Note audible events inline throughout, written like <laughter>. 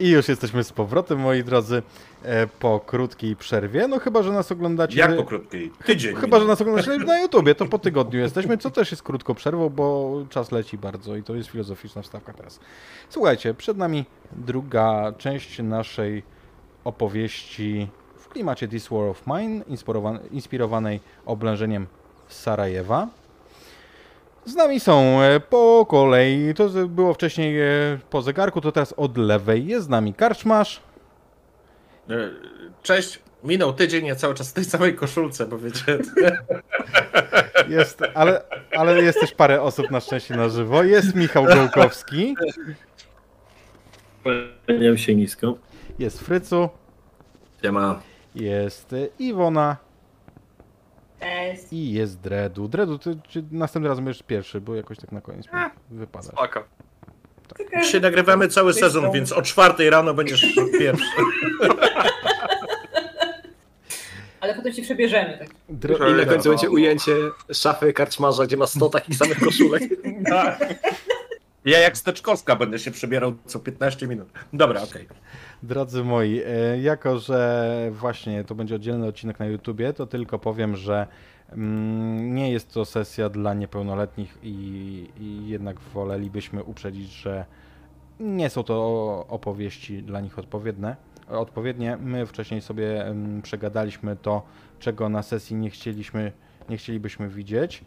I już jesteśmy z powrotem, moi drodzy, e, po krótkiej przerwie. No chyba, że nas oglądacie... Jak po krótkiej? Tydzień. Chyba, że nas oglądacie na YouTubie, to po tygodniu jesteśmy, co też jest krótko przerwą, bo czas leci bardzo i to jest filozoficzna wstawka teraz. Słuchajcie, przed nami druga część naszej opowieści w klimacie This War of Mine, inspirowan- inspirowanej oblężeniem Sarajewa. Z nami są e, po kolei, to było wcześniej e, po zegarku, to teraz od lewej jest z nami Karczmasz, E, Cześć. Minął tydzień, ja cały czas w tej samej koszulce, bo wiecie. <laughs> Jest, ale, ale jest też parę osób na szczęście na żywo. Jest Michał Gołkowski, Kłaniam się nisko. jest Frycu, Siema. jest Iwona Cześć. i jest Dredu. Dredu, ty, ty następnym razem będziesz pierwszy, bo jakoś tak na koniec mi wypada. Spoko. Dzisiaj nagrywamy cały sezon, więc o czwartej rano będziesz pierwszy. <laughs> Ale potem się przebierzemy. Tak. Dre, I na końcu będzie ujęcie szafy karczmarza, gdzie ma 100 takich samych koszulek. Ja jak Steczkowska będę się przebierał co 15 minut. Dobra, okej. drodzy moi, e, jako że właśnie to będzie oddzielny odcinek na YouTubie, to tylko powiem, że mm, nie jest to sesja dla niepełnoletnich i, i jednak wolelibyśmy uprzedzić, że nie są to opowieści dla nich odpowiednie. odpowiednie. My wcześniej sobie przegadaliśmy to, czego na sesji nie chcieliśmy, nie chcielibyśmy widzieć.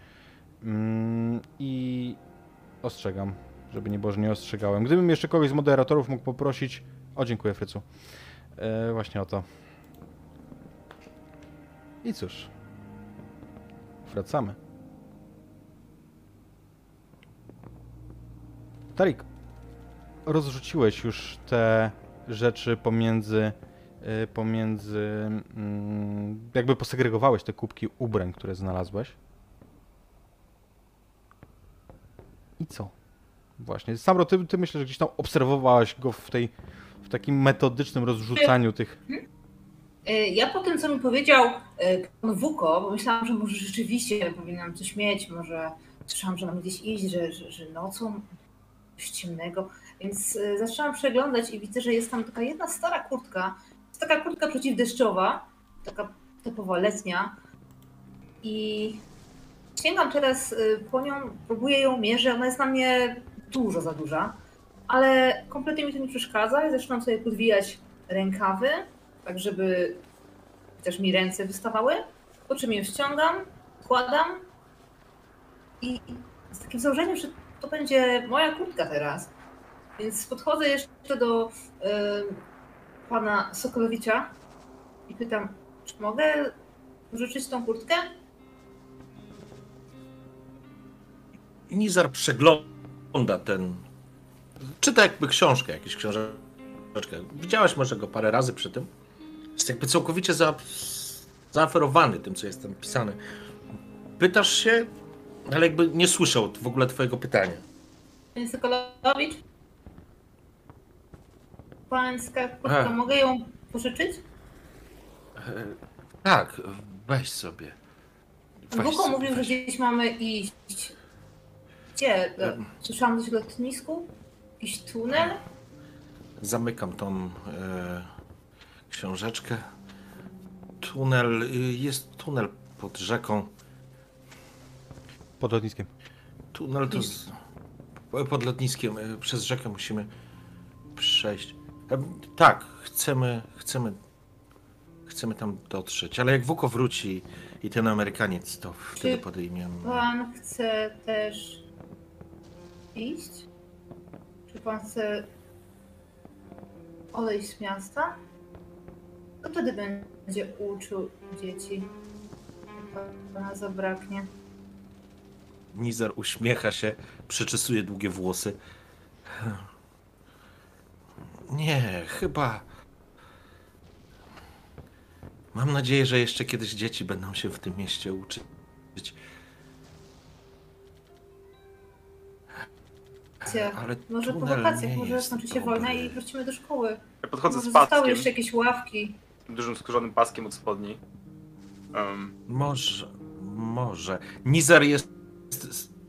Mm, I ostrzegam, żeby nie było, że nie ostrzegałem. Gdybym jeszcze kogoś z moderatorów mógł poprosić. O, dziękuję, Frycu. E, właśnie o to. I cóż. Wracamy. Tarik, rozrzuciłeś już te rzeczy pomiędzy, y, pomiędzy, mm, jakby posegregowałeś te kubki ubrań, które znalazłeś. I co? Właśnie. Samro, ty, ty myślę, że gdzieś tam obserwowałaś go w tej, w takim metodycznym rozrzucaniu tych... Y, Ja po tym, co mi powiedział y, pan Wuko, bo myślałam, że może rzeczywiście powinnam coś mieć, może słyszałam, że mam gdzieś iść, że, że, że nocą coś ciemnego, więc y, zaczęłam przeglądać i widzę, że jest tam taka jedna stara kurtka. Jest taka kurtka przeciwdeszczowa, taka typowa letnia i sięgam teraz po nią, próbuję ją mierzę, ona jest na mnie dużo za duża, ale kompletnie mi to nie przeszkadza zaczynam sobie podwijać rękawy, tak żeby chociaż mi ręce wystawały, po czym je wciągam, kładam i z takim założeniem, że to będzie moja kurtka teraz. Więc podchodzę jeszcze do y, pana Sokolowicza i pytam, czy mogę użyczyć tą kurtkę? Nizar przegląda ten. Czyta jakby książkę, jakąś książeczkę. Widziałeś może go parę razy przy tym. Jest jakby całkowicie za, zaaferowany tym, co jest tam pisane. Pytasz się, ale jakby nie słyszał w ogóle twojego pytania. Panie Sokolowicz? Pańska kurtka, mogę ją pożyczyć? E, tak, weź sobie. Weź Wuko sobie, mówił, że gdzieś mamy iść. Gdzie? Em. Słyszałam coś o lotnisku? Jakiś tunel? Zamykam tą e, książeczkę. Tunel, y, jest tunel pod rzeką. Pod lotniskiem. Tunel to z, pod lotniskiem, e, przez rzekę musimy przejść. E, tak, chcemy, chcemy, chcemy tam dotrzeć, ale jak Wuko wróci i ten Amerykaniec, to wtedy podejmiemy. Pan chce też iść? Czy pan chce odejść z miasta? To wtedy będzie uczył dzieci. Jak pana zabraknie. Nizar uśmiecha się, przeczesuje długie włosy. Nie, chyba. Mam nadzieję, że jeszcze kiedyś dzieci będą się w tym mieście uczyć. Ale Może po tunel wakacjach, nie może jest skończy się dobry. wojna i wrócimy do szkoły. Ja podchodzę Może z zostały paskiem, jeszcze jakieś ławki. dużym skórzonym paskiem od spodni. Um, Może, może. Nizar jest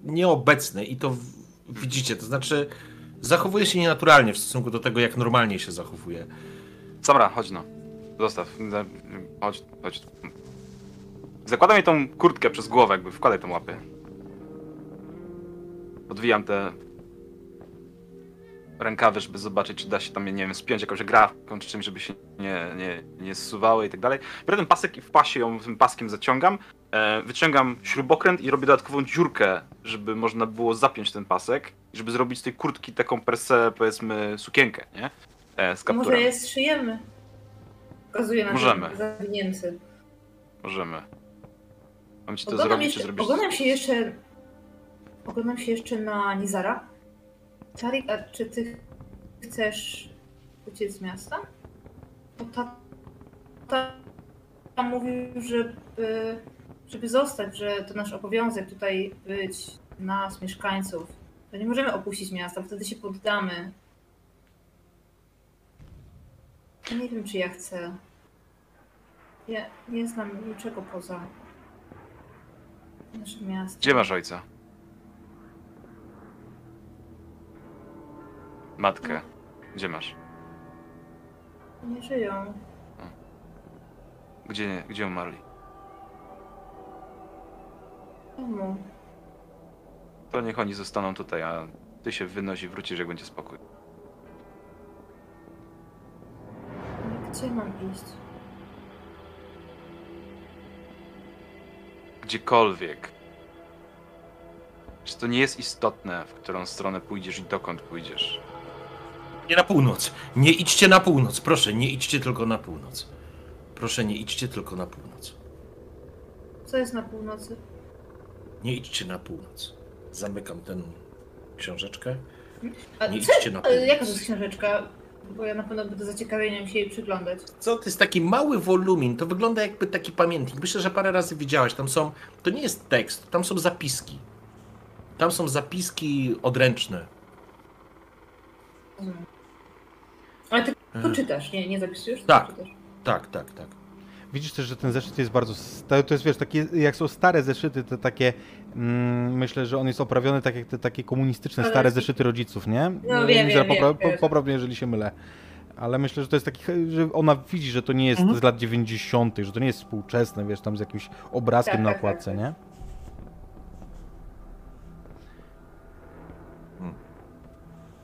nieobecny i to w- widzicie, to znaczy Zachowuje się nienaturalnie w stosunku do tego, jak normalnie się zachowuje. Samra, chodź no. Zostaw. Za- Chodź, chodź. Zakładam jej tą kurtkę przez głowę, jakby wkładaj tą łapę. Odwijam te rękawy, żeby zobaczyć, czy da się tam, nie wiem, spiąć jakąś grafką czy czymś, żeby się nie, nie, nie zsuwały i tak dalej. Biorę ten pasek i w pasie ją tym paskiem zaciągam, e, wyciągam śrubokręt i robię dodatkową dziurkę, żeby można było zapiąć ten pasek i żeby zrobić z tej kurtki taką per se, powiedzmy, sukienkę, nie? E, z Może je zszyjemy. Pokazuję na Możemy. zawinięty. Możemy. Mam ci to Oglądam, zrobić, czy jeszcze, zrobisz? oglądam się jeszcze. Oglądam się jeszcze na Nizara. A czy ty chcesz uciec z miasta? Bo ta, ta, ta mówił, żeby, żeby zostać, że to nasz obowiązek tutaj być, nas, mieszkańców. To nie możemy opuścić miasta, wtedy się poddamy. Nie wiem, czy ja chcę. Ja nie znam niczego poza naszym miastem. Gdzie masz ojca? Matkę. Gdzie masz? Nie żyją. Gdzie, gdzie umarli? Czemu? To niech oni zostaną tutaj, a ty się wynoś i wrócisz, jak będzie spokój. Gdzie mam iść? Gdziekolwiek. Czy to nie jest istotne, w którą stronę pójdziesz i dokąd pójdziesz? Nie na północ. Nie idźcie na północ. Proszę, nie idźcie tylko na północ. Proszę, nie idźcie tylko na północ. Co jest na północy? Nie idźcie na północ. Zamykam tę książeczkę. A Nie co, idźcie na północ. jaka to jest książeczka? Bo ja na pewno będę zaciekawieniem się jej przyglądać. Co to jest taki mały wolumin? To wygląda jakby taki pamiętnik. Myślę, że parę razy widziałaś. Tam są. To nie jest tekst, tam są zapiski. Tam są zapiski odręczne. Rozumiem. Ale ty E, to czytasz, nie, nie zapisujesz? tylko Tak. czytasz. Tak, tak, tak. Widzisz też, że ten zeszyt jest bardzo. To jest wiesz, takie, jak są stare zeszyty, to takie. Mm, myślę, że on jest oprawiony tak jak te takie komunistyczne Ale stare zeszyty rodziców, nie? No, wiem, wiem, popra- wiem, po- wiem. Popraw mnie, jeżeli się mylę. Ale myślę, że to jest taki, że ona widzi, że to nie jest Mhm. z lat 90., że to nie jest współczesne, wiesz, tam z jakimś obrazkiem Tak, na tak, tak, okładce, tak. nie?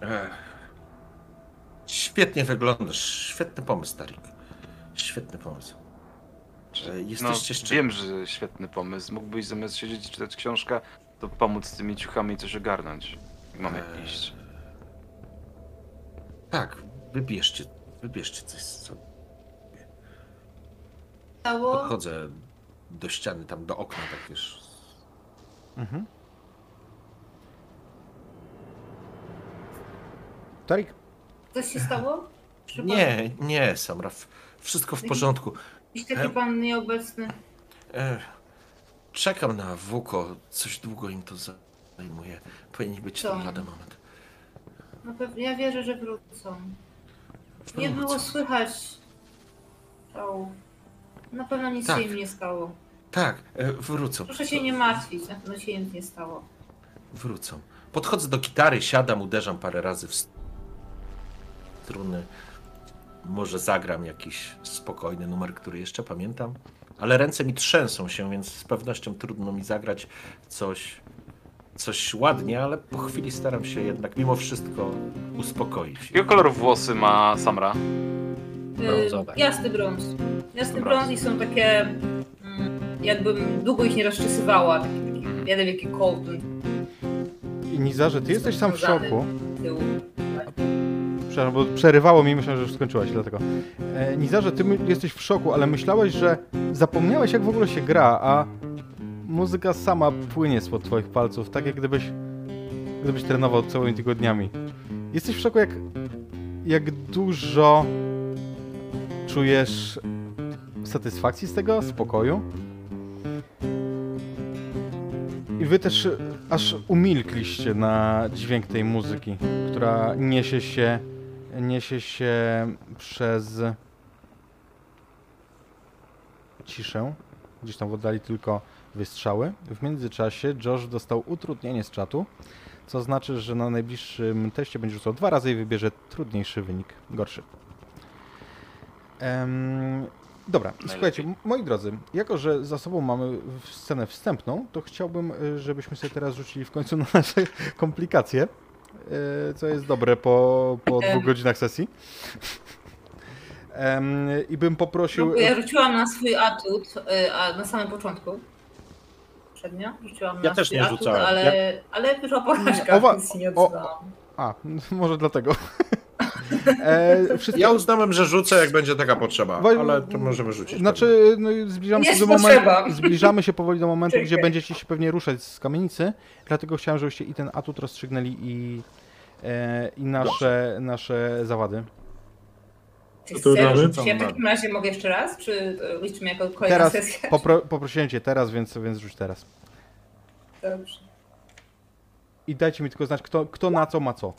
Ech. Świetnie wyglądasz. Świetny pomysł, Tarik. Świetny pomysł. Jesteście no, szczęśliwi. wiem, że świetny pomysł. Mógłbyś zamiast siedzieć i czytać książkę, to pomóc z tymi ciuchami i coś ogarnąć. Jak Mamy Eee. iść. Tak, wybierzcie. Wybierzcie coś. Co... Podchodzę do ściany, tam do okna, tak wiesz. Mhm. Tarik, Coś się stało? Pan- Nie, nie, Samra. w- Wszystko w porządku. Jakiś taki pan nieobecny. E, czekam na Wuko. Coś długo im to zajmuje. Powinien być Co? tam lada moment. Na pewno, ja wierzę, że wrócą. Nie Wrócą. było słychać szału. Na pewno nic Tak. się im nie stało. Tak, e, wrócą. Proszę się nie martwić, na pewno się im nie stało. Wrócą. Podchodzę do gitary, siadam, uderzam parę razy w struny. Może zagram jakiś spokojny numer, który jeszcze pamiętam. Ale ręce mi trzęsą się, więc z pewnością trudno mi zagrać coś, coś ładnie, ale po chwili staram się jednak mimo wszystko uspokoić. Jakiego koloru włosy ma Samra? Brązowe. Y, jasny brąz. Jasny Brąz. brąz i są takie. Mm, jakbym długo ich nie rozczesywała. Taki, taki jeden wielki kołtun i Nizarze, ty jesteś sam w szoku. Przepraszam, bo przerywało mi, myślałem, że już skończyłaś, dlatego. E, Nizarze, ty jesteś w szoku, ale myślałeś, że zapomniałeś, jak w ogóle się gra, a muzyka sama płynie spod twoich palców, tak jak gdybyś, gdybyś trenował całymi tygodniami. Jesteś w szoku, jak, jak dużo czujesz satysfakcji z tego, spokoju. I wy też aż umilkliście na dźwięk tej muzyki, która niesie się, niesie się przez ciszę. Gdzieś tam w oddali tylko wystrzały. W międzyczasie Josh dostał utrudnienie z czatu co znaczy, że na najbliższym teście będzie rzucał dwa razy i wybierze trudniejszy wynik, gorszy. Em, dobra, i słuchajcie, moi drodzy, jako że za sobą mamy scenę wstępną, to chciałbym, y, żebyśmy sobie teraz rzucili w końcu na nasze <laughs> komplikacje, co jest dobre po, po dwóch godzinach sesji. I bym poprosił... Ja rzuciłam na swój atut, a na samym początku. Przednio rzuciłam Ja na też swój nie atut, rzucałem. ale, ale wyszła porażka, Owa- więc nie o- odzywałam. A, <laughs> może dlatego. <laughs> e, wszystkie... Ja uznałem, że rzucę, jak będzie taka potrzeba, Wo- ale to możemy rzucić. Znaczy, no, zbliżamy, się do momentu, zbliżamy się powoli do momentu, gdzie Czekaj. będziecie się pewnie ruszać z kamienicy, dlatego chciałem, żebyście i ten atut rozstrzygnęli i, e, i nasze, nasze zawady. Czy ja w takim razie mogę jeszcze raz? Czy liczymy jako kolejna Teraz sesja? popro, poprosiłem cię teraz, więc, więc rzuć teraz. Dobrze. I dajcie mi tylko znać, kto, kto na co ma co.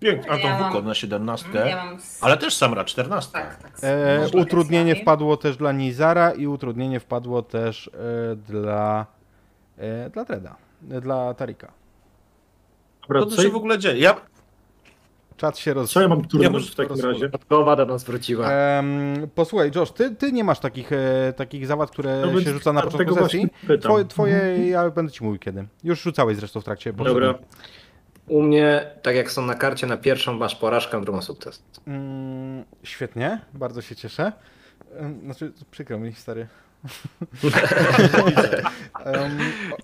Pięknie, a to Ja mam- Wuko na 17, Ja mam... s- ale też Samra 14. Tak, tak. E, Można utrudnienie wpadło też dla Nizara i utrudnienie wpadło też e, dla, e, dla Treda, e, dla Tarika. Dobra, Co tu co, się w ogóle dzieje? Ja, Czat się roz... co ja mam może w takim razie? Dodatkowa do nas wróciła. Em, posłuchaj, Josh, ty, ty nie masz takich, e, takich zawad, które No więc się rzuca na początku właśnie sesji. pytam. Twoje, twoje ja będę ci mówił kiedy. Już rzucałeś zresztą w trakcie. poprzednim. Dobra. U mnie, tak jak są na karcie, na pierwszą masz porażkę, drugą sukces. Mm, świetnie, bardzo się cieszę. Znaczy, przykro mi, stary. <laughs>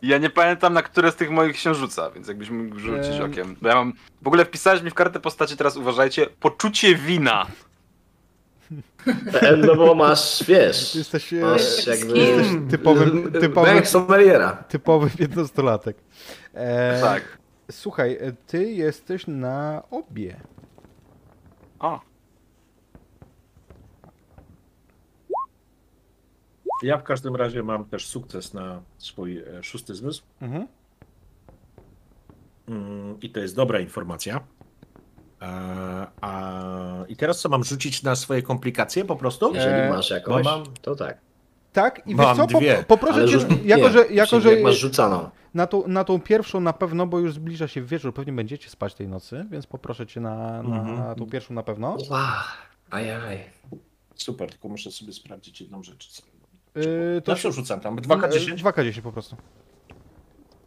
Ja nie pamiętam, na które z tych moich się rzuca, więc jakbyś mógł rzucić Em. okiem. Bo ja mam. W ogóle wpisałeś mi w kartę postaci, teraz uważajcie, poczucie wina. No bo masz, wiesz, jesteś, e, masz jakby... jesteś typowym, typowym, Bank sommeliera. typowy piętnastolatek. E, Tak. Słuchaj, e, ty jesteś na obie. O, ja w każdym razie mam też sukces na swój e, szósty zmysł. Mhm. Mm, I to jest dobra informacja. E, a, I teraz co mam rzucić na swoje komplikacje po prostu? Jeżeli masz jakąś, bo mam- to tak. Tak, i Mam wiesz co, po, poproszę Ale cię, jako nie, że, jako, że jak masz rzucaną. Na, tą, na tą pierwszą na pewno, bo już zbliża się wieczór, pewnie będziecie spać tej nocy, więc poproszę cię na, na Mhm. tą pierwszą na pewno. Wow, ajaj. Super, tylko muszę sobie sprawdzić jedną rzecz. Yy, To co rzucam tam? 2K10? 2K10 po prostu.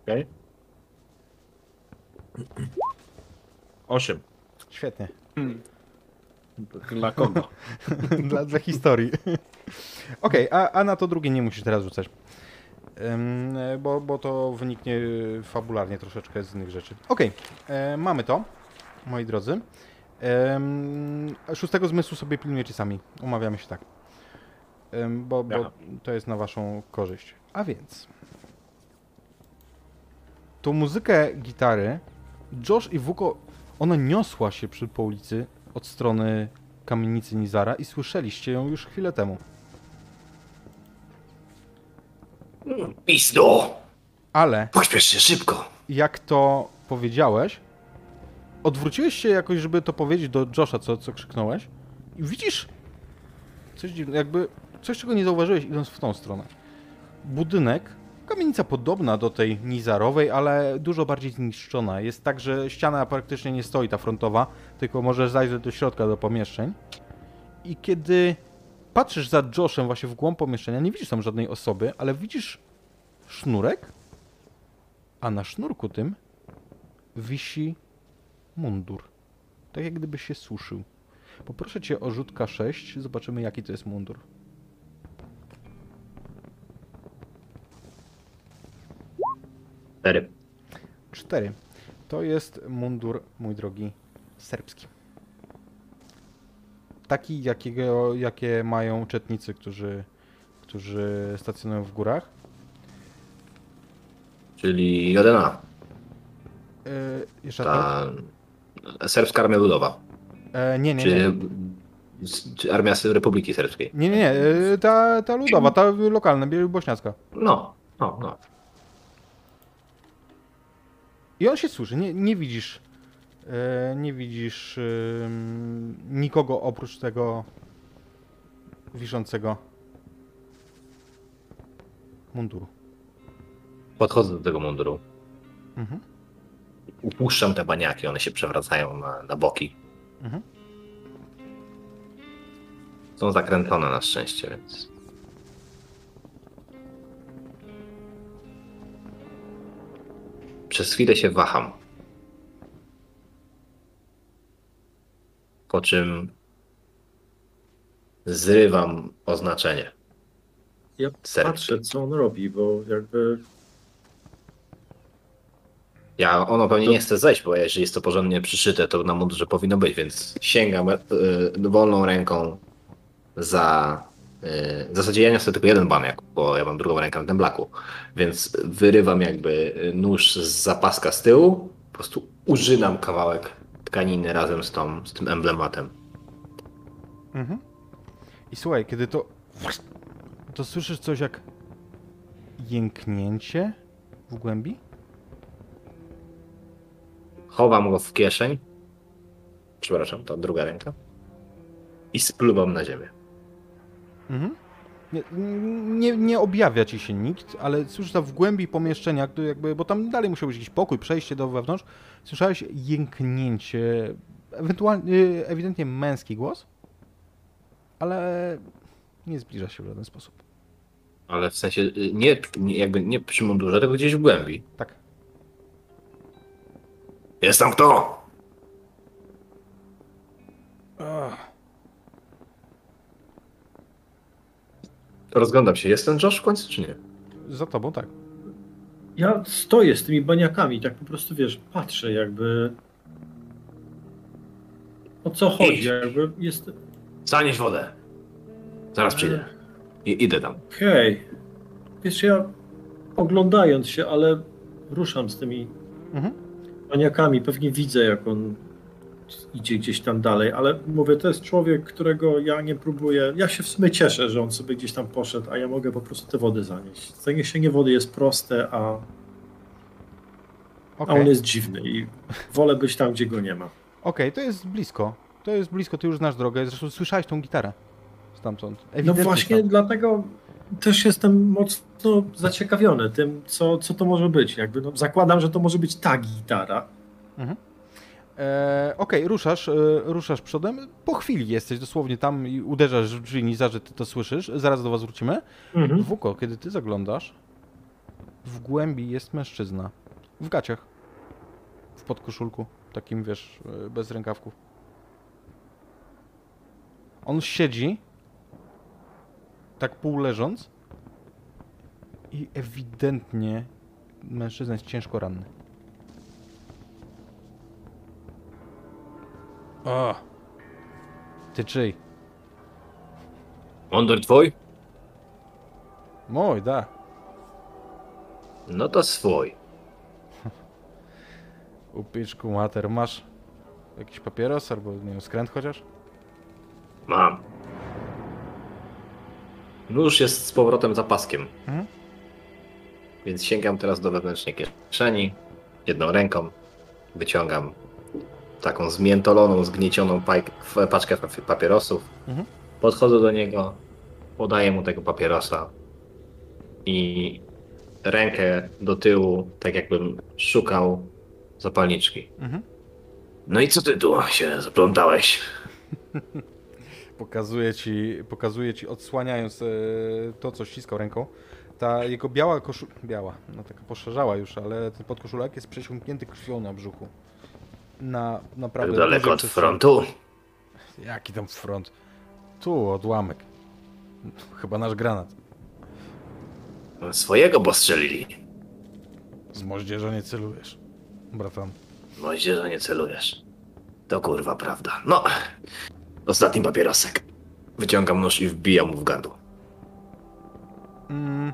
Okej. 8. Świetnie. Dla kogo? <laughs> dla, dla historii. <laughs> Okej, a, a na to drugie nie musisz teraz rzucać. Bo, bo to wyniknie e, fabularnie troszeczkę z innych rzeczy. Okej, e, mamy to, moi drodzy. Szóstego zmysłu sobie pilnujecie sami. Umawiamy się tak. Bo, bo to jest na waszą korzyść. A więc. Tą muzykę gitary Josh i Wuko, ona niosła się przy po ulicy od strony kamienicy Nizara i słyszeliście ją już chwilę temu. Pizdo! Ale Pośpiesz się szybko. jak to powiedziałeś, odwróciłeś się jakoś, żeby to powiedzieć do Josha, co, co krzyknąłeś i widzisz coś dziwnego, jakby coś, czego nie zauważyłeś idąc w tą stronę. Budynek, kamienica podobna do tej Nizarowej, ale dużo bardziej zniszczona. Jest tak, że ściana praktycznie nie stoi, ta frontowa, tylko możesz zajrzeć do środka, do pomieszczeń. I kiedy patrzysz za Joshem właśnie w głąb pomieszczenia, nie widzisz tam żadnej osoby, ale widzisz sznurek, a na sznurku tym wisi mundur. Tak jak gdyby się suszył. Poproszę cię o rzut K6, zobaczymy jaki to jest mundur. Cztery. 4. To jest mundur, mój drogi, serbski. Taki, jakiego, jakie mają czetnicy, którzy, którzy stacjonują w górach. Czyli Jodena. Yy, jeszcze? Ta serbska armia ludowa. E, nie, nie, Czy, nie. czy armia Republiki Serbskiej. Nie, nie, nie. e, Ta, ta ludowa, ta lokalna, bośniacka. No, no, no. I on się słyszy, nie, nie widzisz. E, nie widzisz nikogo oprócz tego wiszącego munduru. Podchodzę do tego munduru. Mhm. Upuszczam te baniaki, one się przewracają na, na boki. Mhm. Są zakręcone na szczęście, więc. Przez chwilę się waham. Po czym zrywam oznaczenie. Ja patrzę, co on robi, bo jakby Ja, ono pewnie To- nie chce zejść, bo jeżeli jest to porządnie przyszyte, to na mundurze powinno być, więc sięgam e, wolną ręką za... e, w zasadzie ja niosę tylko jeden baniak, bo ja mam drugą rękę na tym blaku, więc wyrywam jakby nóż z zapaska z tyłu, po prostu użynam kawałek tkaniny razem z, tą, z tym emblematem. Mhm. I słuchaj, kiedy to. To słyszysz coś jak. jęknięcie w głębi? Chowam go w kieszeń, przepraszam, to druga ręka, i spluwam na ziemię. Mhm. Nie, nie, nie objawia ci się nikt, ale słyszysz tam w głębi pomieszczenia, jakby, bo tam dalej musiał być jakiś pokój, przejście do wewnątrz. Słyszałeś jęknięcie, ewentualnie, y, ewidentnie męski głos, ale nie zbliża się w żaden sposób. Ale w sensie y, nie, jakby nie przy mundurze, tylko gdzieś w głębi. Tak. Jest tam kto? Rozglądam się, jest ten Josh w końcu, czy nie? Za tobą tak. Ja stoję z tymi baniakami, tak po prostu wiesz, patrzę jakby. O co Idź. chodzi? Jakby jest. Zanieś wodę. Zaraz przyjdę. I idę tam. Hej. Wiesz, ja oglądając się, ale ruszam z tymi Mhm. baniakami. Pewnie widzę, jak on idzie gdzieś tam dalej, ale mówię, to jest człowiek, którego ja nie próbuję. Ja się w sumie cieszę, że on sobie gdzieś tam poszedł, a ja mogę po prostu te wody zanieść. Zaniesienie wody jest proste, a, a Okej, on jest dziwny i wolę być tam, gdzie go nie ma. Okej, to jest blisko. To jest blisko, ty już znasz drogę. Zresztą słyszałeś tą gitarę stamtąd. No Ewidentnie właśnie, tam. dlatego też jestem mocno zaciekawiony tym, co, co to może być. Jakby, no, zakładam, że to może być ta gitara. E, Okej, ruszasz, e, ruszasz przodem. Po chwili jesteś dosłownie tam i uderzasz w drzwi, Niza, że ty to słyszysz. Zaraz do was wrócimy. Mhm. Wuko, kiedy ty zaglądasz, w głębi jest mężczyzna. W gaciach. W podkoszulku. Takim, wiesz, e, bez rękawków. On siedzi, tak pół leżąc i ewidentnie mężczyzna jest ciężko ranny. O! Ty czyj? Mundur twój? Mój, da. No to swój. <laughs> Upiczku mater, masz jakiś papieros albo nie wiem, skręt chociaż? Mam. Nóż jest z powrotem za paskiem. Mhm. Więc sięgam teraz do wewnętrznej kieszeni. Jedną ręką wyciągam taką zmiętoloną, zgniecioną paj- paczkę pa- papierosów. Mhm. Podchodzę do niego, podaję mu tego papierosa i rękę do tyłu, tak jakbym szukał zapalniczki. Mhm. No i co ty tu się zaplątałeś? <laughs> Pokazuje ci, pokazuje ci odsłaniając e, to, co ściskał ręką. Ta jego biała koszula, biała, no taka poszerzała już, ale ten podkoszulek jest przesiąknięty krwią na brzuchu. Na Tak naprawdę daleko od frontu? Jaki tam front? Tu, odłamek. Chyba nasz granat. Swojego postrzelili. Z moździerza nie celujesz, bratan. Moździerza nie celujesz. To kurwa prawda. No, ostatni papierosek. Wyciągam nóż i wbijam mu w gardło. Mm,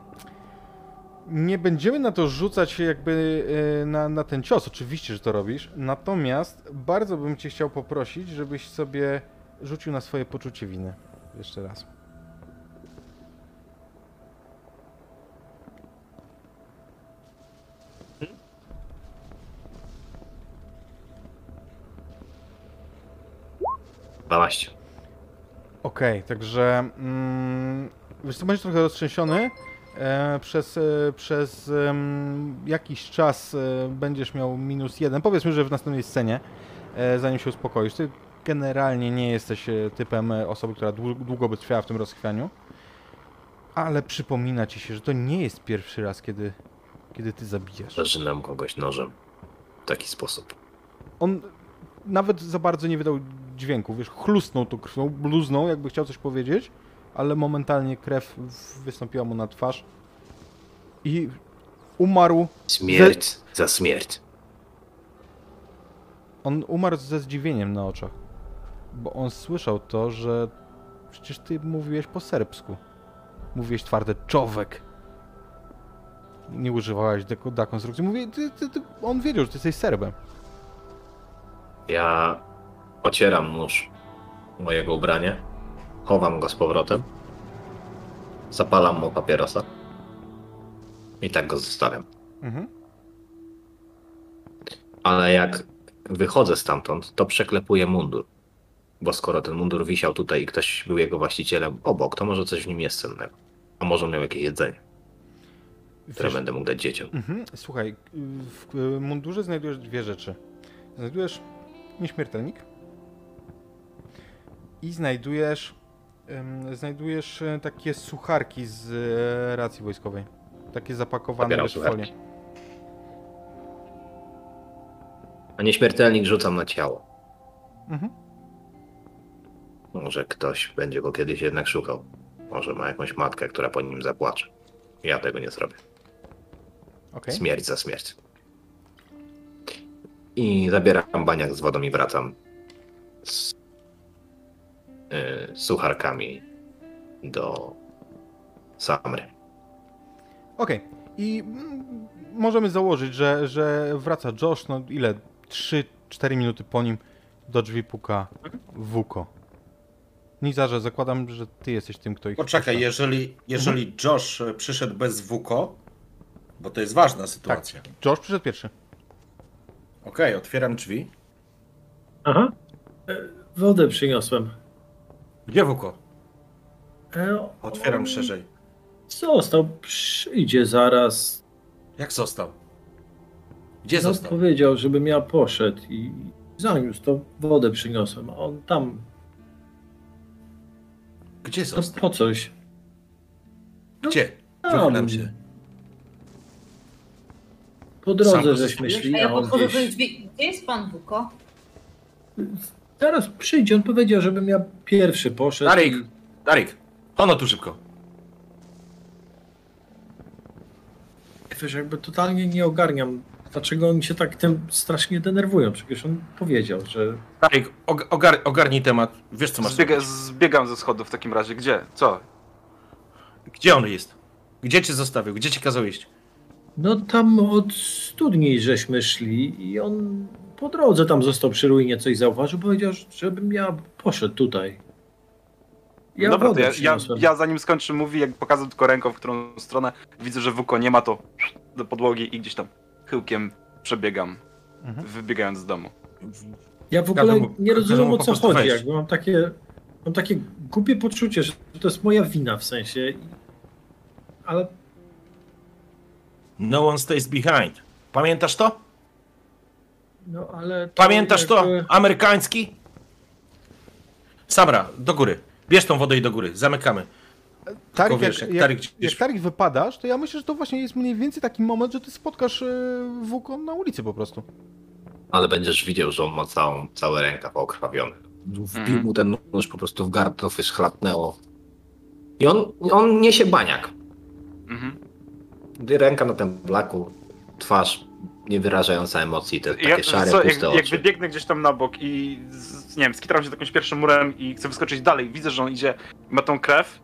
nie będziemy na to rzucać się jakby e, na, na ten cios, oczywiście, że to robisz. Natomiast bardzo bym cię chciał poprosić, żebyś sobie rzucił na swoje poczucie winy. Jeszcze raz. Dwanaście. Okej, także mm, wiesz co, będziesz trochę roztrzęsiony. E, przez e, przez jakiś czas e, będziesz miał minus jeden. Powiedzmy, że w następnej scenie, zanim się uspokoisz. Ty generalnie nie jesteś typem osoby, która dłu- długo by trwała w tym rozchwianiu. Ale przypomina ci się, że to nie jest pierwszy raz, kiedy, kiedy ty zabijasz. Zażynam kogoś nożem. W taki sposób. On nawet za bardzo nie wydał dźwięku, wiesz, chlusnął tą krwią, bluznął, jakby chciał coś powiedzieć, ale momentalnie krew wystąpiła mu na twarz i umarł. Śmierć za śmierć. On umarł ze zdziwieniem na oczach, bo on słyszał to, że przecież ty mówiłeś po serbsku. Mówiłeś twarde czowek. Nie używałeś deko- da konstrukcji. Mówię, ty, ty, ty, on wiedział, że ty jesteś Serbem. Ja ocieram nóż mojego ubrania, chowam go z powrotem, zapalam mu papierosa i tak go zostawiam. Mhm. Ale jak wychodzę stamtąd, to przeklepuję mundur. Bo skoro ten mundur wisiał tutaj i ktoś był jego właścicielem obok, to może coś w nim jest cennego. A może miał jakieś jedzenie, które Wiesz- będę mógł dać dzieciom. Mhm. Słuchaj, w mundurze znajdujesz dwie rzeczy. Znajdujesz nieśmiertelnik i znajdujesz znajdujesz e, takie sucharki z e, racji wojskowej. Takie zapakowane Zabieram w sucharki. folię. A nieśmiertelnik rzucam na ciało. Mhm. Może ktoś będzie go kiedyś jednak szukał. Może ma jakąś matkę, która po nim zapłacze. Ja tego nie zrobię. Okej. Śmierć za śmierć. I zabieram baniak z wodą i wracam z sucharkami do Samry. Okej. I mm, możemy założyć, że, że wraca Josh, no ile? 3-4 minuty po nim do drzwi puka Wuko. Nizarze, zakładam, że ty jesteś tym, kto ich Poczekaj, wpuszcza. jeżeli, jeżeli Josh e, przyszedł bez WUKO, bo to jest ważna sytuacja. Josh przyszedł pierwszy. Okej, otwieram drzwi. Aha. E, Wodę przyniosłem. Gdzie WUKO? E, Otwieram on szerzej. Został, przyjdzie zaraz. Jak został? Gdzie No, został? Powiedział, żebym ja poszedł i zaniósł to wodę przyniosłem. A on tam, Gdzie to został? po coś. Gdzie? Tam. Wychylam się. Po drodze żeśmy szli, A ja podchodzę gdzieś... Gdzie jest pan Wuko? Zaraz przyjdzie, on powiedział, żebym ja pierwszy poszedł. Darik, i- Darik, ono tu szybko. Wiesz, jakby totalnie nie ogarniam, dlaczego oni się tak tym strasznie denerwują. Przecież on powiedział, że Darik, og- ogar ogarnij temat. Wiesz co masz Zbiega, zbiegam ze schodów w takim razie. Gdzie? Co? Gdzie on jest? Gdzie cię zostawił? Gdzie ci kazał iść? no tam od studni żeśmy szli i on po drodze tam został przy ruinie, coś zauważył, powiedział, żebym ja poszedł tutaj. Ja Dobra, to ja, ja, ja zanim skończy mówi, jak pokazał tylko ręką, w którą stronę widzę, że Wuko nie ma, to do podłogi i gdzieś tam chyłkiem przebiegam, Mhm. wybiegając z domu. Ja w ogóle nie rozumiem o co chodzi. Jakby mam takie, mam takie głupie poczucie, że to jest moja wina w sensie. Ale No one stays behind. Pamiętasz to? No ale. to Pamiętasz to? jakby- Amerykański? Samra, do góry. Bierz tą wodę i do góry. Zamykamy. Tarik, wiesz, jak, jak jak, Tarik jak, gdzieś- Tarik wypadasz, to ja myślę, że to właśnie jest mniej więcej taki moment, że ty spotkasz e, na ulicy po prostu. Ale będziesz widział, że on ma całą, cały rękaw okrwawiony. Wbił Mhm. mu ten nóż po prostu w gardło, wyszchlapnęło. I on, on niesie baniak. Mhm. Ręka na tym blaku, twarz nie wyrażająca emocji, te takie Ja, szare, co, jak, puste jak oczy. wybiegnę gdzieś tam na bok i z, nie wiem, skitram się z jakimś pierwszym murem i chcę wyskoczyć dalej, widzę, że on idzie, ma tą krew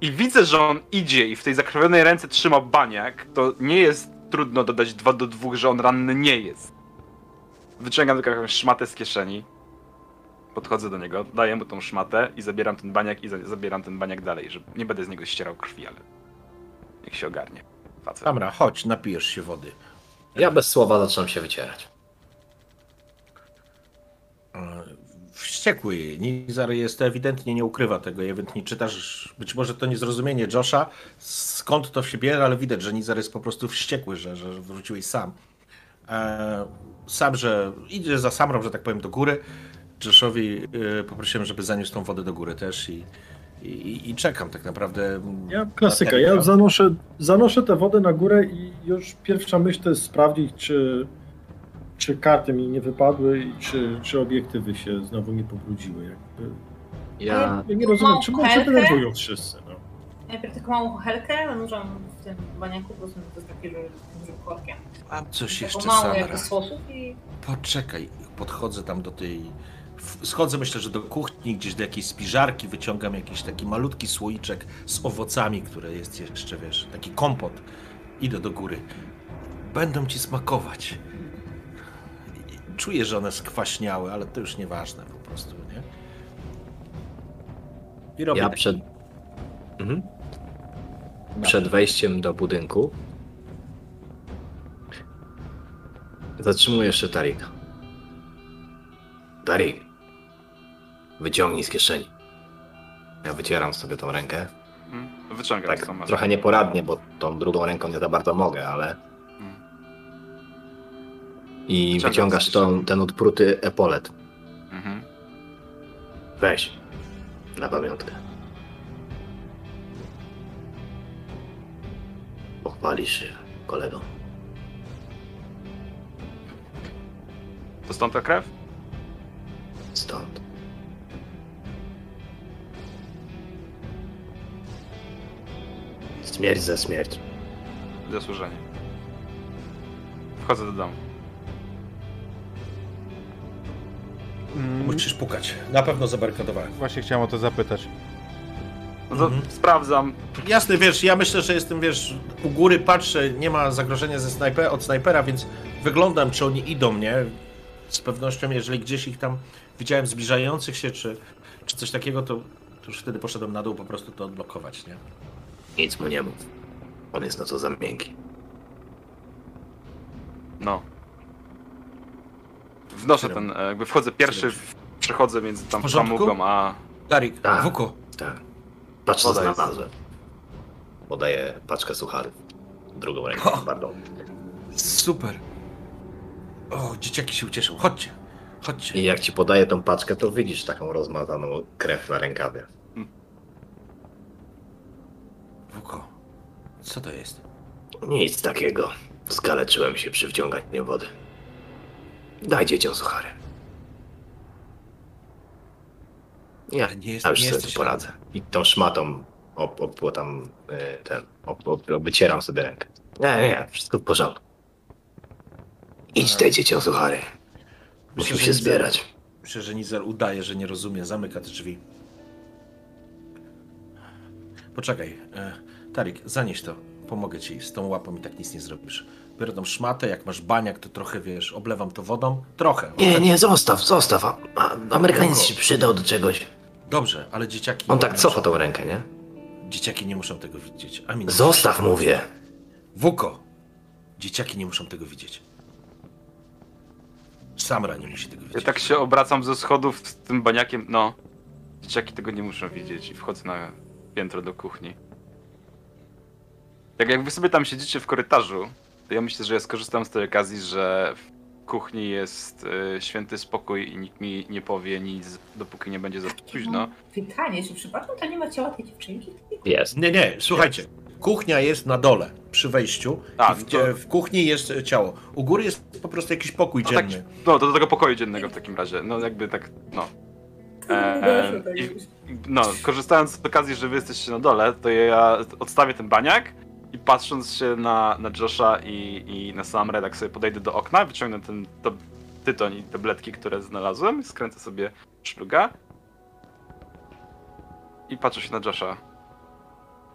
i widzę, że on idzie i w tej zakrwawionej ręce trzyma baniak, to nie jest trudno dodać 2 do 2, że on ranny nie jest. Wyciągam tylko jakąś szmatę z kieszeni, podchodzę do niego, daję mu tą szmatę i zabieram ten baniak i za, zabieram ten baniak dalej, że nie będę z niego ścierał krwi, ale niech się ogarnie. Facet. Samra, chodź, napijesz się wody. Ja bez słowa zaczynam się wycierać. Wściekły. Nizar jest ewidentnie nie ukrywa tego. Ewidentnie czytasz, być może to niezrozumienie Josha, skąd to się bierze, ale widać, że Nizar jest po prostu wściekły, że, że wróciłeś sam. E, sam, że idzie za Samrą, że tak powiem, do góry. Joshowi e, poprosiłem, żeby zaniósł tą wodę do góry też i, i, i czekam tak naprawdę. Ja klasyka, ja zanoszę, zanoszę tę wodę na górę i już pierwsza myśl to jest sprawdzić, czy, czy karty mi nie wypadły i czy, czy obiektywy się znowu nie pobrudziły. Jakby. Ja, Ja nie rozumiem, czy może denerwują wszyscy. No. Najpierw taką małą helkę zanurzam w tym baniaku, bo to jest taki, że dużym korkiem. Mam coś jeszcze, i Poczekaj, podchodzę tam do tej. Schodzę myślę, że do kuchni, gdzieś do jakiejś spiżarki, wyciągam jakiś taki malutki słoiczek z owocami, które jest jeszcze, wiesz, taki kompot. Idę do góry. Będą ci smakować. Czuję, że one skwaśniały, ale to już nieważne po prostu, nie? I robię ja taki- przed, mhm. przed wejściem do budynku zatrzymuję jeszcze Tarika. Tarik, wyciągnij z kieszeni. Ja wycieram sobie tą rękę. Mm, Wyciągam Tak trochę nieporadnie, bo tą drugą ręką nie za bardzo mogę, ale... Mm. I Wyciągam wyciągasz tą, ten odpruty epolet. Mhm. Weź. Na pamiątkę. Pochwalisz się, kolego. To stąd ta krew? Stąd. Śmierć za śmierć. Zasłużenie. Wchodzę do domu. Mm, Musisz pukać. Na pewno zabarykadowałem. Właśnie chciałem o to zapytać. No to Mhm. sprawdzam. Jasne, wiesz, ja myślę, że jestem, wiesz, u góry patrzę, nie ma zagrożenia ze snajper, od snajpera, więc wyglądam, czy oni idą, nie? Z pewnością, jeżeli gdzieś ich tam widziałem zbliżających się, czy, czy coś takiego, to, to już wtedy poszedłem na dół po prostu to odblokować, nie? Nic mu nie mów. On jest na to za miękki. No. Wnoszę ten, e, jakby wchodzę pierwszy, w- przechodzę między tam W porządku? a... Darik, Tak. Wuko, Tak. Patrz co znalazłem. Podaję paczkę sucharów. Drugą ręką, O! pardon. super. O, dzieciaki się ucieszą, chodźcie, chodźcie. I jak ci podaję tą paczkę, to widzisz taką rozmazaną krew na rękawie. Co to jest? Nic takiego. Skaleczyłem się przy wciąganiu wody. Daj dzieciom suchary. Ja, Ale nie jest- ja już nie sobie jesteś tu poradzę. I tą szmatą ob, ob, tam y, ten, ob, ob, obcieram sobie rękę. Nie, nie, wszystko w porządku. Idź daj dzieciom suchary. Musimy że się zbierać. Myślę, że Nizer udaje, że nie rozumie, zamyka te drzwi. Poczekaj, e, Tarik, zanieś to. Pomogę ci, z tą łapą i tak nic nie zrobisz. Biorę tą szmatę, jak masz baniak, to trochę, wiesz, oblewam to wodą. Trochę. Nie, nie, zostaw, zostaw. A, a, Amerykaniec się przydał do czegoś. Dobrze, ale dzieciaki... On tak muszą- cofa tą rękę, nie? Dzieciaki nie muszą tego widzieć. Amin. Zostaw, mówię. Wuko! Dzieciaki nie muszą tego widzieć. Samra nie musi tego Ja widzieć. tak się obracam ze schodów z tym baniakiem, no. Dzieciaki tego nie muszą widzieć i wchodzę na piętro do kuchni. Jak, jak wy sobie tam siedzicie w korytarzu, to ja myślę, że ja skorzystam z tej okazji, że w kuchni jest y, święty spokój i nikt mi nie powie nic, dopóki nie będzie za późno. Pytanie, czy przypadkiem tam nie ma ciała tej dziewczynki? Jest. Nie, nie, słuchajcie. Kuchnia jest na dole, przy wejściu. A, i w, to- w kuchni jest ciało. U góry jest po prostu jakiś pokój No, tak, dzienny. no to do tego pokoju dziennego w takim razie. No jakby tak, no. <laughs> E, i, no, korzystając z okazji, że wy jesteście na dole, to ja odstawię ten baniak i patrząc się na, na Josha i, i na Samrę, tak sobie podejdę do okna, wyciągnę ten to, tytoń i tabletki, które znalazłem, skręcę sobie szluga i patrzę się na Josha.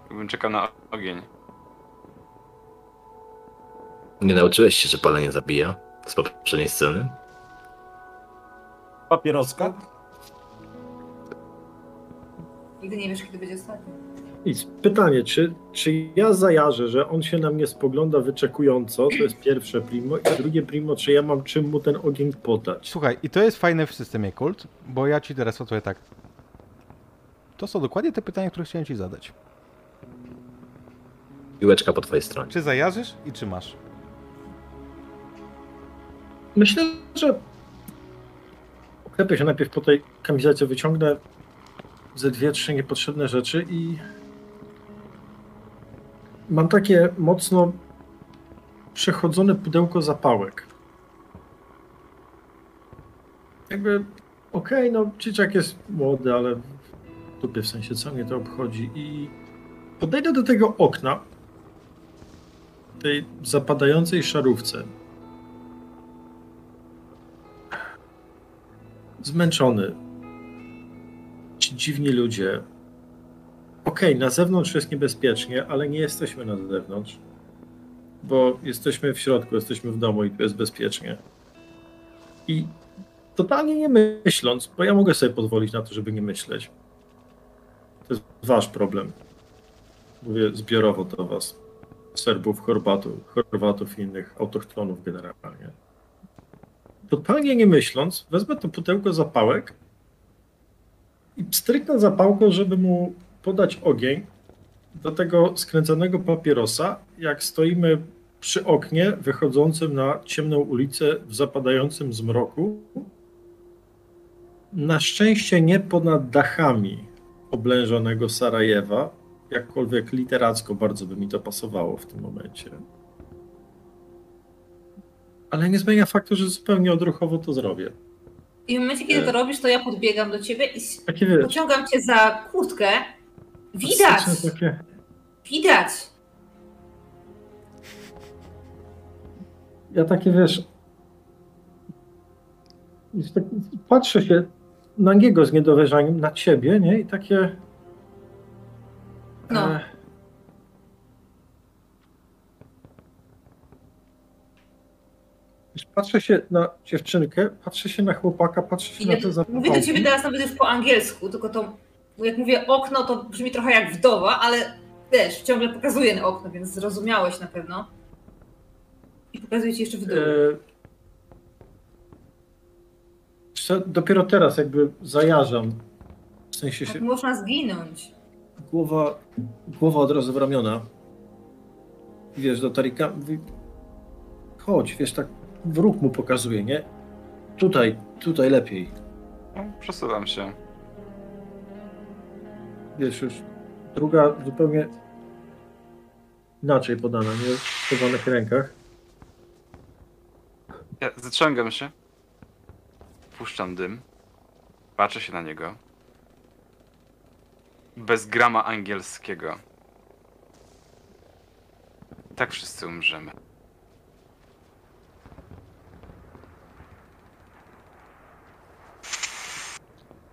Jakbym czekał na ogień. Nie nauczyłeś się, że palenie zabija? Z poprzedniej sceny? Papieroska? Nigdy nie wiesz, kiedy będzie ostatni. Nic. Pytanie, czy, czy ja zajarzę, że on się na mnie spogląda wyczekująco, to jest pierwsze primo, i drugie primo, czy ja mam czym mu ten ogień podać? Słuchaj, i to jest fajne w systemie kult, bo ja ci teraz odpowiem tak. To są dokładnie te pytania, które chciałem ci zadać. Piłeczka po twojej stronie. Czy zajarzysz i czy masz? Myślę, że oklepię się najpierw po tej kamizelce, wyciągnę ze dwie, trzy niepotrzebne rzeczy i mam takie mocno przechodzone pudełko zapałek. Jakby, okej, no dzieciak jest młody, ale w dupie w sensie, co mnie to obchodzi i podejdę do tego okna, tej zapadającej szarówce, zmęczony. Dziwni ludzie. Okej, na zewnątrz jest niebezpiecznie, ale nie jesteśmy na zewnątrz. Bo jesteśmy w środku, jesteśmy w domu i tu jest bezpiecznie. I totalnie nie myśląc, bo ja mogę sobie pozwolić na to, żeby nie myśleć. To jest wasz problem. Mówię zbiorowo do was. Serbów, Chorwatów, Chorwatów i innych autochtonów generalnie totalnie nie myśląc, wezmę to pudełko zapałek i pstryknę zapałką, żeby mu podać ogień do tego skręcanego papierosa, jak stoimy przy oknie wychodzącym na ciemną ulicę w zapadającym zmroku. Na szczęście nie ponad dachami oblężonego Sarajewa, jakkolwiek literacko bardzo by mi to pasowało w tym momencie. Ale nie zmienia faktu, że zupełnie odruchowo to zrobię. I w momencie, kiedy to robisz, to ja podbiegam do ciebie i Takie wiesz. pociągam cię za kurtkę. Widać! klasyczne Takie, Widać! ja takie wiesz. tak- Patrzę się na niego z niedowierzaniem, na ciebie, nie? I takie. No. E, Patrzę się na dziewczynkę, patrzę się na chłopaka, patrzę się I na tu, zapałki. mówię do ciebie teraz nawet już po angielsku, tylko to, jak mówię okno, to brzmi trochę jak wdowa, ale też ciągle pokazuję na okno, więc zrozumiałeś na pewno. I pokazuję ci jeszcze w dół. E, dopiero teraz jakby zajarzam. W sensie się Tak można zginąć. głowa, głowa od razu w ramiona. Wiesz, do Tarika mówi, chodź, wiesz, tak w ruch mu pokazuje, nie? Tutaj, tutaj lepiej. No, przesuwam się. Wiesz, już druga zupełnie inaczej podana, nie? W chowanych rękach. Ja zaciągam się. Puszczam dym. Patrzę się na niego. Bez grama angielskiego. Tak wszyscy umrzemy.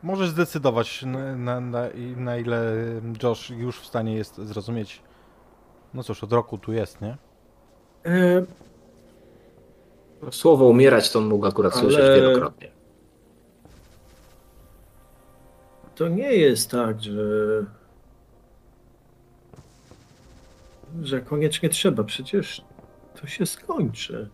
Możesz zdecydować, na, na, na, na ile Josh już w stanie jest zrozumieć. No cóż, od roku tu jest, nie? E, Słowo umierać to on mógł akurat Ale- słyszeć wielokrotnie. to nie jest tak, że że koniecznie trzeba. Przecież to się skończy.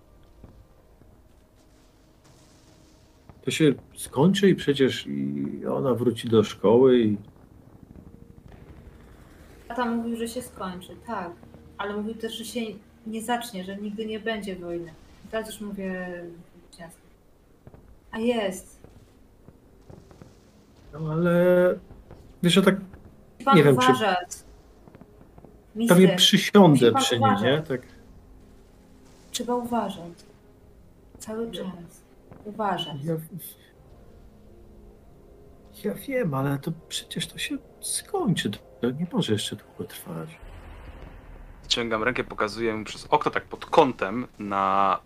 To się skończy i przecież i ona wróci do szkoły i Tata mówił, że się skończy, tak. Ale mówił też, że się nie zacznie, że nigdy nie będzie wojny. I teraz już mówię ciasto. A jest. no ale wiesz, że tak Musi Pan Nie wiem, czy- uważać. Mister, prawie przysiądę musi pan przy nim, nie? uważać. Tak. trzeba uważać. Cały czas. Uważać. Ja, ja wiem, ale to przecież to się skończy. To nie może jeszcze długo trwać. Ciągam rękę, pokazuję mu przez okno, tak pod kątem, na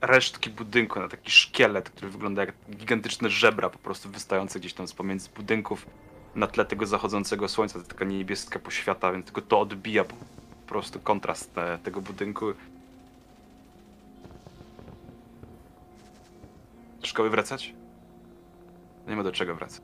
resztki budynku, na taki szkielet, który wygląda jak gigantyczne żebra po prostu wystające gdzieś tam z pomiędzy budynków na tle tego zachodzącego słońca, to taka niebieska poświata, więc tylko to odbija po prostu kontrast te, tego budynku. Do szkoły wracać? Nie ma do czego wracać.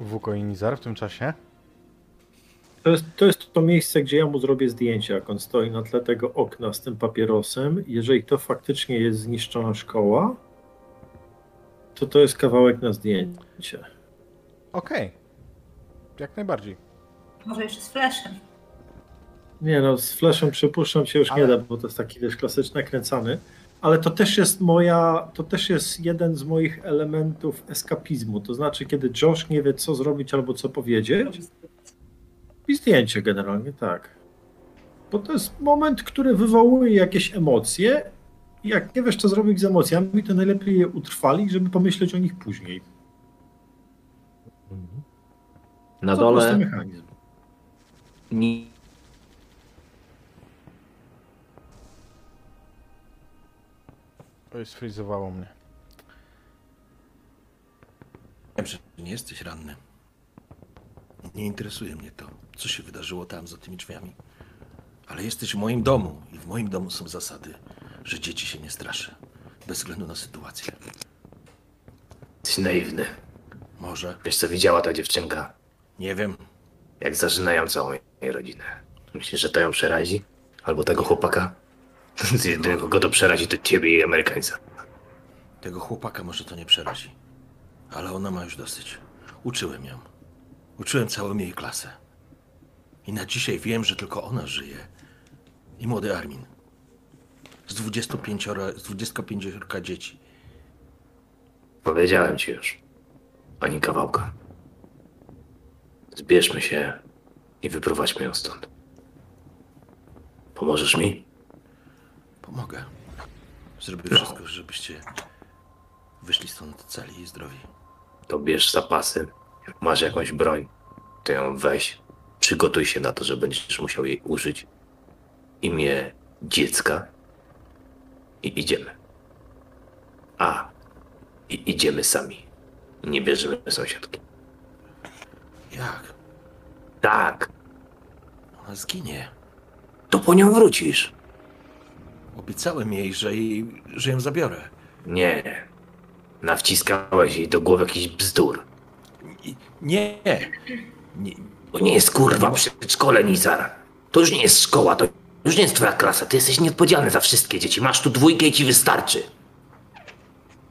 Wuko i Nizar w tym czasie. To jest, to jest to miejsce, gdzie ja mu zrobię zdjęcie, jak on stoi na tle tego okna z tym papierosem. Jeżeli to faktycznie jest zniszczona szkoła, to to jest kawałek na zdjęcie. Okej. Jak najbardziej. Może jeszcze z flashem. Nie no, z flashem przypuszczam się już Ale- nie da, bo to jest taki wiesz, klasyczny kręcany. Ale to też jest moja, to też jest jeden z moich elementów eskapizmu. To znaczy, kiedy Josh nie wie, co zrobić albo co powiedzieć, i zdjęcie generalnie, tak. Bo to jest moment, który wywołuje jakieś emocje. I jak nie wiesz, co zrobić z emocjami, to najlepiej je utrwalić, żeby pomyśleć o nich później. Na to dole mechanizm. ni- Oj, sfrizowało mnie. Wiem, że nie jesteś ranny. Nie interesuje mnie to, co się wydarzyło tam za tymi drzwiami. Ale jesteś w moim domu i w moim domu są zasady, że dzieci się nie straszy. Bez względu na sytuację. Jesteś naiwny. Może, Wiesz co widziała ta dziewczynka? Nie wiem, Jak zażynają całą jej rodzinę. Myślisz, że to ją przerazi? Albo tego chłopaka? <laughs> Z jedynego, kogo to przerazi, to ciebie i Amerykańca. tego chłopaka może to nie przerazi. Ale ona ma już dosyć. Uczyłem ją. Uczyłem całą jej klasę. I na dzisiaj wiem, że tylko ona żyje. I młody Armin. Z 25, z 25 dzieci. Powiedziałem ci już. Ani kawałka. Zbierzmy się i wyprowadźmy ją stąd. Pomożesz mi? Pomogę. Zrobię wszystko, żebyście wyszli stąd cali i zdrowi. To bierz zapasy. Jak masz jakąś broń, to ją weź. Przygotuj się na to, że będziesz musiał jej użyć. Imię dziecka. I idziemy. A. I idziemy sami. Nie bierzemy sąsiadki. Jak? Tak. Ona zginie. To po nią wrócisz. Obiecałem jej, że, jej, że ją zabiorę. Nie. Nawciskałeś jej do głowy jakiś bzdur. Nie. nie. To nie jest kurwa przedszkole, Nizar. To już nie jest szkoła, to już nie jest twoja klasa. Ty jesteś nieodpowiedzialny za wszystkie dzieci. Masz tu dwójkę i ci wystarczy.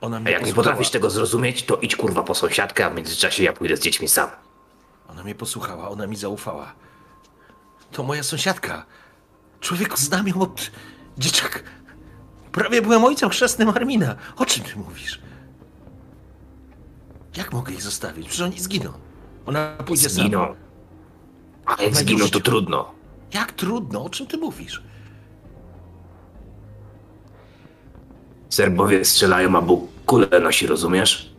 Ona A mnie jak nie potrafisz tego zrozumieć, to idź kurwa po sąsiadkę, a w międzyczasie ja pójdę z dziećmi sam. Ona mnie posłuchała, ona mi zaufała. To moja sąsiadka. Człowieku, znam ją od dzieciak. Prawie byłem ojcem chrzestnym Armina. O czym ty mówisz? Jak mogę ich zostawić? Przecież oni zginą. Ona pójdzie sama. Zginą. A jak zginą, to trudno. Jak trudno, o czym ty mówisz? Serbowie strzelają, a Bóg kulę nosi, rozumiesz?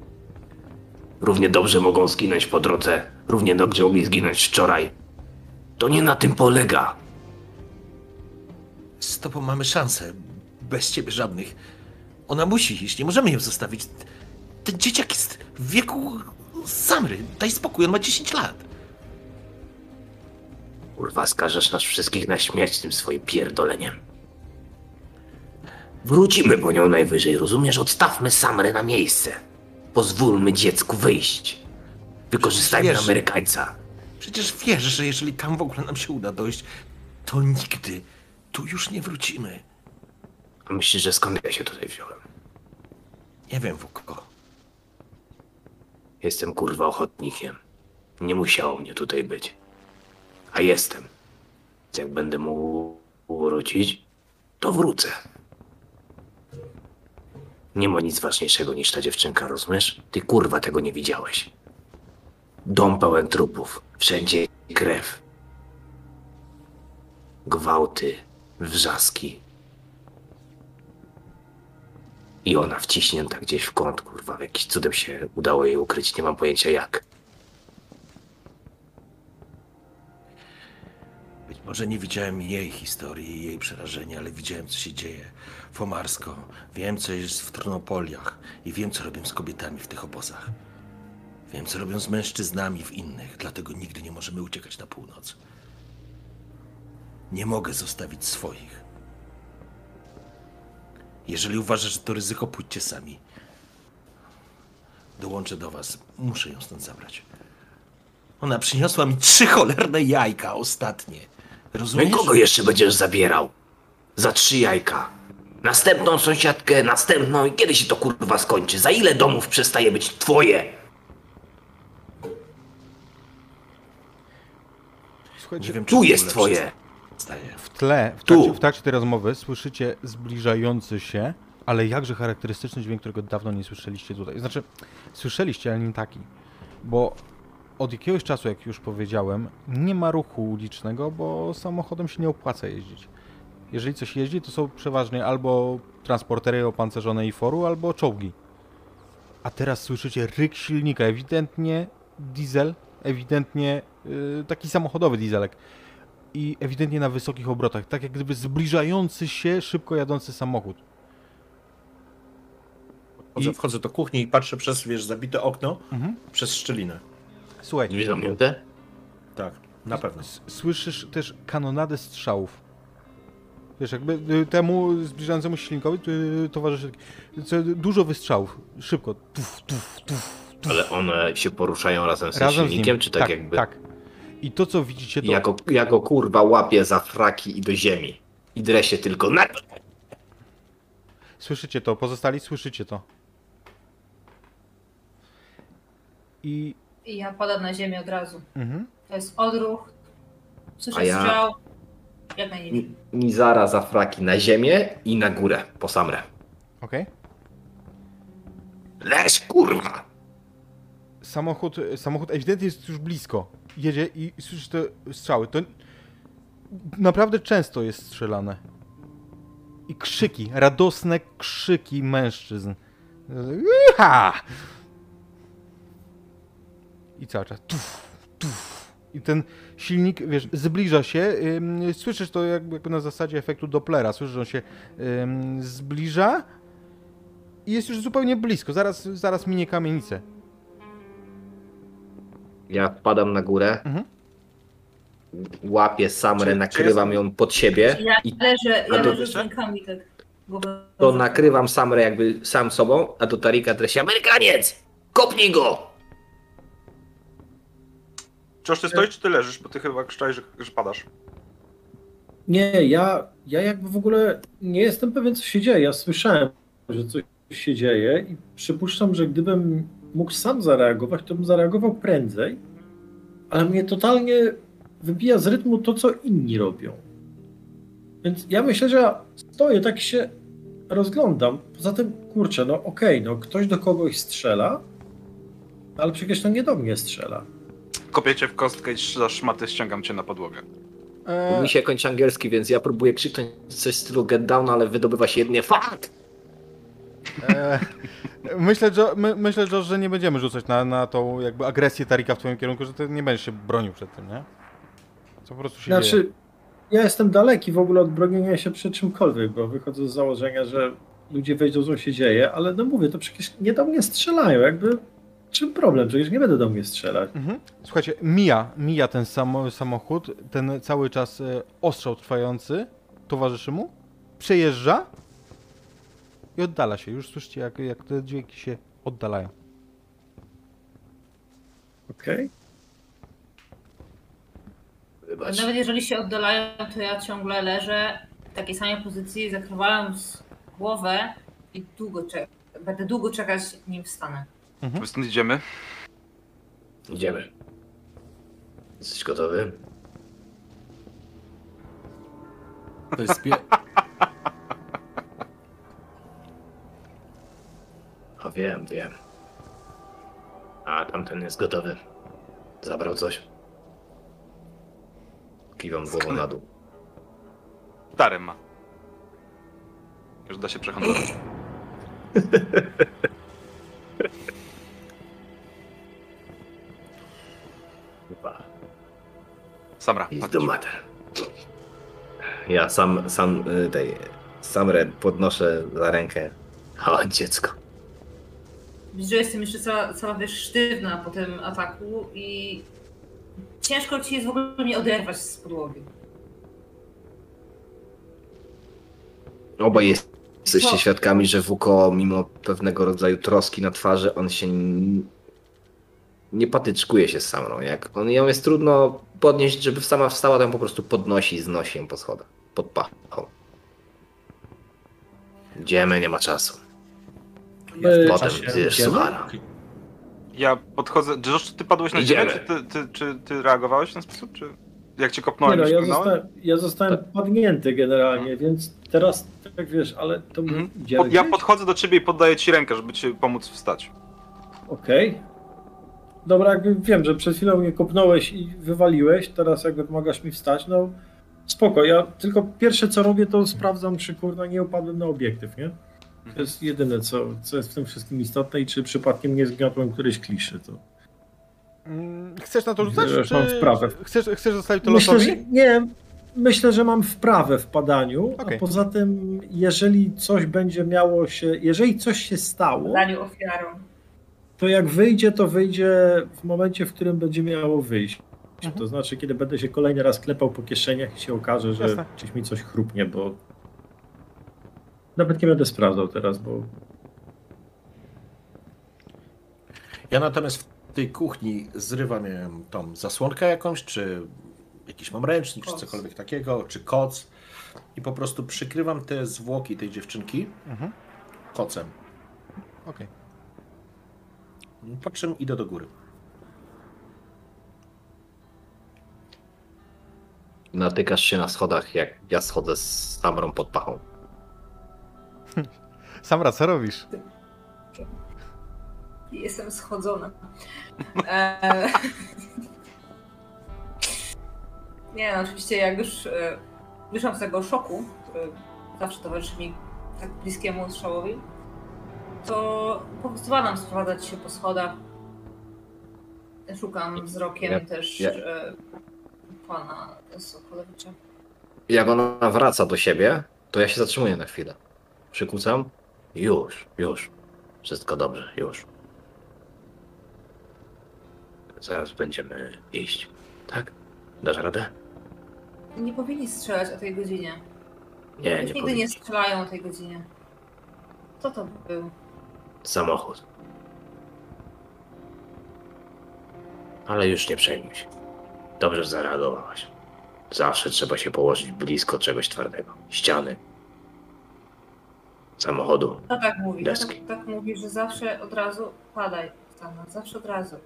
Równie dobrze mogą zginąć po drodze. Równie dobrze mogli zginąć wczoraj. To nie na tym polega. Z tobą mamy szansę. Bez ciebie żadnych. Ona musi iść, nie możemy ją zostawić. Ten dzieciak jest w wieku Samry. Daj spokój, on ma 10 lat. Kurwa, skażesz nas wszystkich na śmierć tym swoim pierdoleniem. Wrócimy po nią najwyżej, rozumiesz? Odstawmy Samrę na miejsce. Pozwólmy dziecku wyjść. Wykorzystajmy Wiesz- Amerykańca. Przecież wiesz, że jeżeli tam w ogóle nam się uda dojść, to nigdy tu już nie wrócimy. A Myślisz, że skąd ja się tutaj wziąłem? Nie wiem, Wuko. Jestem kurwa ochotnikiem. Nie musiało mnie tutaj być. A jestem. Jak będę mógł wrócić, to wrócę. Nie ma nic ważniejszego niż ta dziewczynka, rozumiesz? Ty kurwa tego nie widziałeś. Dom pełen trupów. Wszędzie krew. Gwałty. Wrzaski. I ona wciśnięta gdzieś w kąt, kurwa. Jakiś cudem się udało jej ukryć, nie mam pojęcia jak. Być może nie widziałem jej historii i jej przerażenia, ale widziałem, co się dzieje w Omarsko. Wiem, co jest w Tronopoliach i wiem, co robią z kobietami w tych obozach. Wiem, co robią z mężczyznami w innych, dlatego nigdy nie możemy uciekać na północ. Nie mogę zostawić swoich. Jeżeli uważasz, że to ryzyko, pójdźcie sami. Dołączę do was. Muszę ją stąd zabrać. Ona przyniosła mi trzy cholerne jajka ostatnie. Rozumiesz? kogo jeszcze będziesz zabierał? Za trzy jajka. Następną sąsiadkę, następną i kiedy się to kurwa skończy? Za ile domów przestaje być twoje? Słuchajcie, Nie wiem, czy Tu jest twoje. w tle, w Tu. trakcie, w trakcie tej rozmowy słyszycie zbliżający się, ale jakże charakterystyczny dźwięk, którego dawno nie słyszeliście tutaj. Znaczy, słyszeliście, ale nie taki. Bo od jakiegoś czasu, jak już powiedziałem, nie ma ruchu ulicznego, bo samochodem się nie opłaca jeździć. Jeżeli coś jeździ, to są przeważnie albo transportery opancerzone i foru, albo czołgi. A teraz słyszycie ryk silnika, ewidentnie diesel, ewidentnie yy, taki samochodowy dieselek i ewidentnie na wysokich obrotach, tak jak gdyby zbliżający się, szybko jadący samochód. Wchodzę, I- wchodzę do kuchni i patrzę przez, wiesz, zabite okno, Mhm. przez szczelinę. Słuchaj, Drzwi zamknięte? Tak, na pewno. s- słyszysz też kanonadę strzałów. Wiesz, jakby y, temu zbliżającemu się silnikowi y, towarzyszy dużo wystrzałów. Szybko. Tuf, tuf, tuf. Ale one się poruszają razem z Razem z silnikiem, nim. czy tak, jakby? Tak. I to, co widzicie, to... Jako, jako kurwa łapie za fraki i do ziemi. I drę się tylko na... Słyszycie to, pozostali słyszycie to. I... I ja padam na ziemię od razu. Mhm. To jest odruch. Słyszę ja- strzał. Jak Nizara za fraki na ziemię i na górę, po samrę. Okej. Leż kurwa! Samochód, samochód ewidentnie jest już blisko. Jedzie i słyszysz te strzały. To naprawdę często jest strzelane. I krzyki, radosne krzyki mężczyzn. Iha! I cały czas tuf, tuf. I ten silnik, wiesz, zbliża się. słyszysz to jakby, na zasadzie efektu Dopplera. Słyszysz, że on się zbliża i jest już zupełnie blisko. Zaraz, zaraz minie kamienicę. Ja wpadam na górę, Mhm. łapię samrę, Czy- nakrywam czy ją pod siebie Ja i leżę, ja leżę z rękami tak. to nakrywam samrę jakby sam sobą, a do Tarika treści Amerykaniec! Kopnij go! Czyż ty stoisz, czy ty leżysz? Bo ty chyba krzyczałeś, że, że padasz. Nie, ja, ja jakby w ogóle nie jestem pewien, co się dzieje. Ja słyszałem, że coś się dzieje i przypuszczam, że gdybym mógł sam zareagować, to bym zareagował prędzej, ale mnie totalnie wybija z rytmu to, co inni robią. Więc ja myślę, że ja stoję, tak się rozglądam. Poza tym, kurczę, no okej, no ktoś do kogoś strzela, ale przecież to nie do mnie strzela. Kopię cię w kostkę i za szmaty ściągam cię na podłogę. E, Mi się kończy angielski, więc ja próbuję krzyknąć coś w stylu get down, ale wydobywa się jedynie fuck! e, myślę, że, my, myślę że, że nie będziemy rzucać na, na tą jakby agresję Tarika w twoim kierunku, że ty nie będziesz się bronił przed tym, nie? Co po prostu się dzieje. Znaczy, ja jestem daleki w ogóle od bronienia się przed czymkolwiek, bo wychodzę z założenia, że ludzie wiedzą, co się dzieje, ale no mówię, to przecież nie do mnie strzelają, jakby czym problem? Przecież nie będę do mnie strzelać. Mhm. Słuchajcie, mija, mija ten samo, samochód, ten cały czas e, ostrzał trwający towarzyszy mu, przejeżdża i oddala się. Już słyszycie, jak, jak te dźwięki się oddalają. Okej? Wybacz. Nawet jeżeli się oddalają, to ja ciągle leżę w takiej samej pozycji, zakrywając głowę i długo czekać. Będę długo czekać, nim wstanę. My stąd idziemy. Idziemy. Jesteś gotowy? To jest pie... <laughs> O wiem, wiem. A tamten jest gotowy. Zabrał coś. Kiwam głową na dół. Darem ma. Już da się przehandlować. <laughs> Samra, Is chodź. the matter. Ja sam, sam y, tej, samrę podnoszę za rękę. Chodź dziecko. Widzę, że jestem jeszcze cała, cała wiesz, sztywna po tym ataku i ciężko ci jest w ogóle mnie oderwać z podłogi. Obaj jest, jesteście Co? świadkami, że Wuko, mimo pewnego rodzaju troski na twarzy, on się nie patyczkuje się z Samrą. Jak on, ją jest trudno podnieść, żeby sama wstała, to ją po prostu podnosi i znosi ją po schodach. Pod pachą. Idziemy, nie ma czasu. My- Potem zjesz suchara. Ja podchodzę. Josh, czy ty padłeś na ziemię, Idziemy. czy ty, ty, czy ty reagowałeś w ten sposób? Czy jak cię Nie kopnąłem, no, już ja kopnąłem? zostałem, ja zostałem padnięty generalnie, więc teraz tak wiesz, ale to Mhm. idziemy Pod, ja podchodzę do ciebie i poddaję ci rękę, żeby ci pomóc wstać. Okej. Dobra, jakby wiem, że przed chwilą mnie kopnąłeś i wywaliłeś, teraz jakby pomagasz mi wstać, no spoko, ja tylko pierwsze co robię to sprawdzam, czy kurwa nie upadłem na obiektyw, nie? To jest jedyne, co, co jest w tym wszystkim istotne i czy przypadkiem nie zgniotłem którejś kliszy, to... Mm, Chcesz na to rzucać? Że mam wprawę. Chcesz, chcesz zostawić to Myślę, losowi? że nie, myślę, że mam wprawę w padaniu, Okej. a poza tym, jeżeli coś będzie miało się, jeżeli coś się stało, Daniu ofiarą. To jak wyjdzie, to wyjdzie w momencie, w którym będzie miało wyjść. Mhm. To znaczy, kiedy będę się kolejny raz klepał po kieszeniach i się okaże, że Jasne. gdzieś mi coś chrupnie, bo nawet nie będę sprawdzał teraz, bo Ja natomiast w tej kuchni zrywam nie wiem, tą zasłonkę jakąś, czy jakiś mam ręcznik, czy Koc. cokolwiek takiego, czy koc i po prostu przykrywam te zwłoki tej dziewczynki Mhm. kocem. Okej. Po czym idę do góry. Natykasz się na schodach, jak ja schodzę z Samrą pod pachą. <laughs> Samra, co robisz? Jestem schodzona. <laughs> E... <laughs> Nie, no oczywiście jak już e, wyszłam z tego szoku, który zawsze towarzyszy mi tak bliskiemu strzałowi, to pozwalam sprowadzać się po schodach. Szukam wzrokiem Ja- też ja- e, pana Sokolowicza. Jak ona wraca do siebie, to ja się zatrzymuję na chwilę. Przykucam. Już, już. Wszystko dobrze, już. Zaraz będziemy iść. Tak? Dasz radę? Nie powinni strzelać o tej godzinie. Nie, Już nie nigdy nie powinien. strzelają o tej godzinie. Co to był? Samochód. Ale już nie przejmuj się. Dobrze zareagowałaś. Zawsze trzeba się położyć blisko czegoś twardego. Ściany. Samochodu. To tak mówi. Tak, Deski. tak mówi, że zawsze od razu padaj. Tam, zawsze od razu.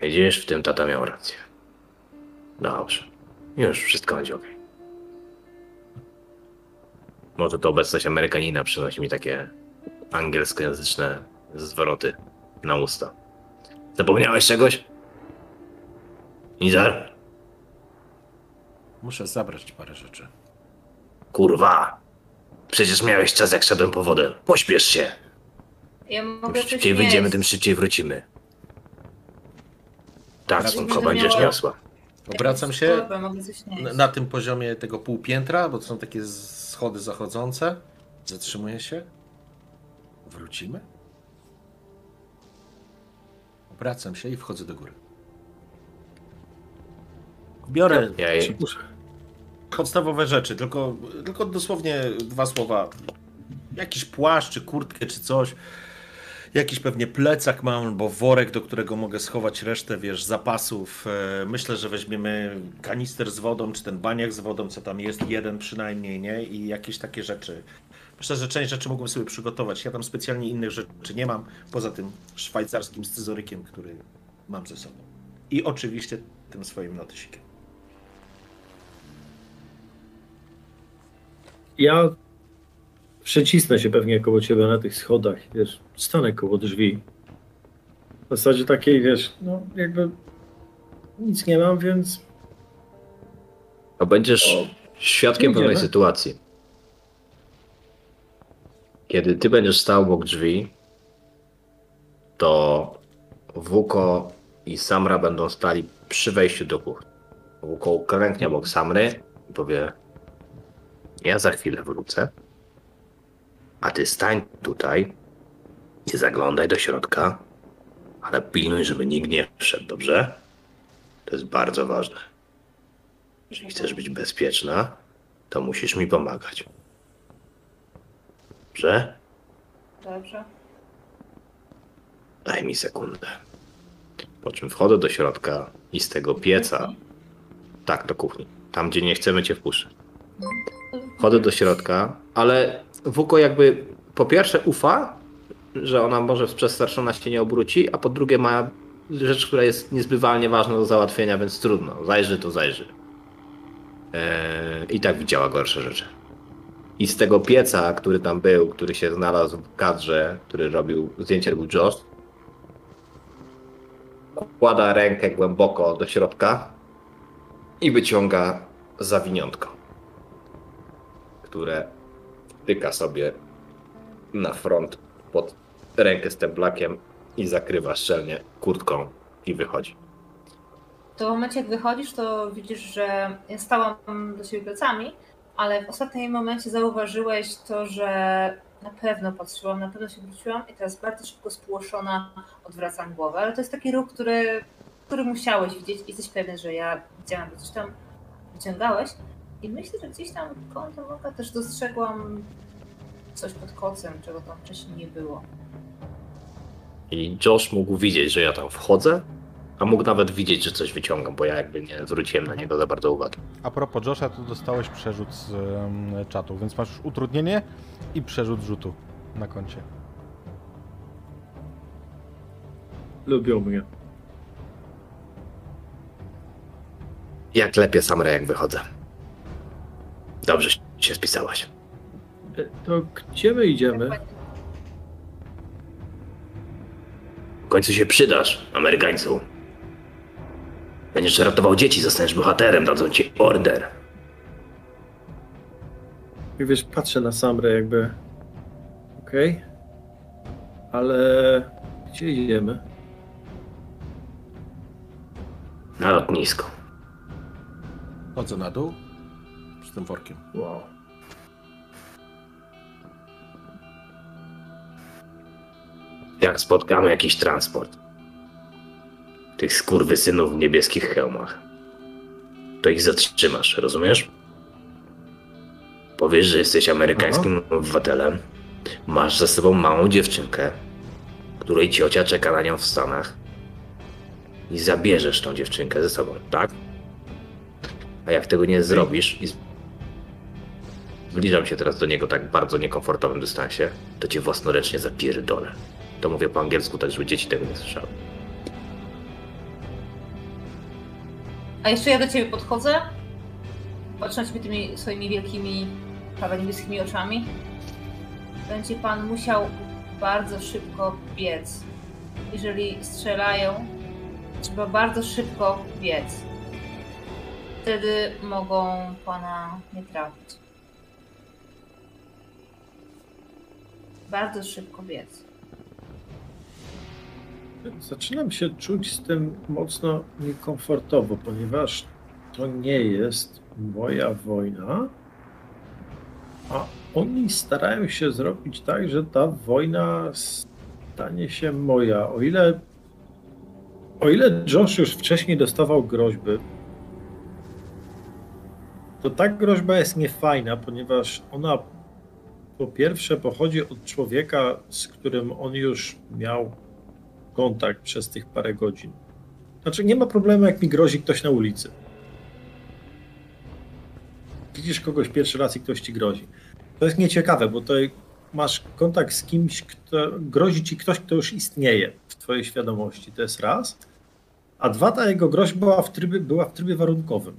Widzisz, w tym tata miał rację. Dobrze. Już wszystko będzie ok. Może to obecność Amerykanina przynosi mi takie angielskojęzyczne zwroty na usta. Zapomniałeś czegoś? Nizar? Muszę zabrać parę rzeczy. Kurwa! Przecież miałeś czas, jak szedłem po wodę. Pośpiesz się! Ja Im mogę coś szybciej wyjdziemy, tym szybciej wrócimy. Tak, słonko, będziesz Miała- niosła. Obracam się na, na tym poziomie tego półpiętra, bo to są takie schody zachodzące. Zatrzymuję się. Wrócimy. Obracam się i wchodzę do góry. Biorę Ja jej- podstawowe rzeczy, tylko, tylko dosłownie dwa słowa. Jakiś płaszcz, czy kurtkę, czy coś. Jakiś pewnie plecak mam, albo worek, do którego mogę schować resztę, wiesz, zapasów. E, Myślę, że weźmiemy kanister z wodą, czy ten baniak z wodą, co tam jest, jeden przynajmniej, nie? I jakieś takie rzeczy. Myślę, że część rzeczy mogłem sobie przygotować. Ja tam specjalnie innych rzeczy nie mam, poza tym szwajcarskim scyzorykiem, który mam ze sobą. I oczywiście tym swoim notysikiem. ja przecisnę się pewnie koło ciebie na tych schodach, wiesz, stanę koło drzwi. W zasadzie takiej, wiesz, no jakby nic nie mam, więc To będziesz O, świadkiem pewnej sytuacji. Kiedy ty będziesz stał obok drzwi, to Wuko i Samra będą stali przy wejściu do kuchni. Wuko klęknie obok Samry i powie ja za chwilę wrócę, a ty stań tutaj, nie zaglądaj do środka, ale pilnuj, żeby nikt nie wszedł, dobrze? To jest bardzo ważne. Jeśli chcesz być bezpieczna, to musisz mi pomagać. Dobrze? Dobrze. Daj mi sekundę. Po czym wchodzę do środka i z tego pieca, tak, do kuchni, tam gdzie nie chcemy cię wpuszczać. Wchodzę do środka, ale Wuko jakby po pierwsze ufa, że ona może przez starszą się nie obróci, a po drugie ma rzecz, która jest niezbywalnie ważna do załatwienia, więc trudno. Zajrzy to zajrzy. Eee, I tak widziała gorsze rzeczy. I z tego pieca, który tam był, który się znalazł w kadrze, który robił zdjęcie, robił Josh, wkłada rękę głęboko do środka i wyciąga zawiniątko, które wtyka sobie na front pod rękę z temblakiem i zakrywa szczelnie kurtką i wychodzi. To w momencie, jak wychodzisz, to widzisz, że ja stałam do siebie plecami, ale w ostatnim momencie zauważyłeś to, że na pewno patrzyłam, na pewno się wróciłam i teraz bardzo szybko spłoszona odwracam głowę, ale to jest taki ruch, który, który musiałeś widzieć. Jesteś pewien, że ja widziałam, że coś tam wyciągałeś i myślę, że gdzieś tam kątem oka też dostrzegłam coś pod kocem, czego tam wcześniej nie było. I Josh mógł widzieć, że ja tam wchodzę, a mógł nawet widzieć, że coś wyciągam, bo ja jakby nie zwróciłem na niego za bardzo uwagi. A propos Josha, to dostałeś przerzut z em, czatu, więc masz utrudnienie i przerzut rzutu na koncie. Lubią mnie. Jak lepiej Samra, jak wychodzę. Dobrze się spisałaś. E, To gdzie my idziemy? W końcu się przydasz, Amerykańcu. Będziesz ratował dzieci, zostaniesz bohaterem, dadzą ci order. I wiesz, patrzę na Samrę jakby... Okej. Ale... Gdzie idziemy? Na lotnisko. Chodzę na dół z tym workiem. Wow. Jak spotkamy jakiś transport. Tych skurwysynów w niebieskich hełmach. To ich zatrzymasz, rozumiesz? Powiesz, że jesteś amerykańskim obywatelem. Masz ze sobą małą dziewczynkę, której ciocia czeka na nią w Stanach. I zabierzesz tą dziewczynkę ze sobą, tak? A jak tego nie zrobisz i zbliżam się teraz do niego tak bardzo niekomfortowym dystansie, to cię własnoręcznie zapierdolę. To mówię po angielsku, tak żeby dzieci tego nie słyszały. A jeszcze ja do ciebie podchodzę, patrzę na ciebie tymi swoimi wielkimi, prawie niebieskimi oczami. Będzie pan musiał bardzo szybko biec. Jeżeli strzelają, trzeba bardzo szybko biec. Wtedy mogą pana nie trafić. Bardzo szybko biec. Zaczynam się czuć z tym mocno niekomfortowo, ponieważ to nie jest moja wojna, a oni starają się zrobić tak, że ta wojna stanie się moja. O ile, o ile Josh już wcześniej dostawał groźby, to ta groźba jest niefajna, ponieważ ona po pierwsze pochodzi od człowieka, z którym on już miał kontakt przez tych parę godzin. Znaczy, nie ma problemu, jak mi grozi ktoś na ulicy. Widzisz kogoś pierwszy raz i ktoś ci grozi. To jest nieciekawe, bo to masz kontakt z kimś, kto grozi ci ktoś, kto już istnieje w twojej świadomości. To jest raz. A dwa, ta jego groźba była w trybie, była w trybie warunkowym.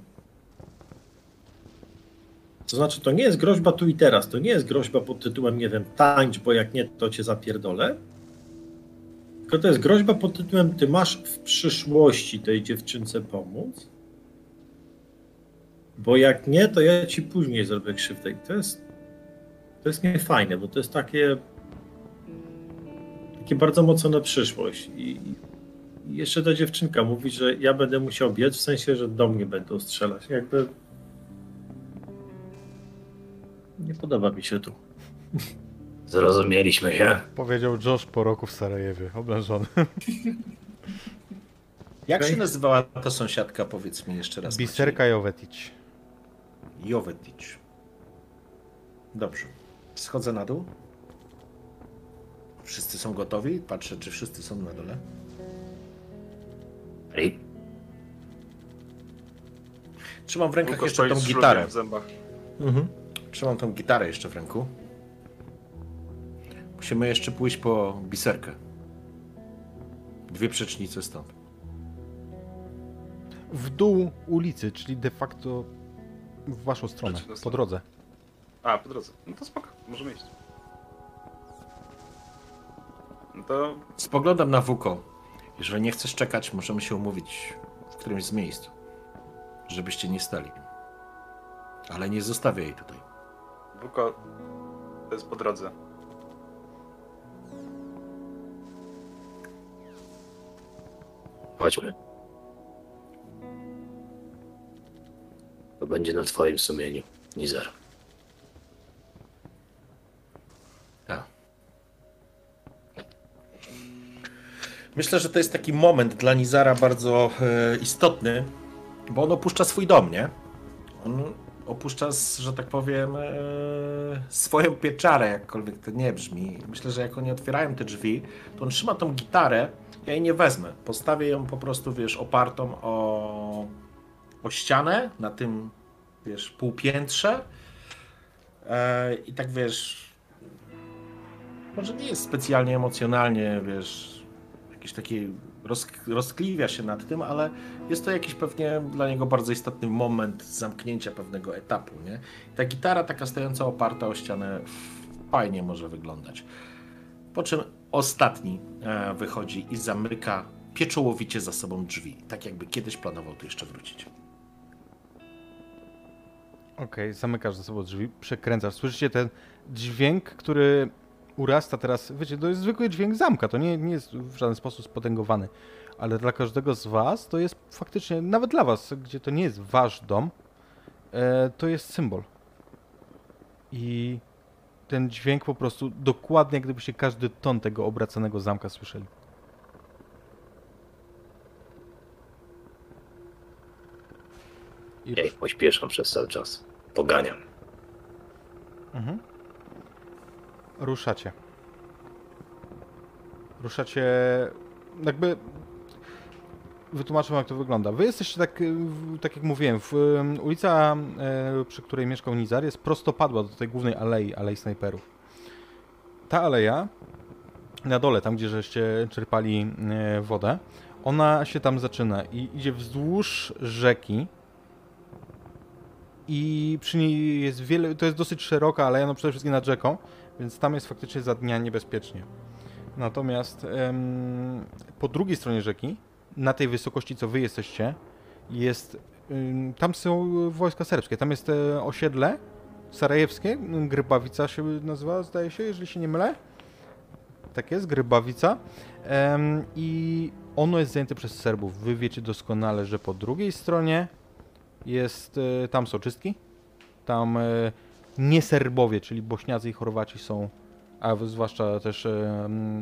To znaczy, to nie jest groźba tu i teraz. To nie jest groźba pod tytułem, nie wiem, tańcz, bo jak nie, to cię zapierdolę. Tylko to jest groźba pod tytułem Ty masz w przyszłości tej dziewczynce pomóc, bo jak nie, to ja ci później zrobię krzywdę. I to jest, to jest niefajne, bo to jest takie takie bardzo mocno na przyszłość. I, I jeszcze ta dziewczynka mówi, że ja będę musiał biec, w sensie, że do mnie będą strzelać. Jakby nie podoba mi się tu. Zrozumieliśmy się. Powiedział Josh po roku w Sarajewie, oblężony. <laughs> Jak się nazywała ta sąsiadka, powiedz mi jeszcze raz. Biserka Jovetic. Jovetic. Dobrze. Schodzę na dół. Wszyscy są gotowi? Patrzę, czy wszyscy są na dole. Ej, Trzymam w rękach Wuko jeszcze tą gitarę. w zębach. Mhm. Trzymam tą gitarę jeszcze w ręku. Musimy jeszcze pójść po biserkę. Dwie przecznice stąd. W dół ulicy, czyli de facto w waszą stronę, Przeciwną po drodze. A, po drodze. No to spoko, możemy iść. No to Spoglądam na Wuko. Jeżeli nie chcesz czekać, możemy się umówić w którymś z miejsc. Żebyście nie stali. Ale nie zostawię jej tutaj. Wuko to jest po drodze. Chodźmy. To będzie na twoim sumieniu, Nizar. Tak. Myślę, że to jest taki moment dla Nizara bardzo e, istotny, bo on opuszcza swój dom, nie? On opuszcza, że tak powiem, e, swoją pieczarę, jakkolwiek to nie brzmi. Myślę, że jak oni otwierają te drzwi, to on trzyma tą gitarę, ja jej nie wezmę. Postawię ją po prostu, wiesz, opartą o, o ścianę na tym, wiesz, półpiętrze. E, I tak wiesz, może nie jest specjalnie emocjonalnie, wiesz, jakiś taki roz, rozkliwia się nad tym, ale jest to jakiś pewnie dla niego bardzo istotny moment zamknięcia pewnego etapu, nie? Ta gitara taka stojąca oparta o ścianę fajnie może wyglądać. Po czym ostatni e, wychodzi i zamyka pieczołowicie za sobą drzwi, tak jakby kiedyś planował tu jeszcze wrócić. Okej, zamykasz za sobą drzwi, przekręcasz. Słyszycie ten dźwięk, który urasta teraz. Wiecie, to jest zwykły dźwięk zamka, to nie, nie jest w żaden sposób spotęgowany. Ale dla każdego z was to jest faktycznie, nawet dla was, gdzie to nie jest wasz dom, e, to jest symbol. I ten dźwięk po prostu dokładnie, jak gdybyście każdy ton tego obracanego zamka słyszeli. I Ej, pośpieszam przez cały czas. Poganiam. Mhm. Ruszacie. Ruszacie. Jakby. Wytłumaczę jak to wygląda. Wy jesteście tak, y, tak jak mówiłem, w, y, ulica, e, przy której mieszkał Nizar, jest prostopadła do tej głównej alei, alei snajperów. Ta aleja, na dole, tam gdzie żeście czerpali wodę, ona się tam zaczyna i idzie wzdłuż rzeki, i przy niej jest wiele, to jest dosyć szeroka aleja, no przede wszystkim nad rzeką, więc tam jest faktycznie za dnia niebezpiecznie. Natomiast po drugiej stronie rzeki, na tej wysokości, co wy jesteście, jest, tam są wojska serbskie, tam jest e, osiedle sarajewskie, Grybawica się nazywa, zdaje się, jeżeli się nie mylę. Tak jest, Grybawica. I ono jest zajęte przez Serbów. Wy wiecie doskonale, że po drugiej stronie jest, e, tam są czystki, tam e, nie Serbowie, czyli Bośniacy i Chorwaci są, a zwłaszcza też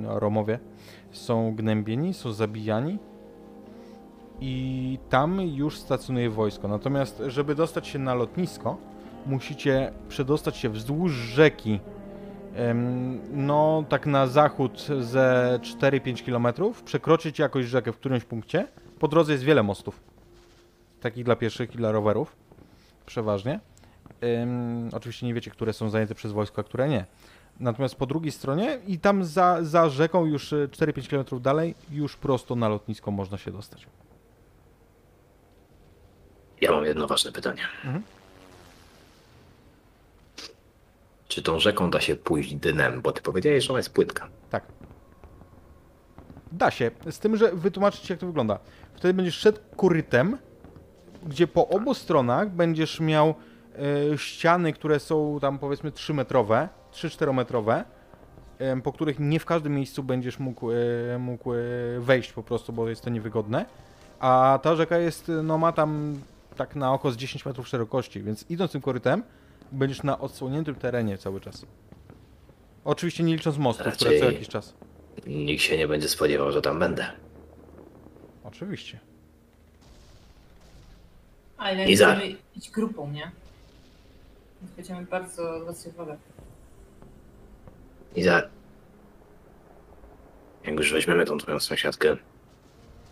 Romowie, są gnębieni, są zabijani i tam już stacjonuje wojsko. Natomiast, żeby dostać się na lotnisko, musicie przedostać się wzdłuż rzeki, no tak na zachód ze 4-5 km, przekroczyć jakoś rzekę w którymś punkcie. Po drodze jest wiele mostów takich dla pieszych i dla rowerów, przeważnie. Oczywiście nie wiecie, które są zajęte przez wojsko, a które nie. Natomiast po drugiej stronie i tam za, za rzeką już y, 4-5 km dalej, już prosto na lotnisko można się dostać. Ja mam jedno ważne pytanie. Mhm. Czy tą rzeką da się pójść dnem? Bo ty powiedziałeś, że ona jest płytka. Tak. Da się, z tym, że wytłumaczyć ci, jak to wygląda. Wtedy będziesz szedł korytem, gdzie po obu stronach będziesz miał e, ściany, które są tam powiedzmy 3 metrowe, 3-4 metrowe, em, po których nie w każdym miejscu będziesz mógł, e, mógł e, wejść po prostu, bo jest to niewygodne. A ta rzeka jest, no ma tam tak na oko z 10 metrów szerokości, więc idąc tym korytem, będziesz na odsłoniętym terenie cały czas. Oczywiście nie licząc mostów, które co Raczej- jakiś czas. Nikt się nie będzie spodziewał, że tam będę. Oczywiście. Ale Iza. będziemy iść grupą, nie? Więc będziemy bardzo zwracać uwagę. I za... Jak już weźmiemy tą twoją sąsiadkę,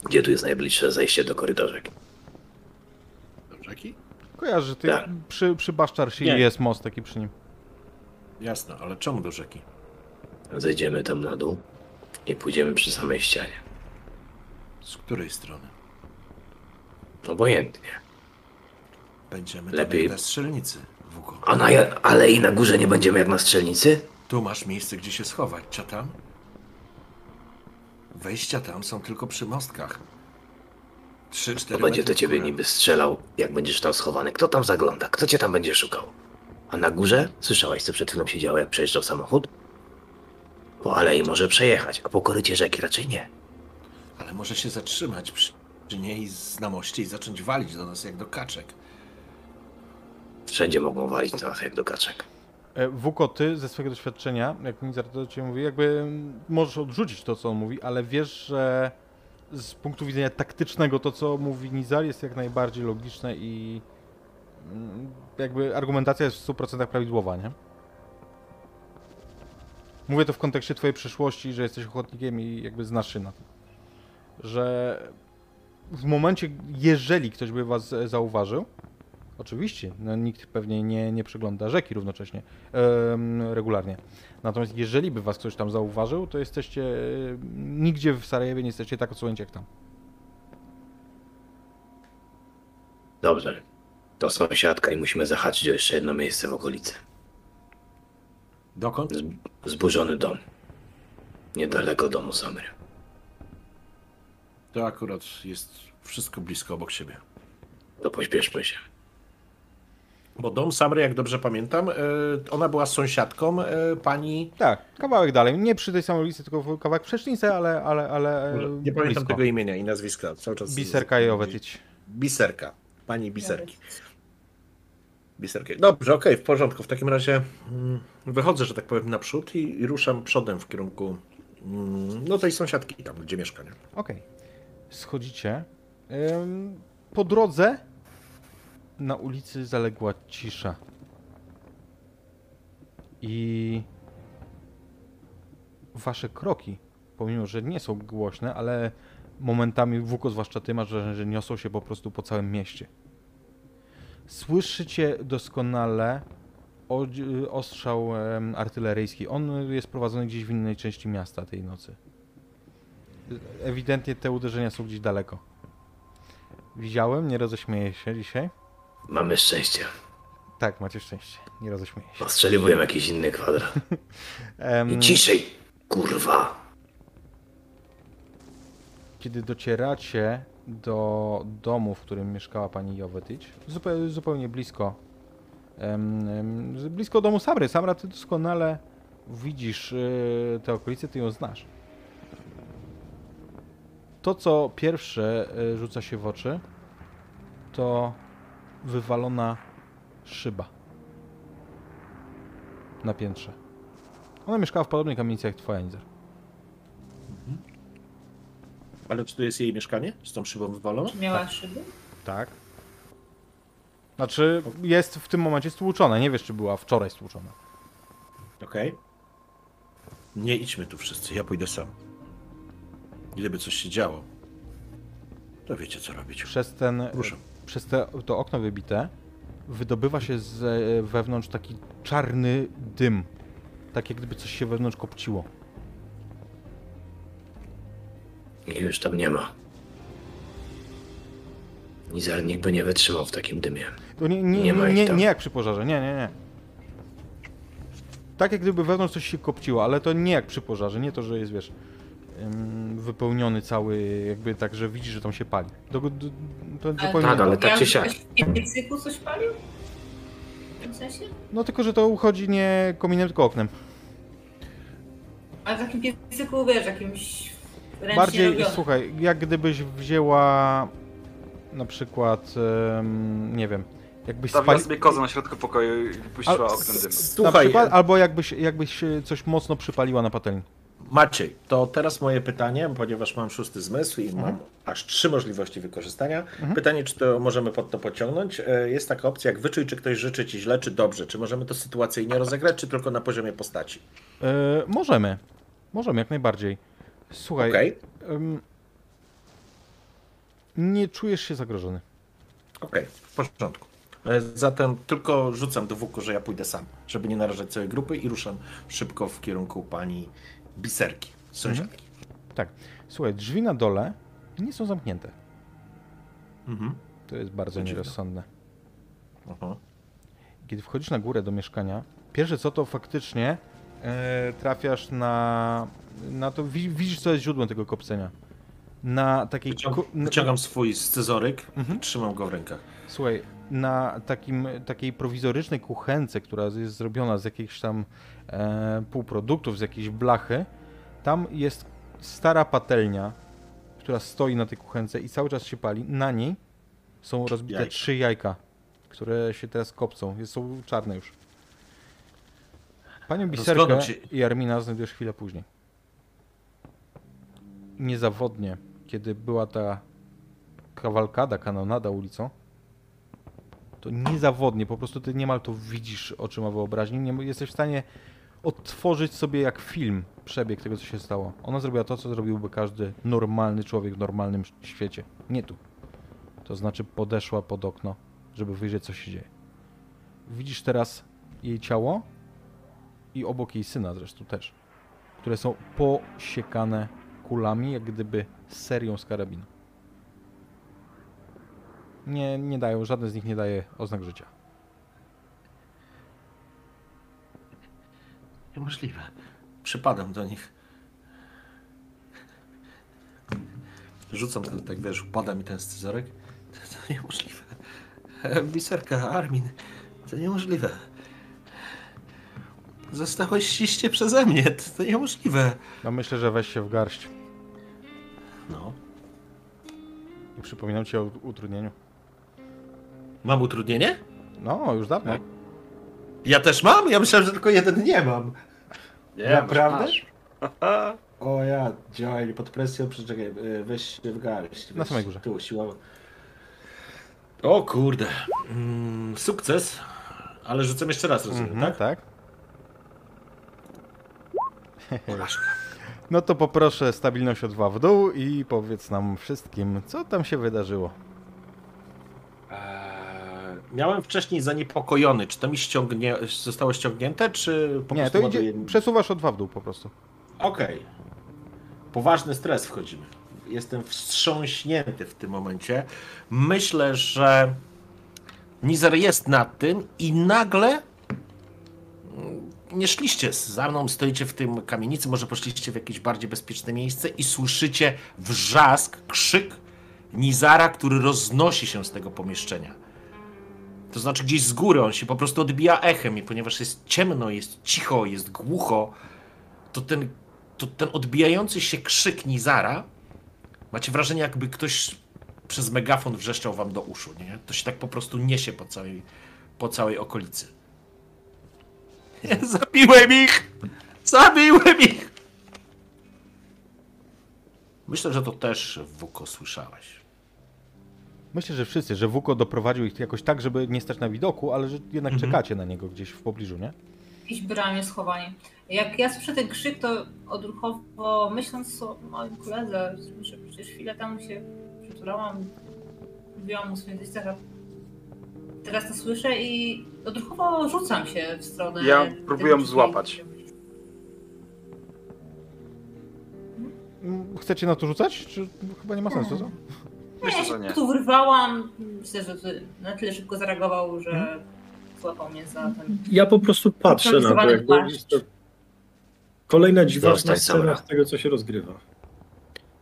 Gdzie tu jest najbliższe zejście do korytarzek? Rzeki? Kojarzy, że ty Tak. przy, przy Baszczarsi Nie. jest most taki przy nim. Jasne, ale czemu do rzeki? Zejdziemy tam na dół i pójdziemy przy samej ścianie. Z której strony? Obojętnie. Będziemy Lepiej. Lepiej. na strzelnicy, Wuko. A na, ale i na górze nie będziemy jak na strzelnicy? Tu masz miejsce, gdzie się schować. Cia tam? Wejścia tam są tylko przy mostkach. Trzy, To cztery będzie metry do ciebie niby strzelał, jak będziesz tam schowany. Kto tam zagląda? Kto cię tam będzie szukał? A na górze? Słyszałaś, co przed chwilą się działo, jak przejeżdżał samochód? Po alei może przejechać, a po korycie rzeki raczej nie. Ale może się zatrzymać przy, przy niej z- i zacząć walić do nas jak do kaczek. Wszędzie mogą walić na nas jak do kaczek. E, Wuko, ty ze swojego doświadczenia, jak Nizar to do ciebie mówi, jakby możesz odrzucić to, co on mówi, ale wiesz, że z punktu widzenia taktycznego to, co mówi Nizar jest jak najbardziej logiczne i mm, jakby argumentacja jest w 100% prawidłowa, nie? Mówię to w kontekście twojej przeszłości, że jesteś ochotnikiem i jakby znasz się na tym. Że w momencie, jeżeli ktoś by was zauważył, Oczywiście, no, nikt pewnie nie, nie przegląda rzeki równocześnie, em, regularnie. Natomiast jeżeli by was ktoś tam zauważył, to jesteście, e, nigdzie w Sarajewie nie jesteście tak odsłonięci jak tam. Dobrze. To sąsiadka i musimy zahaczyć o jeszcze jedno miejsce w okolicy. Dokąd? Z, zburzony dom. Niedaleko domu Samry. To akurat jest wszystko blisko obok siebie. To pośpieszmy się. Bo dom Samry, jak dobrze pamiętam, e, ona była sąsiadką e, pani... Tak, kawałek dalej. Nie przy tej samej ulicy, tylko kawałek w przecznicy, ale, ale, ale e, Nie pamiętam blisko. tego imienia i nazwiska. Cały czas... Biserka Jowetyć. Biserka. Pani Biserki. Biserki. Dobrze, okej, w porządku. W takim razie mm, wychodzę, że tak powiem, naprzód i, i ruszam przodem w kierunku mm, no tej sąsiadki tam, gdzie mieszka. Nie? Okej. Schodzicie. Ym, Po drodze na ulicy zaległa cisza. I wasze kroki, pomimo że nie są głośne, ale momentami Wuko, zwłaszcza ty, masz wrażenie, że niosą się po prostu po całym mieście. Słyszycie doskonale ostrzał artyleryjski. On jest prowadzony gdzieś w innej części miasta tej nocy. Ewidentnie te uderzenia są gdzieś daleko. Widziałem, nie roześmieję się dzisiaj. Mamy szczęście. Tak, macie szczęście, nie roześmieję się. Ostrzeliwuję jakiś inny kwadrat. <laughs> Em, I ciszej, kurwa. kiedy docieracie do domu, w którym mieszkała pani Jowetyć, zupełnie, zupełnie blisko, z- blisko domu Samry. Samra, ty doskonale widzisz y, te okolice, ty ją znasz. To, co pierwsze y, rzuca się w oczy, to wywalona szyba na piętrze. Ona mieszkała w podobnej kamienicy jak twoja, Nizar. Ale czy to jest jej mieszkanie? Z tą szybą wywaloną? Czy miała szyby? Tak. Znaczy, jest w tym momencie stłuczona. Nie wiesz, czy była wczoraj stłuczona. Okej. Nie idźmy tu wszyscy, ja pójdę sam. Gdyby coś się działo, to wiecie co robić. Przez ten, Ruszam. Przez te, to okno wybite wydobywa się z e, wewnątrz taki czarny dym. Tak jak gdyby coś się wewnątrz kopciło. I już tam nie ma. Nizar by nie wytrzymał w takim dymie. To nie, nie, Nie ma nie, nie, jak przy pożarze, nie, nie, nie. Tak jak gdyby wewnątrz coś się kopciło, ale to nie jak przy pożarze, nie to, że jest, wiesz, wypełniony cały, jakby tak, że widzisz, że tam się pali. To, to, to zupełnie tak, nie ale tak czy siak. W piecyku coś palił? W tym sensie? No tylko, że to uchodzi nie kominem, tylko oknem. Ale w takim piecyku, wiesz, jakimś ręcznie Bardziej, robionym. słuchaj, jak gdybyś wzięła na przykład, nie wiem, jakbyś Stawiła spali... sobie kozę na środku pokoju i puściła oknem dym. Słuchaj, przykład, albo jakbyś, jakbyś coś mocno przypaliła na patelni. Maciej, to teraz moje pytanie, ponieważ mam szósty zmysł i mam aż trzy możliwości wykorzystania. Pytanie, czy to możemy pod to pociągnąć. E, Jest taka opcja, jak wyczuj, czy ktoś życzy ci źle, czy dobrze. Czy możemy to sytuacyjnie rozegrać, czy tylko na poziomie postaci? E, możemy, możemy, jak najbardziej. Słuchaj, em, Nie czujesz się zagrożony. Okej, w porządku. E, Zatem tylko rzucam do wuku, że ja pójdę sam, żeby nie narażać całej grupy i ruszam szybko w kierunku pani Biserki, sąsiadki. Tak. Słuchaj, drzwi na dole nie są zamknięte. Mhm. To jest bardzo dziwne. nierozsądne. Aha. Kiedy wchodzisz na górę do mieszkania, pierwsze co to faktycznie e, trafiasz na, na to, wi- widzisz co jest źródłem tego kopcenia. Na takiej... Wyciąg- Wyciągam swój scyzoryk Mhm. i trzymam go w rękach. Słuchaj, na takim, takiej prowizorycznej kuchence, która jest zrobiona z jakichś tam e, półproduktów, z jakiejś blachy, tam jest stara patelnia, która stoi na tej kuchence i cały czas się pali. Na niej są rozbite Jajka. trzy jajka, które się teraz kopcą. Jest- Są czarne już. Panią Biserkę się. i Armina znajdujesz chwilę później. Niezawodnie, kiedy była ta kawalkada, kanonada ulicą, to niezawodnie, po prostu ty niemal to widzisz oczyma wyobraźni, nie, jesteś w stanie odtworzyć sobie jak film przebieg tego, co się stało. Ona zrobiła to, co zrobiłby każdy normalny człowiek w normalnym świecie. Nie tu. To znaczy podeszła pod okno, żeby wyjrzeć, co się dzieje. Widzisz teraz jej ciało i obok jej syna zresztą też, które są posiekane kulami, jak gdyby serią z karabinu. Nie, nie dają, żadne z nich nie daje oznak życia. Niemożliwe. Przypadam do nich. Rzucam ten, tak wiesz, upada mi ten scyzoryk. To, to niemożliwe. Biserka, Armin, to niemożliwe. Zostałeś ściście przeze mnie, to, to niemożliwe. No myślę, że weź się w garść. No. I przypominam ci o utrudnieniu. Mam utrudnienie? No, już dawno. Tak. Ja też mam? Ja myślałem, że tylko jeden nie mam. Nie, Naprawdę? masz. O ja, działaj pod presją, przeczekaj, e, weź się w garść. Na samej górze. Tu, siła. O kurde. Mm, sukces. Ale rzucam jeszcze raz, rozumiem, Mhm, tak? tak? <laughs> Porażka. No to poproszę stabilność o dwa w dół i powiedz nam wszystkim, co tam się wydarzyło. Eee, miałem wcześniej zaniepokojony, czy to mi ściągnie, zostało ściągnięte, czy po Nie, to idzie, ładuję- przesuwasz o dwa w dół po prostu. Okej. Poważny stres wchodzimy. Jestem wstrząśnięty w tym momencie. Myślę, że Nizer jest nad tym i nagle mm, nie szliście za mną, stoicie w tym kamienicy, może poszliście w jakieś bardziej bezpieczne miejsce i słyszycie wrzask, krzyk Nizara, który roznosi się z tego pomieszczenia. To znaczy gdzieś z góry on się po prostu odbija echem i ponieważ jest ciemno, jest cicho, jest głucho, to ten, to ten odbijający się krzyk Nizara, macie wrażenie, jakby ktoś przez megafon wrzeszczał wam do uszu, nie? To się tak po prostu niesie po całej, po całej okolicy. <laughs> Zabiłem ich! Zabiłem ich! Myślę, że to też Wuko słyszałeś. Myślę, że wszyscy, że Wuko doprowadził ich jakoś tak, żeby nie stać na widoku, ale że jednak Mhm. czekacie na niego gdzieś w pobliżu, nie? Jakieś bramie schowani. Jak ja słyszę ten krzyk, to odruchowo myśląc o moim koledze, że przecież chwilę temu się przytulałam, mówiłam mu swoje coś Teraz to słyszę i odruchowo rzucam się w stronę. Ja próbuję złapać. Mm, Chcecie na to rzucać? Czy chyba nie ma sensu, co? Myślę, ja że się nie. tu wyrwałam. Myślę, że ty na tyle szybko zareagował, że Mhm. złapał mnie za ten. Ja po prostu patrzę na to, jakby płaszcz. jest to kolejna dziwaczna Zostań scena sama. z tego, co się rozgrywa.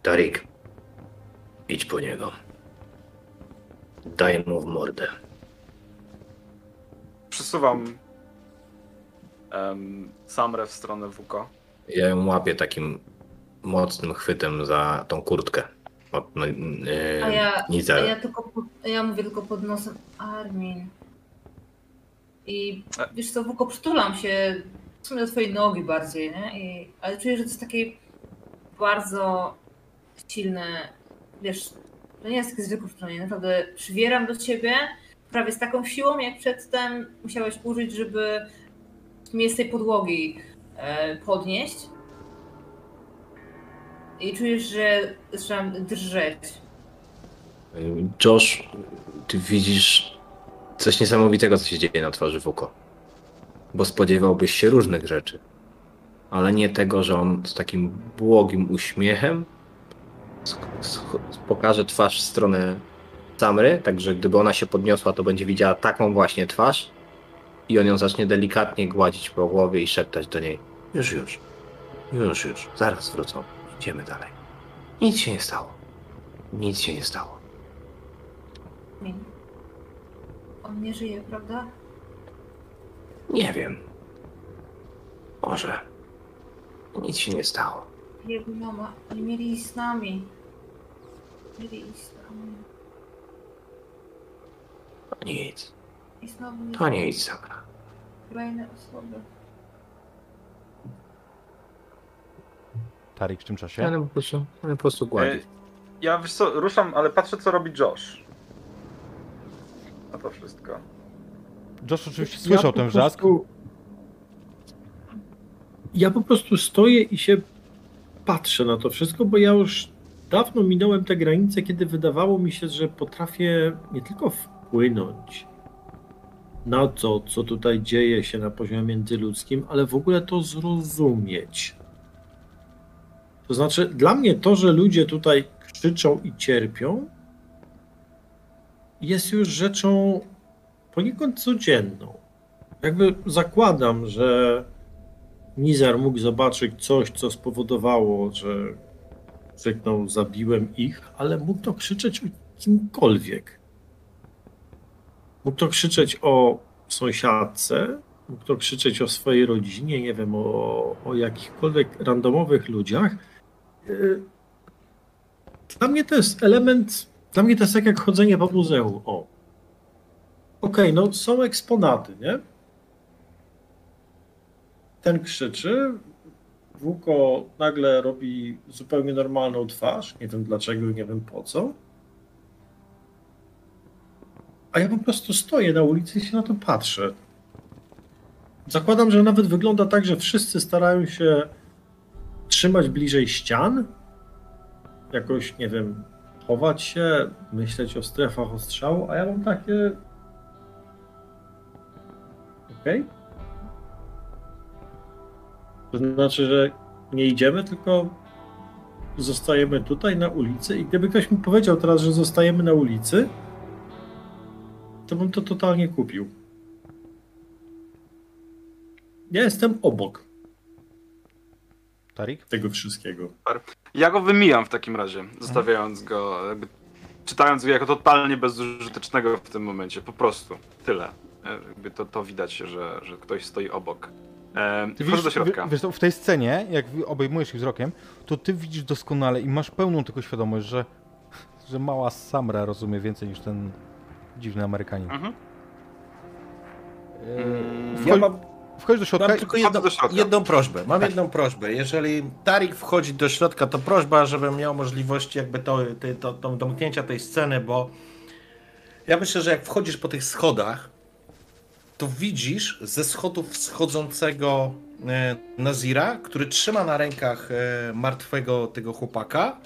Tarik, idź po niego. Daj mu w mordę. Przesuwam um, Samrę w stronę Wuko. Ja ją łapię takim mocnym chwytem za tą kurtkę. Od, no, yy, A ja, a ja tylko pod, ja mówię tylko pod nosem Armin. I E. wiesz co, Wuko, przytulam się w sumie do twojej nogi bardziej, nie? I, ale czuję, że to jest takie bardzo silne, wiesz, to nie jest takie zwykłe przytulenie, naprawdę przywieram do ciebie prawie z taką siłą, jak przedtem musiałeś użyć, żeby mnie z tej podłogi e, podnieść. I czujesz, że zaczynam drżeć. Josh, ty widzisz coś niesamowitego, co się dzieje na twarzy Wuko. Bo spodziewałbyś się różnych rzeczy. Ale nie tego, że on z takim błogim uśmiechem pokaże twarz w stronę Samry, także gdyby ona się podniosła, to będzie widziała taką właśnie twarz i on ją zacznie delikatnie gładzić po głowie i szeptać do niej już, już, już, już, zaraz wrócą, idziemy dalej. Nic się nie stało. Nic się nie stało. Min. On nie żyje, prawda? Nie wiem. Może. Nic się nie stało. Jego mama. Oni mieli iść z nami. Mieli iść z nami. To nic. I znowu nie To nic, Samra. kolejne osoby. Tarik w tym Ja czasie. po prostu, ja po prostu E, gładzi. Ja wiesz co, ruszam, ale patrzę co robi Josh. Na to wszystko. Josh oczywiście słyszał po ten wrzask. prostu- Ja po prostu stoję i się patrzę na to wszystko, bo ja już dawno minąłem te granice, kiedy wydawało mi się, że potrafię nie tylko wpłynąć na to, co tutaj dzieje się na poziomie międzyludzkim, ale w ogóle to zrozumieć. To znaczy, dla mnie to, że ludzie tutaj krzyczą i cierpią, jest już rzeczą poniekąd codzienną. Jakby zakładam, że Nizar mógł zobaczyć coś, co spowodowało, że krzyknął, zabiłem ich, ale mógł to krzyczeć o kimkolwiek. Mógł to krzyczeć o sąsiadce, mógł to krzyczeć o swojej rodzinie, nie wiem, o, o jakichkolwiek randomowych ludziach. Yy, Dla mnie to jest element, dla mnie to jest tak jak chodzenie po muzeum. O, Okej, no są eksponaty, nie? Ten krzyczy, Wuko nagle robi zupełnie normalną twarz, nie wiem dlaczego, nie wiem po co. A ja po prostu stoję na ulicy i się na to patrzę. Zakładam, że nawet wygląda tak, że wszyscy starają się trzymać bliżej ścian, jakoś, nie wiem, chować się, myśleć o strefach ostrzału, a ja mam takie, Okej? To znaczy, że nie idziemy, tylko zostajemy tutaj na ulicy i gdyby ktoś mi powiedział teraz, że zostajemy na ulicy, to bym to totalnie kupił. Ja jestem obok Tarik? tego wszystkiego. Ja go wymijam w takim razie, zostawiając go, jakby, czytając go jako totalnie bezużytecznego w tym momencie, po prostu. Tyle. E, Jakby to, to widać, że, że ktoś stoi obok. E, Ty wchodzę do środka. wi- Wiesz, w tej scenie, jak obejmujesz ich wzrokiem, to ty widzisz doskonale i masz pełną tego świadomość, że, że mała Samra rozumie więcej niż ten dziwny Amerykanin. Mhm. Eee, Ja mam, Wchodź do środka mam tylko jedną, do środka. jedną prośbę. Mam Tak. jedną prośbę. Jeżeli Tarik wchodzi do środka, to prośba, żebym miał możliwości jakby to, to, to, to domknięcia tej sceny, bo ja myślę, że jak wchodzisz po tych schodach, to widzisz ze schodów schodzącego e, Nazira, który trzyma na rękach e, martwego tego chłopaka.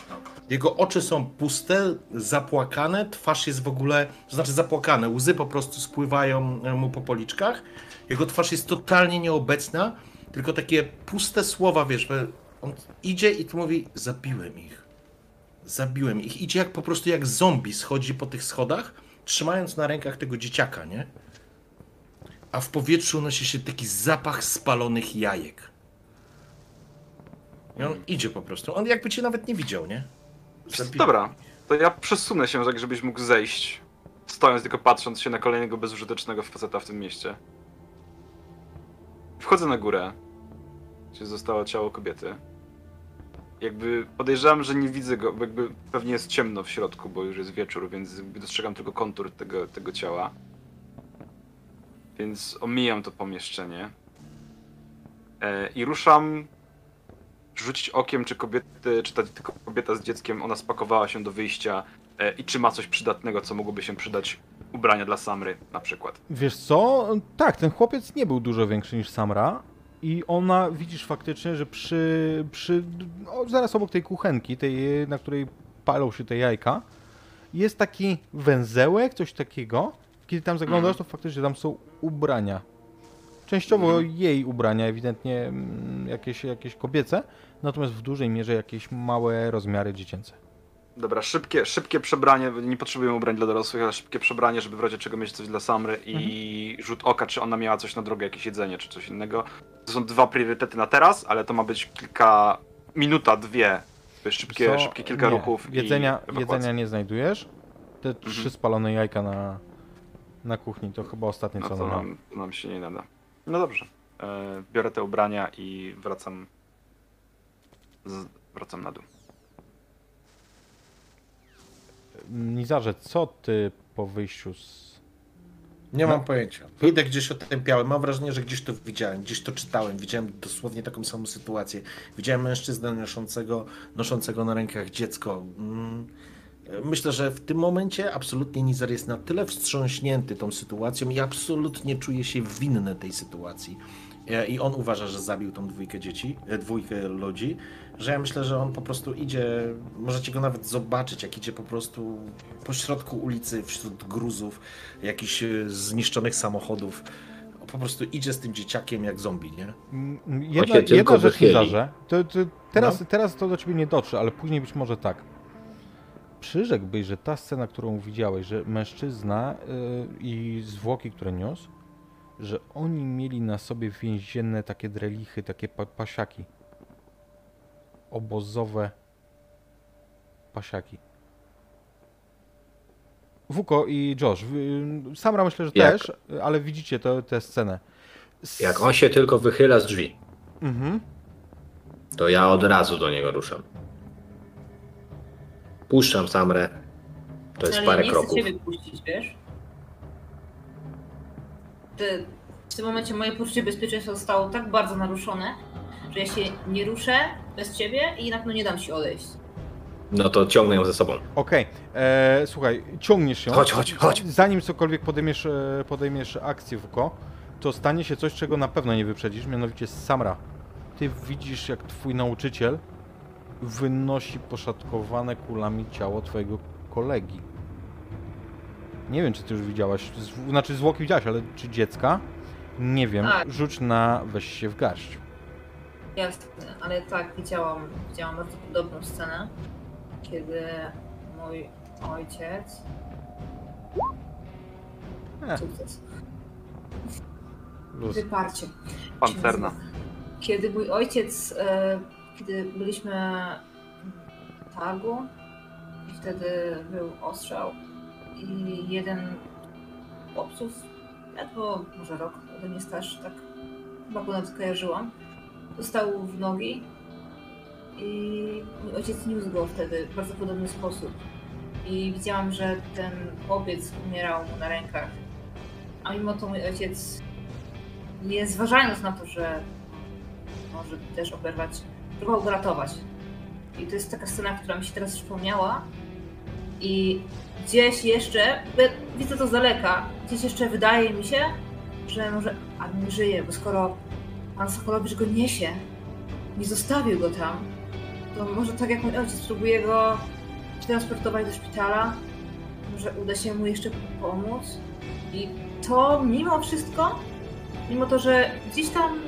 Jego oczy są puste, zapłakane, twarz jest w ogóle, to znaczy zapłakane, łzy po prostu spływają e, mu po policzkach. Jego twarz jest totalnie nieobecna, tylko takie puste słowa, wiesz, on idzie i tu mówi, zabiłem ich. Zabiłem ich. Idzie jak po prostu jak zombie, schodzi po tych schodach, trzymając na rękach tego dzieciaka, nie? A w powietrzu unosi się taki zapach spalonych jajek. I on idzie po prostu. On jakby cię nawet nie widział, nie? Zabiłem. Dobra, to ja przesunę się, tak żebyś mógł zejść, stojąc tylko patrząc się na kolejnego bezużytecznego faceta w tym mieście. Wchodzę na górę, gdzie zostało ciało kobiety. Jakby podejrzewam, że nie widzę go, jakby pewnie jest ciemno w środku, bo już jest wieczór, więc dostrzegam tylko kontur tego, tego ciała. Więc omijam to pomieszczenie. E, I ruszam rzucić okiem, czy kobiety, czy ta kobieta z dzieckiem, ona spakowała się do wyjścia i czy ma coś przydatnego, co mogłoby się przydać ubrania dla Samry na przykład. Wiesz co? Tak, ten chłopiec nie był dużo większy niż Samra. I ona, widzisz faktycznie, że przy, przy o, zaraz obok tej kuchenki, tej, na której palą się te jajka, jest taki węzełek, coś takiego. Kiedy tam zaglądasz, to faktycznie tam są ubrania. Częściowo jej ubrania, ewidentnie mm, jakieś, jakieś kobiece, natomiast w dużej mierze jakieś małe rozmiary dziecięce. Dobra, szybkie, szybkie przebranie, nie potrzebujemy ubrań dla dorosłych, ale szybkie przebranie, żeby w razie czego mieć coś dla Samry i rzut oka, czy ona miała coś na drogę, jakieś jedzenie, czy coś innego. To są dwa priorytety na teraz, ale to ma być kilka, minuta, dwie, szybkie, Co? szybkie kilka nie. ruchów Jedzenia, jedzenia nie znajdujesz. Te trzy spalone jajka na, na kuchni to chyba ostatnie No co to ona ma. nam, nam się nie nada. No dobrze, e, biorę te ubrania i wracam, z, wracam na dół. Nizarze, co ty po wyjściu z... Nie No. mam pojęcia. Idę gdzieś otępiałem. Mam wrażenie, że gdzieś to widziałem, gdzieś to czytałem. Widziałem dosłownie taką samą sytuację. Widziałem mężczyznę noszącego, noszącego na rękach dziecko. Mm. Myślę, że w tym momencie absolutnie Nizar jest na tyle wstrząśnięty tą sytuacją i absolutnie czuje się winny tej sytuacji. E, I on uważa, że zabił tą dwójkę dzieci, e, dwójkę ludzi, że ja myślę, że on po prostu idzie, możecie go nawet zobaczyć, jak idzie po prostu po środku ulicy, wśród gruzów, jakichś e, zniszczonych samochodów. Po prostu idzie z tym dzieciakiem jak zombie, nie? Mm, Jedna, jedna rzecz. Nizarze, to, to teraz, No. teraz to do ciebie nie dotrze, ale później być może tak. Przyrzekłbyś, że ta scena, którą widziałeś, że mężczyzna y, i zwłoki, które niósł, że oni mieli na sobie więzienne takie drelichy, takie pa pasiaki. Obozowe pasiaki. Wuko i Josh, Samra myślę, że Jak? też, ale widzicie to- tę scenę. S- Jak on się tylko wychyla z drzwi, Mhm. to ja od razu do niego ruszam. Puszczam Samrę. To jest Ale parę nie kroków. chcę ciebie puścić, wiesz? Ty, w tym momencie moje poczucie bezpieczeństwa zostało tak bardzo naruszone, że ja się nie ruszę bez ciebie i na pewno nie dam ci odejść. No to ciągnę ją ze sobą. Okej, e, słuchaj, ciągniesz ją. Chodź, chodź, chodź. Zanim cokolwiek podejmiesz, e, podejmiesz akcję WK, to stanie się coś, czego na pewno nie wyprzedzisz, mianowicie Samra. Ty widzisz, jak twój nauczyciel wynosi poszatkowane kulami ciało twojego kolegi. Nie wiem, czy ty już widziałaś, z, znaczy zwłoki widziałaś, ale czy dziecka? Nie wiem. Tak. Rzuć na weź się w garść. Jasne, ale tak, widziałam, widziałam bardzo podobną scenę, kiedy mój ojciec... E. Sukces. Luz. Wyparcie. Pancerna. Kiedy mój ojciec, e, kiedy byliśmy w targu i wtedy był ostrzał i jeden z chłopców, ledwo może rok ode mnie starszy, tak chyba go nawet kojarzyłam, dostał w nogi i mój ojciec niósł go wtedy w bardzo podobny sposób. I widziałam, że ten chłopiec umierał mu na rękach. A mimo to mój ojciec, nie zważając na to, że może też oberwać, próbował go ratować. I to jest taka scena, która mi się teraz przypomniała. I gdzieś jeszcze, widzę to z daleka, gdzieś jeszcze wydaje mi się, że może Adam żyje, bo skoro pan Sokolowicz go niesie, nie zostawił go tam, to może tak jak mój ojciec próbuje go transportować do szpitala, może uda się mu jeszcze pomóc. I to mimo wszystko, mimo to, że gdzieś tam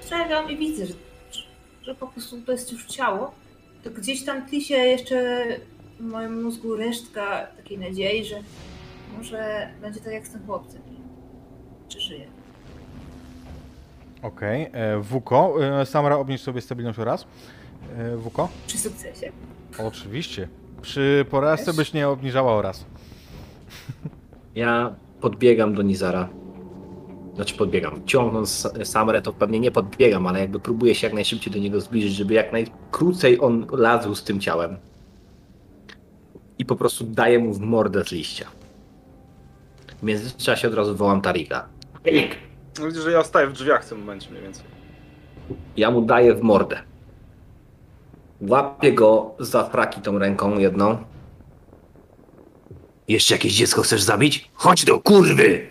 strzegam i widzę, że, że po prostu to jest już ciało, to gdzieś tam tli się jeszcze w moim mózgu resztka takiej nadziei, że może będzie tak jak z tym chłopcem. Czy żyje. Okej, okay. Wuko, e, Samra obniż sobie stabilność raz. E, Wuko? Przy sukcesie. Oczywiście. Przy porażce byś nie obniżała oraz. Ja podbiegam do Nizara. Znaczy podbiegam. Ciągnąc Samrę, to pewnie nie podbiegam, ale jakby próbuję się jak najszybciej do niego zbliżyć, żeby jak najkrócej on lazł z tym ciałem. I po prostu daję mu w mordę z liścia. W międzyczasie od razu wołam Tarika. Tarik! No Widzisz, że ja staję w drzwiach w tym momencie mniej więcej. Ja mu daję w mordę. Łapię go za fraki tą ręką jedną. Jeszcze jakieś dziecko chcesz zabić? Chodź do kurwy!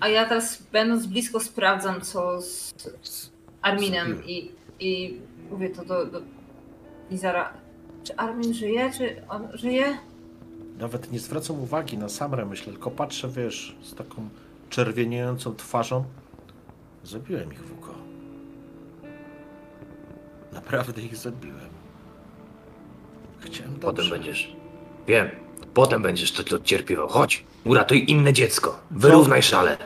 A ja teraz będąc blisko sprawdzam co z, z Arminem i, i mówię to do, do Nizara. Czy Armin żyje? Czy on żyje? Nawet nie zwracam uwagi na Samrę, myślę, tylko patrzę, wiesz, z taką czerwieniejącą twarzą. Zabiłem ich, Wuko. Naprawdę ich zabiłem. Chciałem Potem dobrze. będziesz. Wiem. Potem będziesz to, to cierpiewał. Chodź, uratuj inne dziecko. Wyrównaj szale.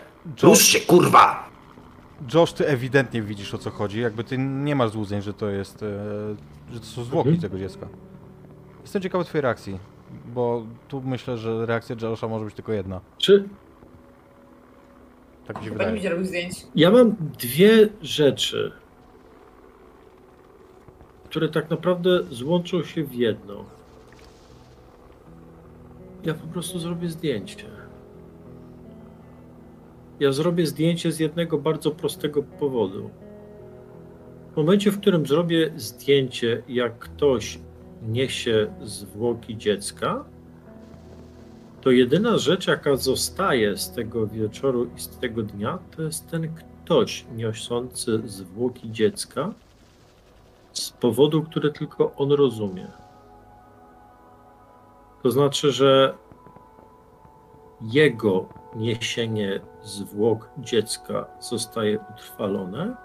Rusz się, kurwa! Josh, ty ewidentnie widzisz o co chodzi, jakby ty nie masz złudzeń, że to jest, e, że to są zwłoki Mhm. tego dziecka. Jestem ciekawy twojej reakcji, bo tu myślę, że reakcja Josha może być tylko jedna. Czy Tak mi się Chyba nie wydaje. będzie robił zdjęć. ja mam dwie rzeczy, które tak naprawdę złączą się w jedno. Ja po prostu zrobię zdjęcie. Ja zrobię zdjęcie z jednego bardzo prostego powodu. W momencie, w którym zrobię zdjęcie, jak ktoś niesie zwłoki dziecka, to jedyna rzecz, jaka zostaje z tego wieczoru i z tego dnia, to jest ten ktoś niosący zwłoki dziecka z powodu, który tylko on rozumie. To znaczy, że jego niesienie zwłok dziecka zostaje utrwalone,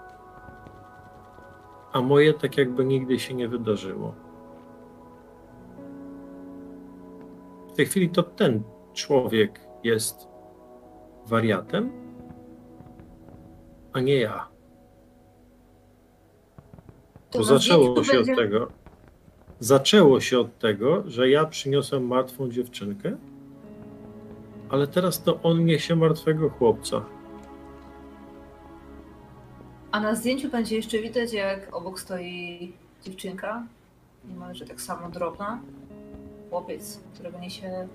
a moje tak jakby nigdy się nie wydarzyło. Tej chwili to ten człowiek jest wariatem, a nie ja. To zaczęło się będzie- od tego. Zaczęło się od tego, że ja przyniosłem martwą dziewczynkę, ale teraz to on niesie martwego chłopca. A na zdjęciu będzie jeszcze widać, jak obok stoi dziewczynka, niemalże tak samo drobna. Chłopiec, którego niesie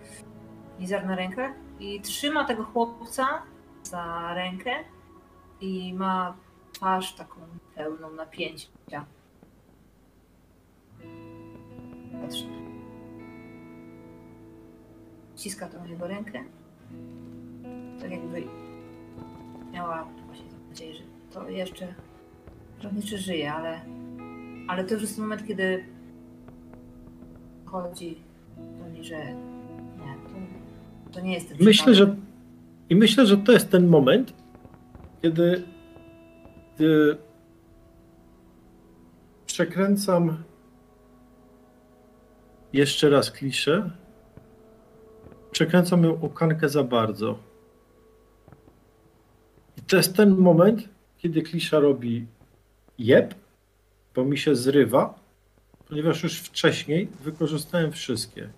Nizar na rękę i trzyma tego chłopca za rękę i ma twarz taką pełną napięcia. Ściska tą jego rękę. Tak jakby miała właśnie nadzieję, że to jeszcze jeszcze żyje, ale, ale to już jest moment, kiedy chodzi że nie, to, nie jest ten Myślę, przypadek. że i myślę, że to jest ten moment, kiedy, kiedy przekręcam jeszcze raz kliszę. Przekręcam ją o kankę za bardzo. I to jest ten moment, kiedy klisza robi jeb, bo mi się zrywa, ponieważ już wcześniej wykorzystałem wszystkie.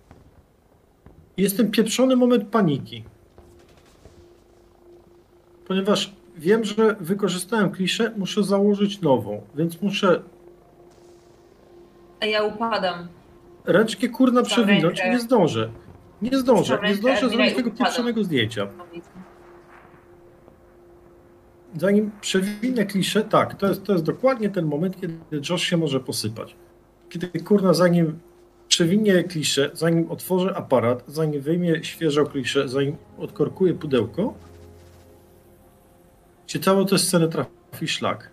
I Jest ten pieprzony moment paniki. Ponieważ wiem, że wykorzystałem kliszę, muszę założyć nową, więc muszę A ja upadam. ręczkę kurna Za przewinąć i rękę. nie zdążę. Nie zdążę, nie rękę, zdążę zrobić tego upadam. pieprzonego zdjęcia. Zanim przewinę kliszę, tak, to jest, to jest dokładnie ten moment, kiedy Josh się może posypać. Kiedy kurna, zanim przewinie kliszę, zanim otworzę aparat, zanim wyjmie świeżą kliszę, zanim odkorkuję pudełko, ci całą tę scenę trafi szlak.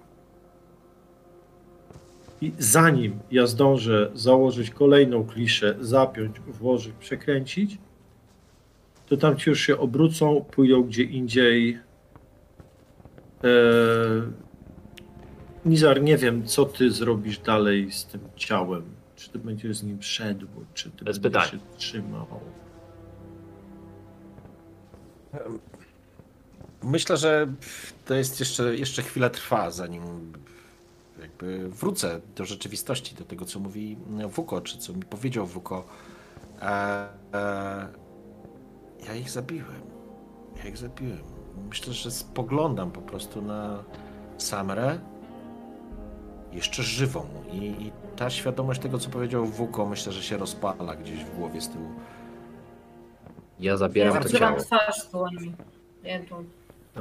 I zanim ja zdążę założyć kolejną kliszę, zapiąć, włożyć, przekręcić, to tam ci już się obrócą, pójdą gdzie indziej. Eee, Nizar, nie wiem, co ty zrobisz dalej z tym ciałem. Czy ty będziesz z nim szedł, czy ty Bez będziesz pytań. się trzymał. Myślę, że to jest jeszcze, jeszcze chwilę trwa, zanim jakby wrócę do rzeczywistości, do tego, co mówi Wuko, czy co mi powiedział Wuko. E, e, ja ich zabiłem. Ja ich zabiłem. Myślę, że spoglądam po prostu na Samrę jeszcze żywą i, i ta świadomość tego, co powiedział Wuko, myślę, że się rozpala gdzieś w głowie z tyłu. Ja zabieram ja to ciało. twarz dłońmi. Ja tu-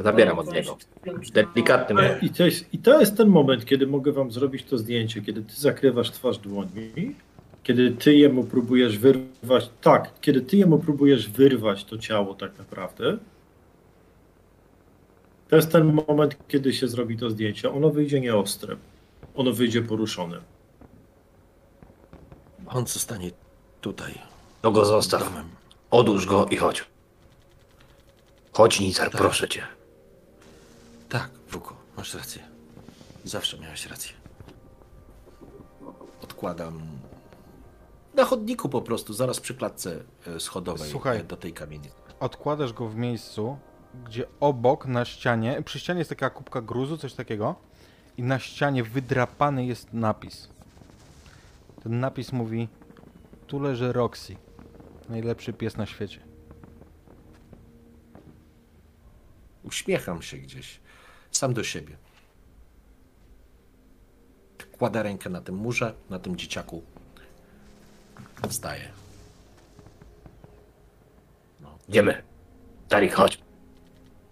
Zabieram od niego. Delikatnym I to, jest, I to jest ten moment, kiedy mogę wam zrobić to zdjęcie, kiedy ty zakrywasz twarz dłońmi, kiedy ty jemu próbujesz wyrwać, tak, kiedy ty jemu próbujesz wyrwać to ciało tak naprawdę. To jest ten moment, kiedy się zrobi to zdjęcie. Ono wyjdzie nieostre. Ono wyjdzie poruszone. On zostanie tutaj. To go zostaw. Domem. Odłóż go i chodź. Chodź, Nizar, Tak. proszę cię. Tak, Wuko, masz rację. Zawsze miałeś rację. Odkładam na chodniku po prostu, zaraz przy klatce e, schodowej Słuchaj. e, do tej kamienicy. Odkładasz go w miejscu, gdzie obok na ścianie, przy ścianie jest taka kubka gruzu, coś takiego, i na ścianie wydrapany jest napis. Ten napis mówi: Tu leży Roxy, najlepszy pies na świecie. Uśmiecham się gdzieś, sam do siebie. Kładę rękę na tym murze, na tym dzieciaku. Wstaję. Idziemy. Tarik, chodź.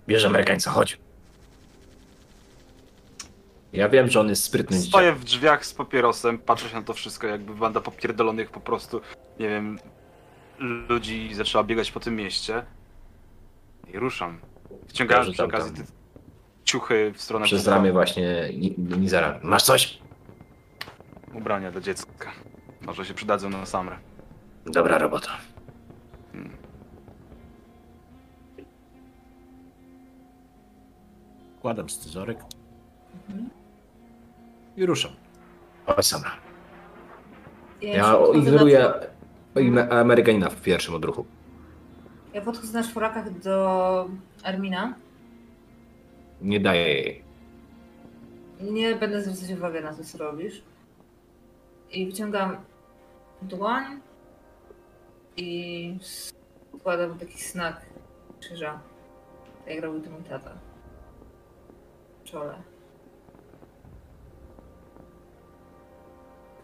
Bierz Amerykańca, chodź. Ja wiem, że on jest sprytny. Stoję w drzwiach z papierosem, patrzę się na to wszystko, jakby banda popierdolonych po prostu, nie wiem, ludzi zaczęła biegać po tym mieście. I ruszam. Wciągałem Ja przy okazji te ciuchy w stronę Przez ramię właśnie Ni- Nizara. Masz coś? Ubrania dla dziecka. Może się przydadzą na samrę. Dobra robota. Kładam scyzoryk. I ruszam. Sama. Ja, Ja ignoruję na- Amerykanina w pierwszym odruchu. Ja podchodzę na czworakach do Armina. Nie daję jej. Nie będę zwracać uwagi na to, co robisz. I wyciągam dłoń i składam taki znak krzyża. Tak jak robił to mój tata. W czole.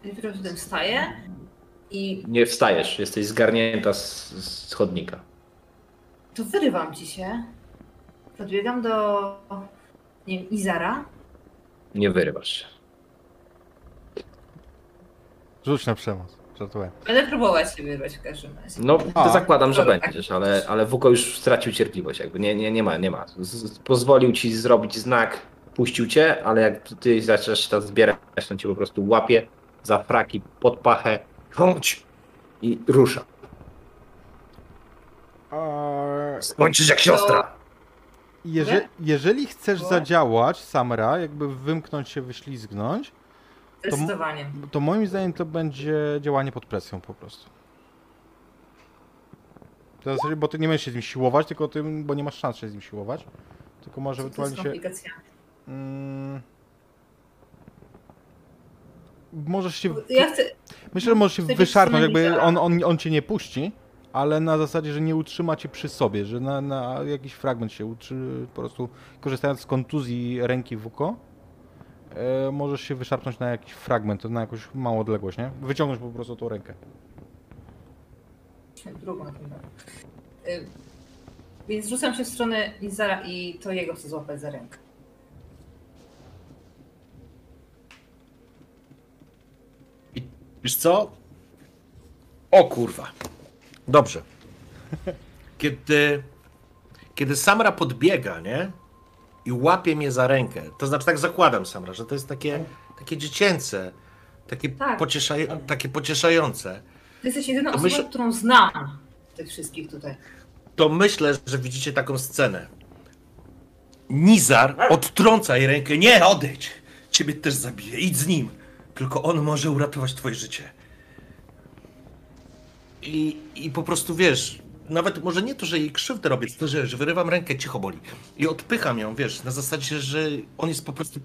Dopiero potem wstaję i Nie wstajesz, jesteś zgarnięta z, z chodnika. to wyrywam ci się. Podbiegam do, nie wiem, Izara. Nie wyrywasz się. Rzuć na przemoc. Żartuję. Będę próbować się wyrwać w każdym razie. No, A. to zakładam, że Dobra. będziesz, ale, ale Wuko już stracił cierpliwość, jakby nie, nie, nie ma, nie ma. Z, z- pozwolił ci zrobić znak, puścił cię, ale jak ty zaczniesz to zbierać, to cię po prostu łapie za fraki, pod pachę, chodź i rusza. Eee, Skończysz jak siostra. Jeże, jeżeli chcesz Bo- zadziałać, Samra, jakby wymknąć się, wyślizgnąć, Zdecydowanie. to moim zdaniem to będzie działanie pod presją po prostu. To bo ty nie będziesz się z nim siłować, tylko tym, bo nie masz szans się z nim siłować. Tylko może Co to z ewentualnie się. komplikacjami? Mm, możesz się. Ja chcę, Myślę, że możesz się wyszarpnąć, jakby on, on, on cię nie puści, ale na zasadzie, że nie utrzyma cię przy sobie, że na, na jakiś fragment się utrzy, po prostu korzystając z kontuzji ręki Wuko, e, możesz się wyszarpnąć na jakiś fragment, na jakąś małą odległość, nie? Wyciągnąć po prostu tą rękę. drugą na y, Więc rzucam się w stronę Izara i to jego chcę złapać za rękę. Wiesz co? O kurwa. Dobrze. Kiedy, kiedy Samra podbiega, nie? I łapie mnie za rękę, to znaczy tak zakładam Samra, że to jest takie, takie dziecięce, takie, Tak. pociesza, takie pocieszające. Ty jesteś jedyną To osobą, myślę- którą znam tych wszystkich tutaj. To myślę, że widzicie taką scenę. Nizar odtrąca jej rękę. Nie, odejdź! Ciebie też zabije. Idź z nim. Tylko on może uratować twoje życie. I, i po prostu wiesz, nawet może nie to, że jej krzywdę robię, to, że, że wyrywam rękę, cicho boli. I odpycham ją, wiesz, na zasadzie, że on jest po prostu.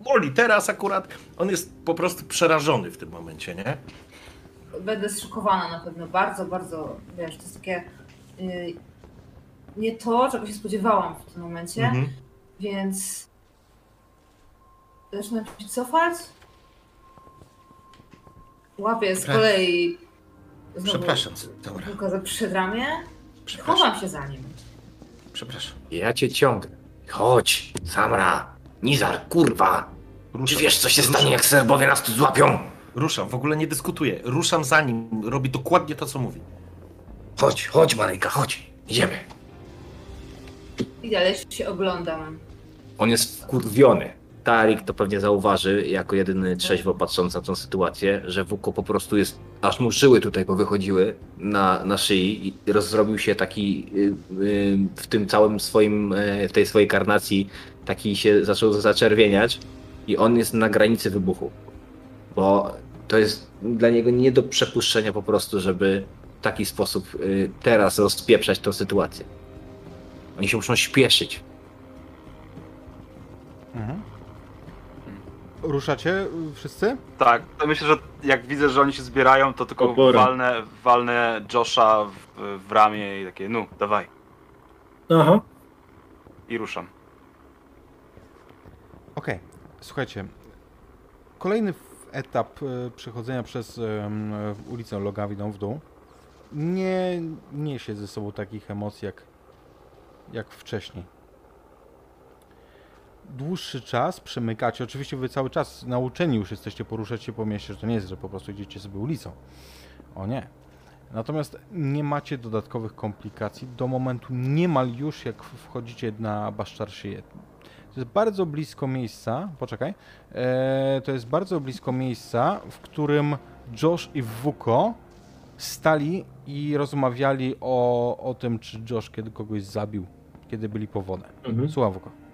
Boli teraz akurat. On jest po prostu przerażony w tym momencie, nie? Będę zszokowana na pewno, bardzo, bardzo, wiesz, to jest takie y, nie to, czego się spodziewałam w tym momencie, Mhm. więc zaczynam się cofać. Łapię z kolei znowu Przepraszam, dobra. Łuka za przedramię, chowam się za nim. Przepraszam. Ja cię ciągnę. Chodź, Samra. Nizar, kurwa. Czy Ruszam. wiesz, co się Ruszam. stanie, jak Serbowie nas tu złapią? Ruszam, w ogóle nie dyskutuję. Ruszam za nim, robi dokładnie to, co mówi. Chodź, chodź, Marejka, chodź. Idziemy. I dalej się oglądam. On jest wkurwiony. Tarik to pewnie zauważy, jako jedyny trzeźwo patrząc na tą sytuację, że Wuko po prostu jest aż mu żyły tutaj powychodziły na, na szyi i rozrobił się taki y, y, w tym całym swoim, y, w tej swojej karnacji taki się zaczął zaczerwieniać i on jest na granicy wybuchu. Bo to jest dla niego nie do przepuszczenia po prostu, żeby w taki sposób y, teraz rozpieprzać tę sytuację. Oni się muszą śpieszyć. Mhm. Ruszacie y, wszyscy? Tak, to myślę, że jak widzę, że oni się zbierają, to tylko Opora. walnę, walnę Josha w, w ramię i takie, no, dawaj. Aha. I ruszam. Okej, słuchajcie. Kolejny f- etap e, przechodzenia przez em, e, ulicę Logawiną w dół nie niesie ze sobą takich emocji jak, jak wcześniej. Dłuższy czas przemykacie, oczywiście wy cały czas nauczeni już jesteście poruszać się po mieście, że to nie jest, że po prostu idziecie sobie ulicą. O nie. Natomiast nie macie dodatkowych komplikacji do momentu niemal już jak wchodzicie na Baszczar Szyję. To jest bardzo blisko miejsca, poczekaj, e, to jest bardzo blisko miejsca, w którym Josh i Wuko stali i rozmawiali o, o tym, czy Josh kiedy kogoś zabił, kiedy byli po wodę. Mhm. Słucham Wuko.